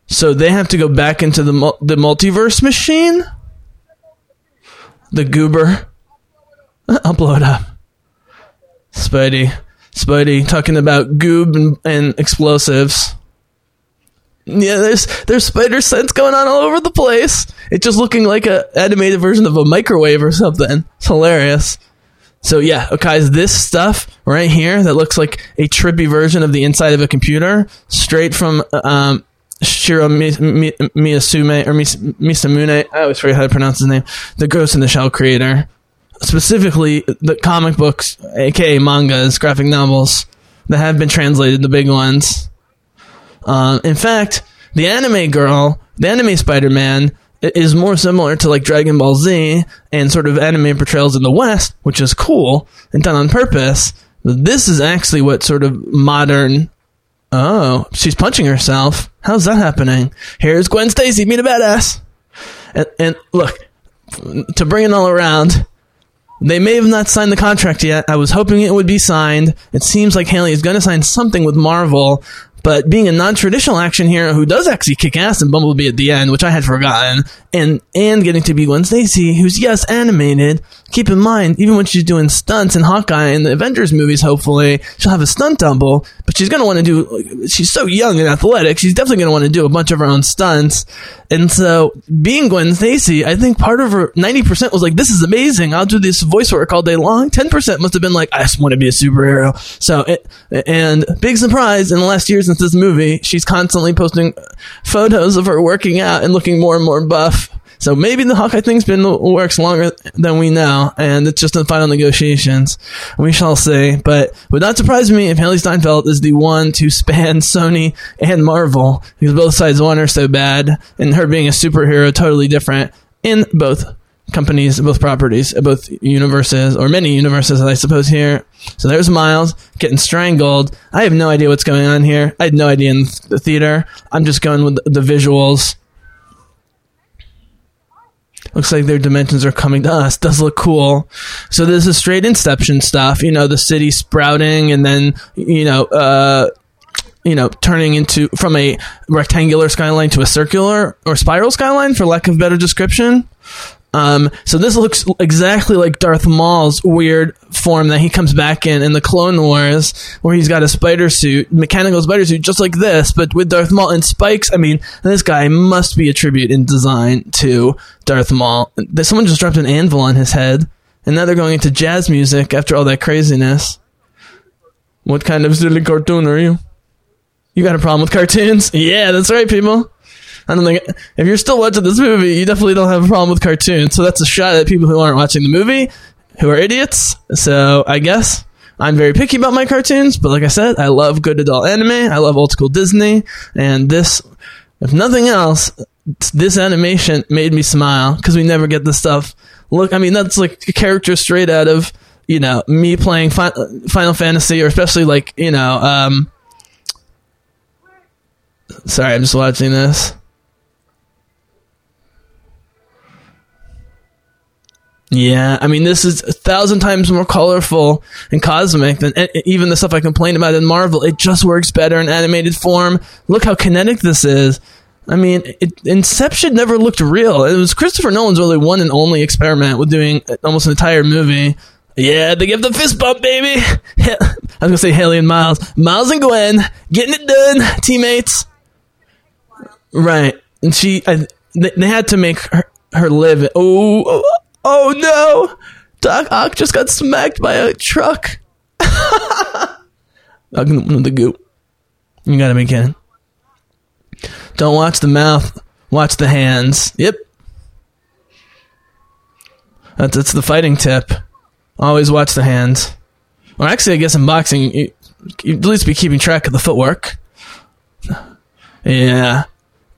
so they have to go back into the the multiverse machine. The goober. I'll blow it up. Spidey, Spidey, talking about goob and, and explosives. Yeah, there's there's spider sense going on all over the place. It's just looking like a animated version of a microwave or something. It's hilarious. So yeah, okay, is this stuff right here that looks like a trippy version of the inside of a computer, straight from um, Shiro Mi- Mi- Miyasume or Mis- Misamune. I always forget how to pronounce his name. The Ghost in the Shell creator, specifically the comic books, aka mangas, graphic novels that have been translated, the big ones. Um, in fact, the anime girl, the anime Spider-Man, is more similar to like Dragon Ball Z and sort of anime portrayals in the West, which is cool and done on purpose. This is actually what sort of modern. Oh, she's punching herself. How's that happening? Here's Gwen Stacy, meet a badass. And, and look, to bring it all around, they may have not signed the contract yet. I was hoping it would be signed. It seems like Hailee is going to sign something with Marvel, but being a non-traditional action hero who does actually kick ass in Bumblebee at the end, which I had forgotten, and and getting to be Gwen Stacy, who's yes animated. Keep in mind, even when she's doing stunts in Hawkeye and the Avengers movies, hopefully she'll have a stunt double. But she's gonna want to do. She's so young and athletic. She's definitely gonna want to do a bunch of her own stunts. And so, being Gwen Stacy, I think part of her ninety percent was like, "This is amazing. I'll do this voice work all day long." Ten percent must have been like, "I just want to be a superhero." So, it, and big surprise in the last year since this movie, she's constantly posting photos of her working out and looking more and more buff. So maybe the Hawkeye thing's been works longer than we know, and it's just in final negotiations. We shall see. But would not surprise me if Hailee Steinfeld is the one to span Sony and Marvel, because both sides want her so bad, and her being a superhero totally different in both companies, both properties, both universes, or many universes, I suppose, here. So there's Miles getting strangled. I have no idea what's going on here. I had no idea in the theater. I'm just going with the visuals. Looks like their dimensions are coming to us. Does look cool. So this is straight Inception stuff. You know, the city sprouting and then, you know, uh, you know, turning into from a rectangular skyline to a circular or spiral skyline, for lack of better description. Um, so this looks exactly like Darth Maul's weird form that he comes back in in the Clone Wars, where he's got a spider suit, mechanical spider suit, just like this, but with Darth Maul and spikes. I mean, this guy must be a tribute in design to Darth Maul. Someone just dropped an anvil on his head, and now they're going into jazz music after all that craziness. What kind of silly cartoon are you? You got a problem with cartoons? Yeah, that's right, people. I don't think if you're still watching this movie, you definitely don't have a problem with cartoons. So that's a shot at people who aren't watching the movie, who are idiots. So I guess I'm very picky about my cartoons, but like I said, I love good adult anime. I love old school Disney, and this, if nothing else, this animation made me smile because we never get this stuff. Look, I mean, that's like a character straight out of you know me playing fi- Final Fantasy, or especially like you know. um Sorry, I'm just watching this. Yeah, I mean, this is a thousand times more colorful and cosmic than even the stuff I complain about in Marvel. It just works better in animated form. Look how kinetic this is. I mean, it, Inception never looked real. It was Christopher Nolan's really one and only experiment with doing almost an entire movie. Yeah, they give the fist bump, baby. I was gonna say Hailee and Miles, Miles and Gwen, getting it done, teammates. Right, and she, I, they, they had to make her, her live. Oh, oh, oh no! Doc Ock just got smacked by a truck. The goop. You gotta be kidding. Don't watch the mouth, watch the hands. Yep. That's, that's the fighting tip. Always watch the hands. Or actually, I guess in boxing, you, you at least be keeping track of the footwork. Yeah.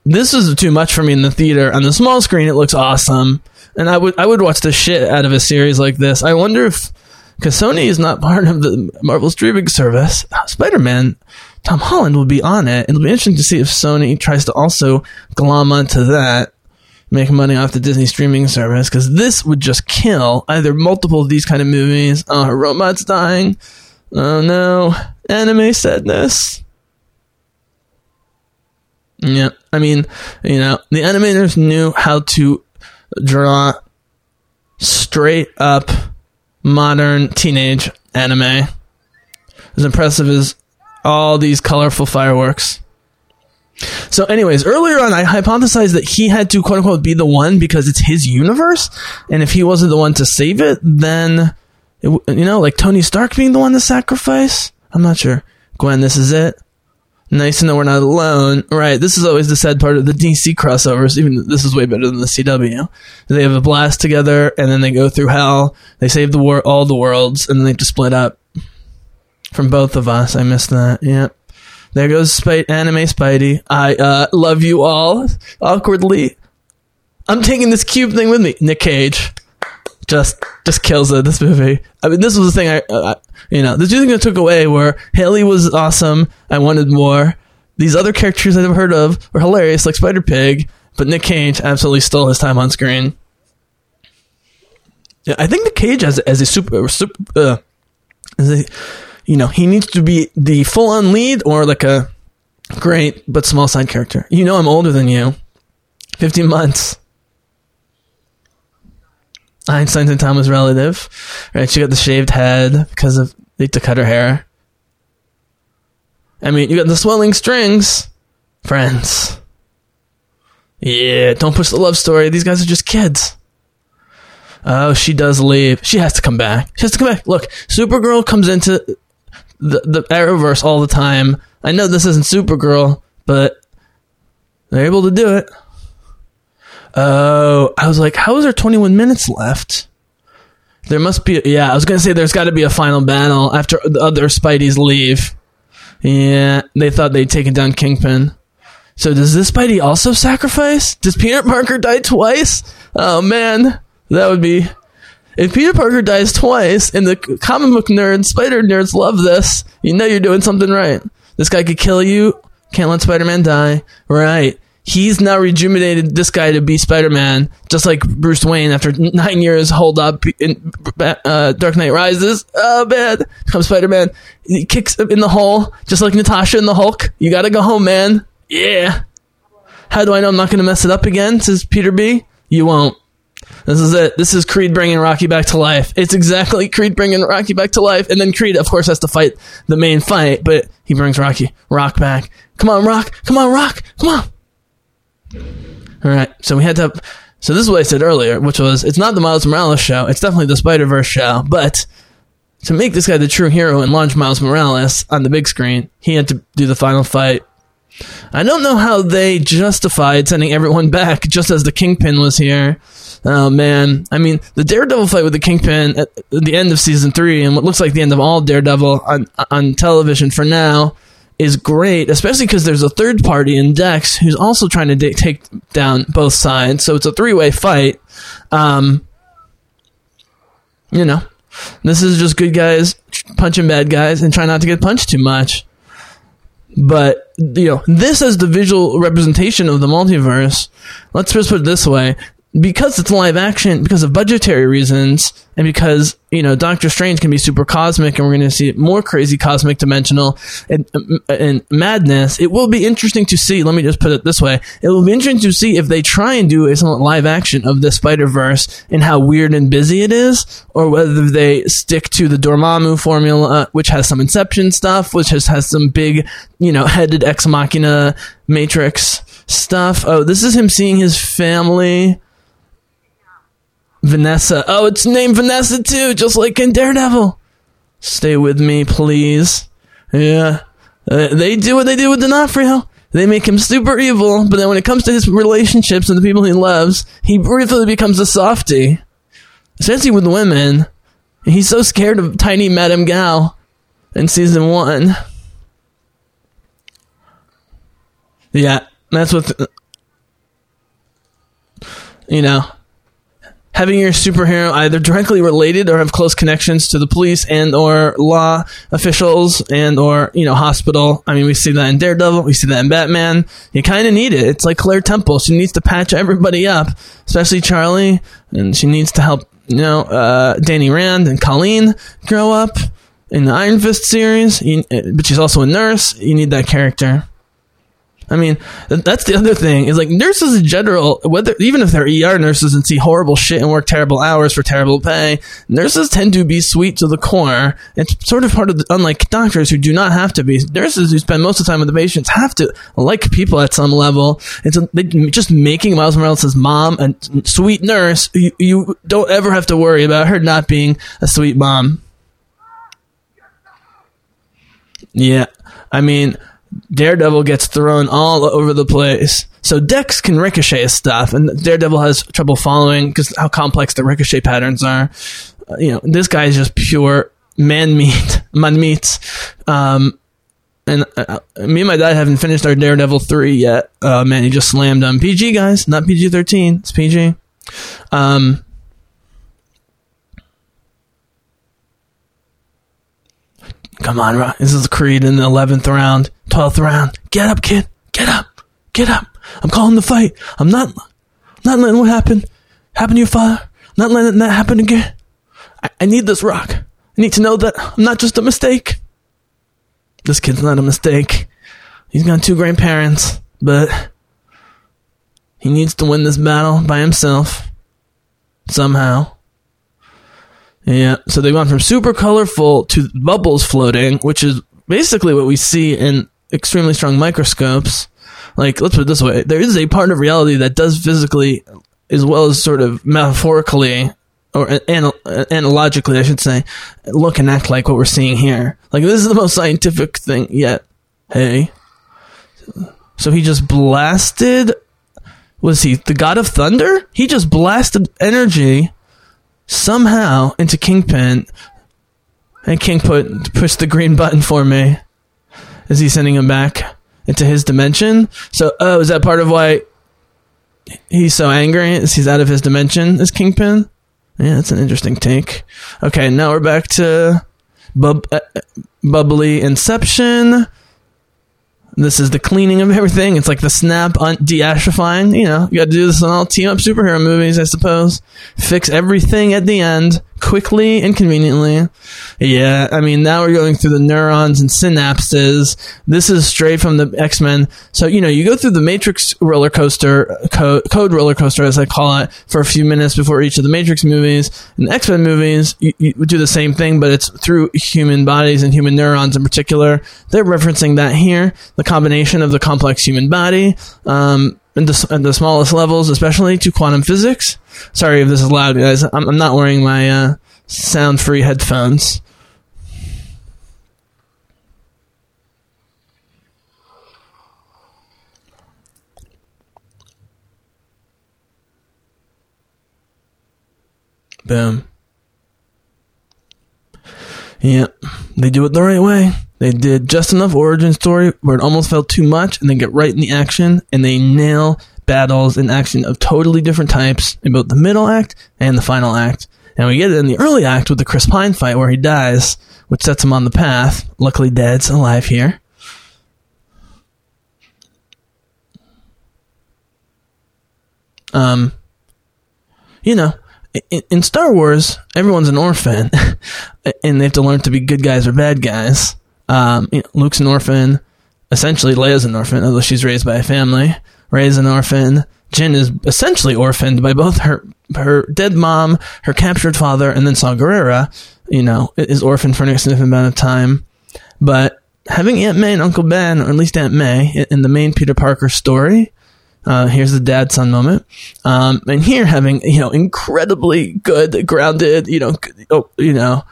This was too much for me in the theater. On the small screen, it looks awesome. And I would I would watch the shit out of a series like this. I wonder if because Sony is not part of the Marvel streaming service, uh, Spider Man, Tom Holland will be on it. It'll be interesting to see if Sony tries to also glom onto that, make money off the Disney streaming service, because this would just kill either multiple of these kind of movies. Oh, her robot's dying. Oh no, anime sadness. Yeah, I mean, you know, the animators knew how to draw straight up modern teenage anime. As impressive as all these colorful fireworks. So, anyways, earlier on, I hypothesized that he had to quote unquote be the one because it's his universe, and if he wasn't the one to save it, then it, you know, like Tony Stark being the one to sacrifice. I'm not sure. Gwen, this is it. Nice to know we're not alone. Right. This is always the sad part of the DC crossovers. Even this is way better than the CW. They have a blast together and then they go through hell. They save the war, all the worlds, and then they have to split up from both of us. I missed that. Yep. There goes Spite, anime Spidey. I uh, love you all. Awkwardly. I'm taking this cube thing with me. Nick Cage. Just just kills it, this movie. I mean, this was the thing I, uh, you know, the two things I took away were Hailee was awesome. I wanted more. These other characters I've never heard of were hilarious, like Spider Pig, but Nick Cage absolutely stole his time on screen. Yeah, I think Nick Cage as as a super, super uh, as a, you know, he needs to be the full on lead or like a great but small side character. You know, I'm older than you, fifteen months. Einstein's and Thomas relative, right? She got the shaved head because of they to cut her hair. I mean, you got the swelling strings, friends. Yeah, don't push the love story. These guys are just kids. Oh, she does leave. She has to come back. She has to come back. Look, Supergirl comes into the the Arrowverse all the time. I know this isn't Supergirl, but they're able to do it. Oh, I was like, how is there 21 minutes left? There must be, yeah, I was gonna say there's gotta be a final battle after the other Spideys leave. Yeah, they thought they'd taken down Kingpin. So does this Spidey also sacrifice? Does Peter Parker die twice? Oh man, that would be. If Peter Parker dies twice, and the comic book nerds, spider nerds love this, you know you're doing something right. This guy could kill you. Can't let Spider Man die. Right. He's now rejuvenated this guy to be Spider Man, just like Bruce Wayne after nine years hold up in uh, Dark Knight Rises. Oh man, comes Spider Man. He kicks him in the hole, just like Natasha in the Hulk. You gotta go home, man. Yeah. How do I know I'm not gonna mess it up again? Says Peter B. You won't. This is it. This is Creed bringing Rocky back to life. It's exactly Creed bringing Rocky back to life, and then Creed, of course, has to fight the main fight, but he brings Rocky Rock back. Come on, Rock! Come on, Rock! Come on! All right, so we had to. So this is what I said earlier, which was it's not the Miles Morales show. It's definitely the Spider Verse show, but to make this guy the true hero and launch Miles Morales on the big screen, he had to do the final fight. I don't know how they justified sending everyone back just as the Kingpin was here. Oh man, I mean the Daredevil fight with the Kingpin at the end of season three and what looks like the end of all Daredevil on on television for now is great, especially because there's a third party in Dex who's also trying to da- take down both sides. So it's a three way fight. Um, you know, this is just good guys punching bad guys and try not to get punched too much. But you know, this as the visual representation of the multiverse. Let's just put it this way: because it's live action, because of budgetary reasons, and because you know Doctor Strange can be super cosmic, and we're going to see more crazy cosmic dimensional and, and madness. It will be interesting to see. Let me just put it this way: it will be interesting to see if they try and do a live action of the Spider Verse and how weird and busy it is, or whether they stick to the Dormammu formula, which has some Inception stuff, which has has some big, you know, headed ex machina Matrix stuff. Oh, this is him seeing his family Vanessa. Oh, it's named Vanessa too, just like in Daredevil. Stay with me, please. Yeah. Uh, they do what they do with D'Onofrio. They make him super evil, but then when it comes to his relationships and the people he loves, he briefly becomes a softie. Especially with women. He's so scared of tiny Madame Gao in season one. Yeah, that's what. you know, having your superhero either directly related or have close connections to the police and or law officials and or you know hospital. I mean, we see that in Daredevil, we see that in Batman. You kind of need it. It's like Claire Temple; she needs to patch everybody up, especially Charlie, and she needs to help you know uh, Danny Rand and Colleen grow up in the Iron Fist series. You, but she's also a nurse. You need that character. I mean, that's the other thing is like nurses in general, whether even if they're ER nurses and see horrible shit and work terrible hours for terrible pay, nurses tend to be sweet to the core. It's sort of part of the, unlike doctors who do not have to be. Nurses who spend most of the time with the patients have to like people at some level. It's a, they, just making Miles Morales' mom a sweet nurse. You, you don't ever have to worry about her not being a sweet mom. Yeah, I mean, Daredevil gets thrown all over the place. So Dex can ricochet his stuff, and Daredevil has trouble following because how complex the ricochet patterns are. Uh, you know, this guy is just pure man meat, man meat. Um, and uh, me and my dad haven't finished our Daredevil three yet. Uh, man, he just slammed on PG guys, not PG thirteen. It's PG. Um, Come on, Ron. This is Creed in the 11th round, 12th round. Get up, kid. Get up. Get up. I'm calling the fight. I'm not, not letting what happened happen to your father. Not letting that happen again. I, I need this rock. I need to know that I'm not just a mistake. This kid's not a mistake. He's got two grandparents, but he needs to win this battle by himself. Somehow. Yeah, so they went from super colorful to bubbles floating, which is basically what we see in extremely strong microscopes. Like, let's put it this way there is a part of reality that does physically, as well as sort of metaphorically, or anal- analogically, I should say, look and act like what we're seeing here. Like, this is the most scientific thing yet. Hey. So he just blasted. Was he the god of thunder? He just blasted energy somehow into Kingpin, and King put pushed the green button for me. Is he sending him back into his dimension? So, oh, is that part of why he's so angry? Is he's out of his dimension? Is Kingpin? Yeah, that's an interesting take. Okay, now we're back to bub- uh, bubbly Inception. This is the cleaning of everything. It's like the snap on deastrifying. You know, you got to do this in all team up superhero movies, I suppose. Fix everything at the end quickly and conveniently. Yeah, I mean, now we're going through the neurons and synapses. This is straight from the X Men. So, you know, you go through the Matrix roller coaster, co- code roller coaster, as I call it, for a few minutes before each of the Matrix movies. and the X Men movies, you, you do the same thing, but it's through human bodies and human neurons in particular. They're referencing that here. The combination of the complex human body, um, and the, at the smallest levels, especially to quantum physics. Sorry if this is loud, guys. I'm, I'm not wearing my uh, sound-free headphones. Boom. Yep, they do it the right way. They did just enough origin story where it almost felt too much, and then get right in the action, and they nail battles and action of totally different types in both the middle act and the final act. And we get it in the early act with the Chris Pine fight where he dies, which sets him on the path. Luckily, Dad's alive here. Um, you know, in, in Star Wars, everyone's an orphan, and they have to learn to be good guys or bad guys. Um, you know, Luke's an orphan. Essentially, Leia's an orphan, although she's raised by a family. Rey's an orphan. Jyn is essentially orphaned by both her her dead mom, her captured father, and then Saw Gerrera, you know, is orphaned for an extended amount of time. But having Aunt May and Uncle Ben, or at least Aunt May, in the main Peter Parker story, Uh, here's the dad son moment. Um, and here having, you know, incredibly good, grounded, you know, oh, you know,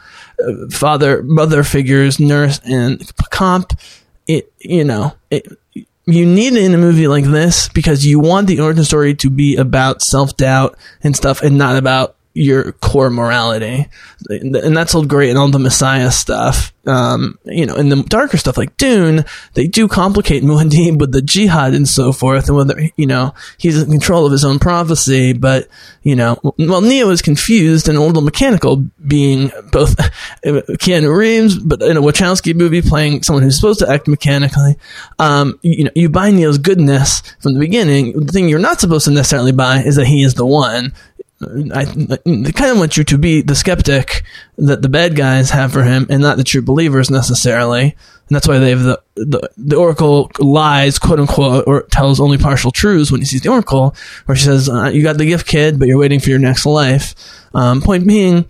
father, mother figures, nurse, and comp. It, you know, it, you need it in a movie like this because you want the origin story to be about self doubt and stuff and not about your core morality. And that's all great and all the Messiah stuff. Um, you know, in the darker stuff like Dune, they do complicate Muad'Dib with the jihad and so forth and whether, you know, he's in control of his own prophecy. But, you know, well, Neo is confused and a little mechanical being both Keanu Reeves, but in a Wachowski movie playing someone who's supposed to act mechanically. Um, you know, you buy Neo's goodness from the beginning. The thing you're not supposed to necessarily buy is that he is the one. I, I kind of want you to be the skeptic that the bad guys have for him, and not the true believers necessarily. And that's why they have the the, the Oracle lies, quote unquote, or tells only partial truths when he sees the Oracle, where she says, uh, "You got the gift, kid, but you're waiting for your next life." Um, point being,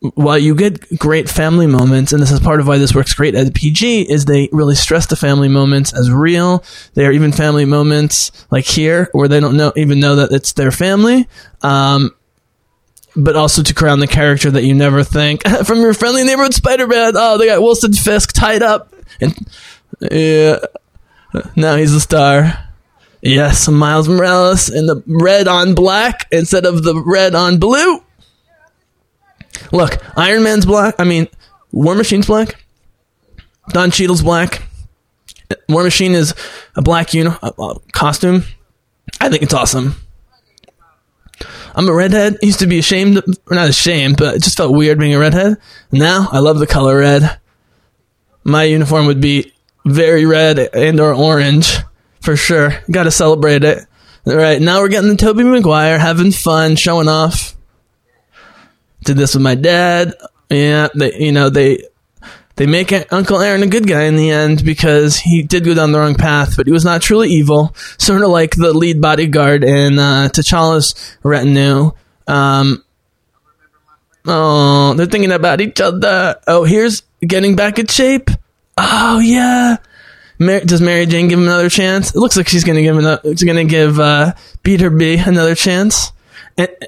while you get great family moments, and this is part of why this works great as PG, is they really stress the family moments as real. They are even family moments like here where they don't know even know that it's their family. Um, but also to crown the character that you never think from your friendly neighborhood Spider-Man. Oh, they got Wilson Fisk tied up, and yeah, now he's a star. Yes, Miles Morales in the red on black instead of the red on blue. Look, Iron Man's black. I mean, War Machine's black. Don Cheadle's black. War Machine is a black uni- uh, uh, costume. I think it's awesome. I'm a redhead. Used to be ashamed, or not ashamed, but it just felt weird being a redhead. Now I love the color red. My uniform would be very red and or orange for sure. Got to celebrate it. All right, now we're getting the Tobey Maguire, having fun, showing off. Did this with my dad. Yeah, they, you know they they make Uncle Aaron a good guy in the end because he did go down the wrong path, but he was not truly evil. Sort of like the lead bodyguard in uh, T'Challa's retinue. Um, oh, they're thinking about each other. Oh, here's getting back in shape. Oh yeah. Mar- does Mary Jane give him another chance? It looks like she's gonna give another, she's gonna give uh, Peter B another chance.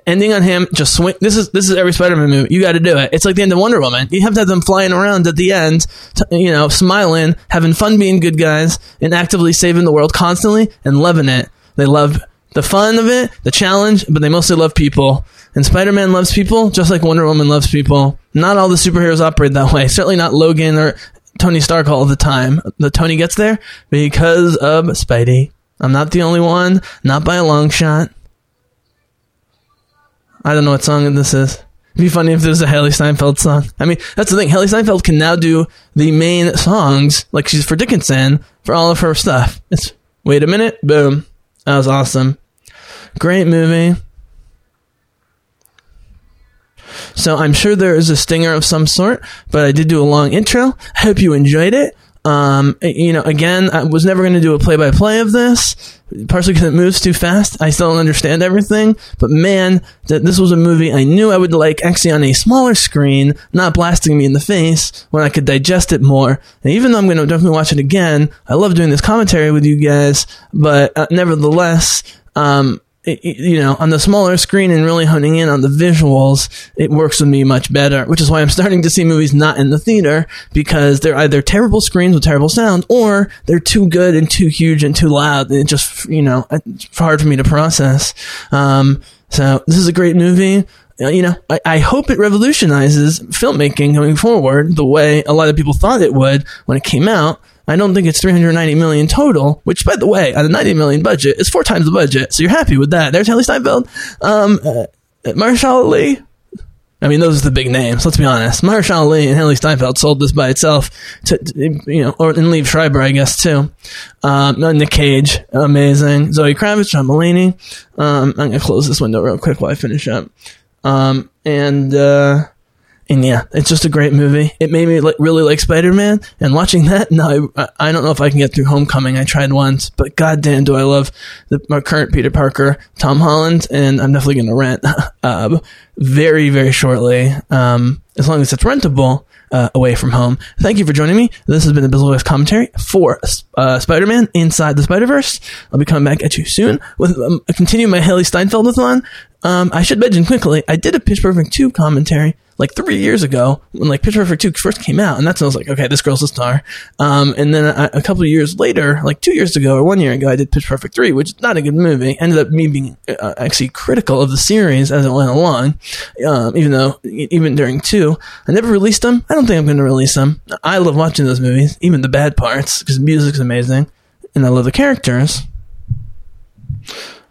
Ending on him, just swing. This is this is every Spider-Man movie. You got to do it. It's like the end of Wonder Woman. You have to have them flying around at the end, t- you know, smiling, having fun being good guys, and actively saving the world constantly and loving it. They love the fun of it, the challenge, but they mostly love people. And Spider-Man loves people just like Wonder Woman loves people. Not all the superheroes operate that way. Certainly not Logan or Tony Stark all the time. The Tony gets there because of Spidey. I'm not the only one, not by a long shot. I don't know what song this is. It'd be funny if there's a Hailee Steinfeld song. I mean, that's the thing. Hailee Steinfeld can now do the main songs, like she's for Dickinson, for all of her stuff. It's wait a minute, boom. That was awesome. Great movie. So I'm sure there is a stinger of some sort, but I did do a long intro. I hope you enjoyed it. Um, you know, again, I was never going to do a play by play of this, partially because it moves too fast. I still don't understand everything, but man, that this was a movie I knew I would like actually on a smaller screen, not blasting me in the face, when I could digest it more. And even though I'm going to definitely watch it again, I love doing this commentary with you guys, but uh, nevertheless, um, you know, on the smaller screen and really honing in on the visuals, it works with me much better, which is why I'm starting to see movies not in the theater because they're either terrible screens with terrible sound or they're too good and too huge and too loud. It just, you know, it's hard for me to process. Um, so this is a great movie. Uh, You know, I, I hope it revolutionizes filmmaking going forward the way a lot of people thought it would when it came out. I don't think it's 390 million total, which, by the way, on a 90 million budget, is four times the budget. So you're happy with that. There's Hailee Steinfeld. Um, uh, Mahershala Ali. I mean, those are the big names. Let's be honest. Mahershala Ali and Hailee Steinfeld sold this by itself, to, to, you know, or and Liev Schreiber, I guess, too. Um, no, Nick Cage, amazing. Zoe Kravitz, John Mulaney. Um, I'm gonna close this window real quick while I finish up. Um, and uh, and yeah, it's just a great movie. It made me like, really like Spider Man. And watching that, no, I, I don't know if I can get through Homecoming. I tried once, but goddamn, do I love the my current Peter Parker, Tom Holland, and I'm definitely going to rent uh, very very shortly. Um, as long as it's rentable. uh, away from home. Thank you for joining me. This has been the Bizzlecast commentary for uh, Spider-Man Inside the Spider-Verse. I'll be coming back at you soon with um, continue my Hailee Steinfeld-a-thon. Um, I should mention quickly, I did a Pitch Perfect 2 commentary like three years ago when like Pitch Perfect 2 first came out. And that's when I was like, okay, this girl's a star. Um, and then I, a couple of years later, like two years ago or one year ago, I did Pitch Perfect 3, which is not a good movie. Ended up me being uh, actually critical of the series as it went along. Um, even though, even during two, I never released them. I don't think I'm going to release them. I love watching those movies, even the bad parts, because the music's amazing. And I love the characters.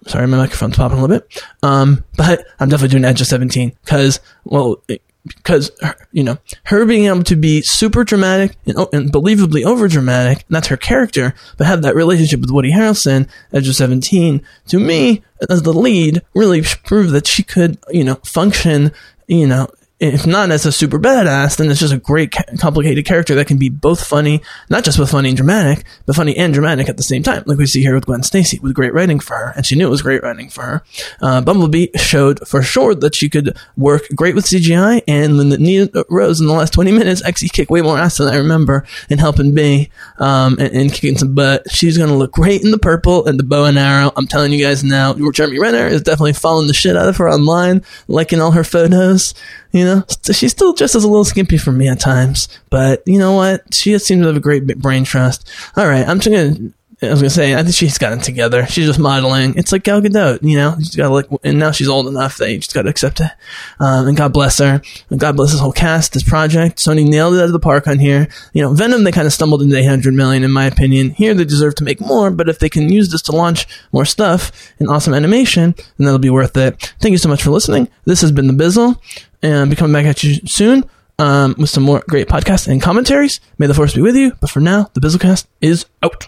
Sorry, my microphone's popping a little bit. Um, but I'm definitely doing Edge of 17 because, well, because you know her being able to be super dramatic and, and believably over dramatic, that's her character, but have that relationship with Woody Harrelson, Edge of 17, to me as the lead, really proved that she could, you know, function, you know, if not as a super badass, then it's just a great, complicated character that can be both funny, not just with funny and dramatic, but funny and dramatic at the same time, like we see here with Gwen Stacy, with great writing for her, and she knew it was great writing for her. Uh, Bumblebee showed for sure that she could work great with CGI, and Nina Rose in the last 20 minutes actually kicked way more ass than I remember in helping B, um, and, and, kicking some butt. She's gonna look great in the purple and the bow and arrow. I'm telling you guys now, Jeremy Renner is definitely following the shit out of her online, liking all her photos. You know, she's still just as a little skimpy for me at times, but you know what? She seems to have a great brain trust. All right, I'm just gonna. I was gonna say, I think she's gotten together. She's just modeling. It's like Gal Gadot, you know. She's got like, and now she's old enough that you just got to accept it. Um, and God bless her. And God bless this whole cast, this project. Sony nailed it out of the park on here. You know, Venom they kind of stumbled into 800 million, in my opinion. Here they deserve to make more, but if they can use this to launch more stuff in awesome animation, then that'll be worth it. Thank you so much for listening. This has been the Bizzle and be coming back at you soon um, with some more great podcasts and commentaries. May the force be with you. But for now, the Bizzlecast is out.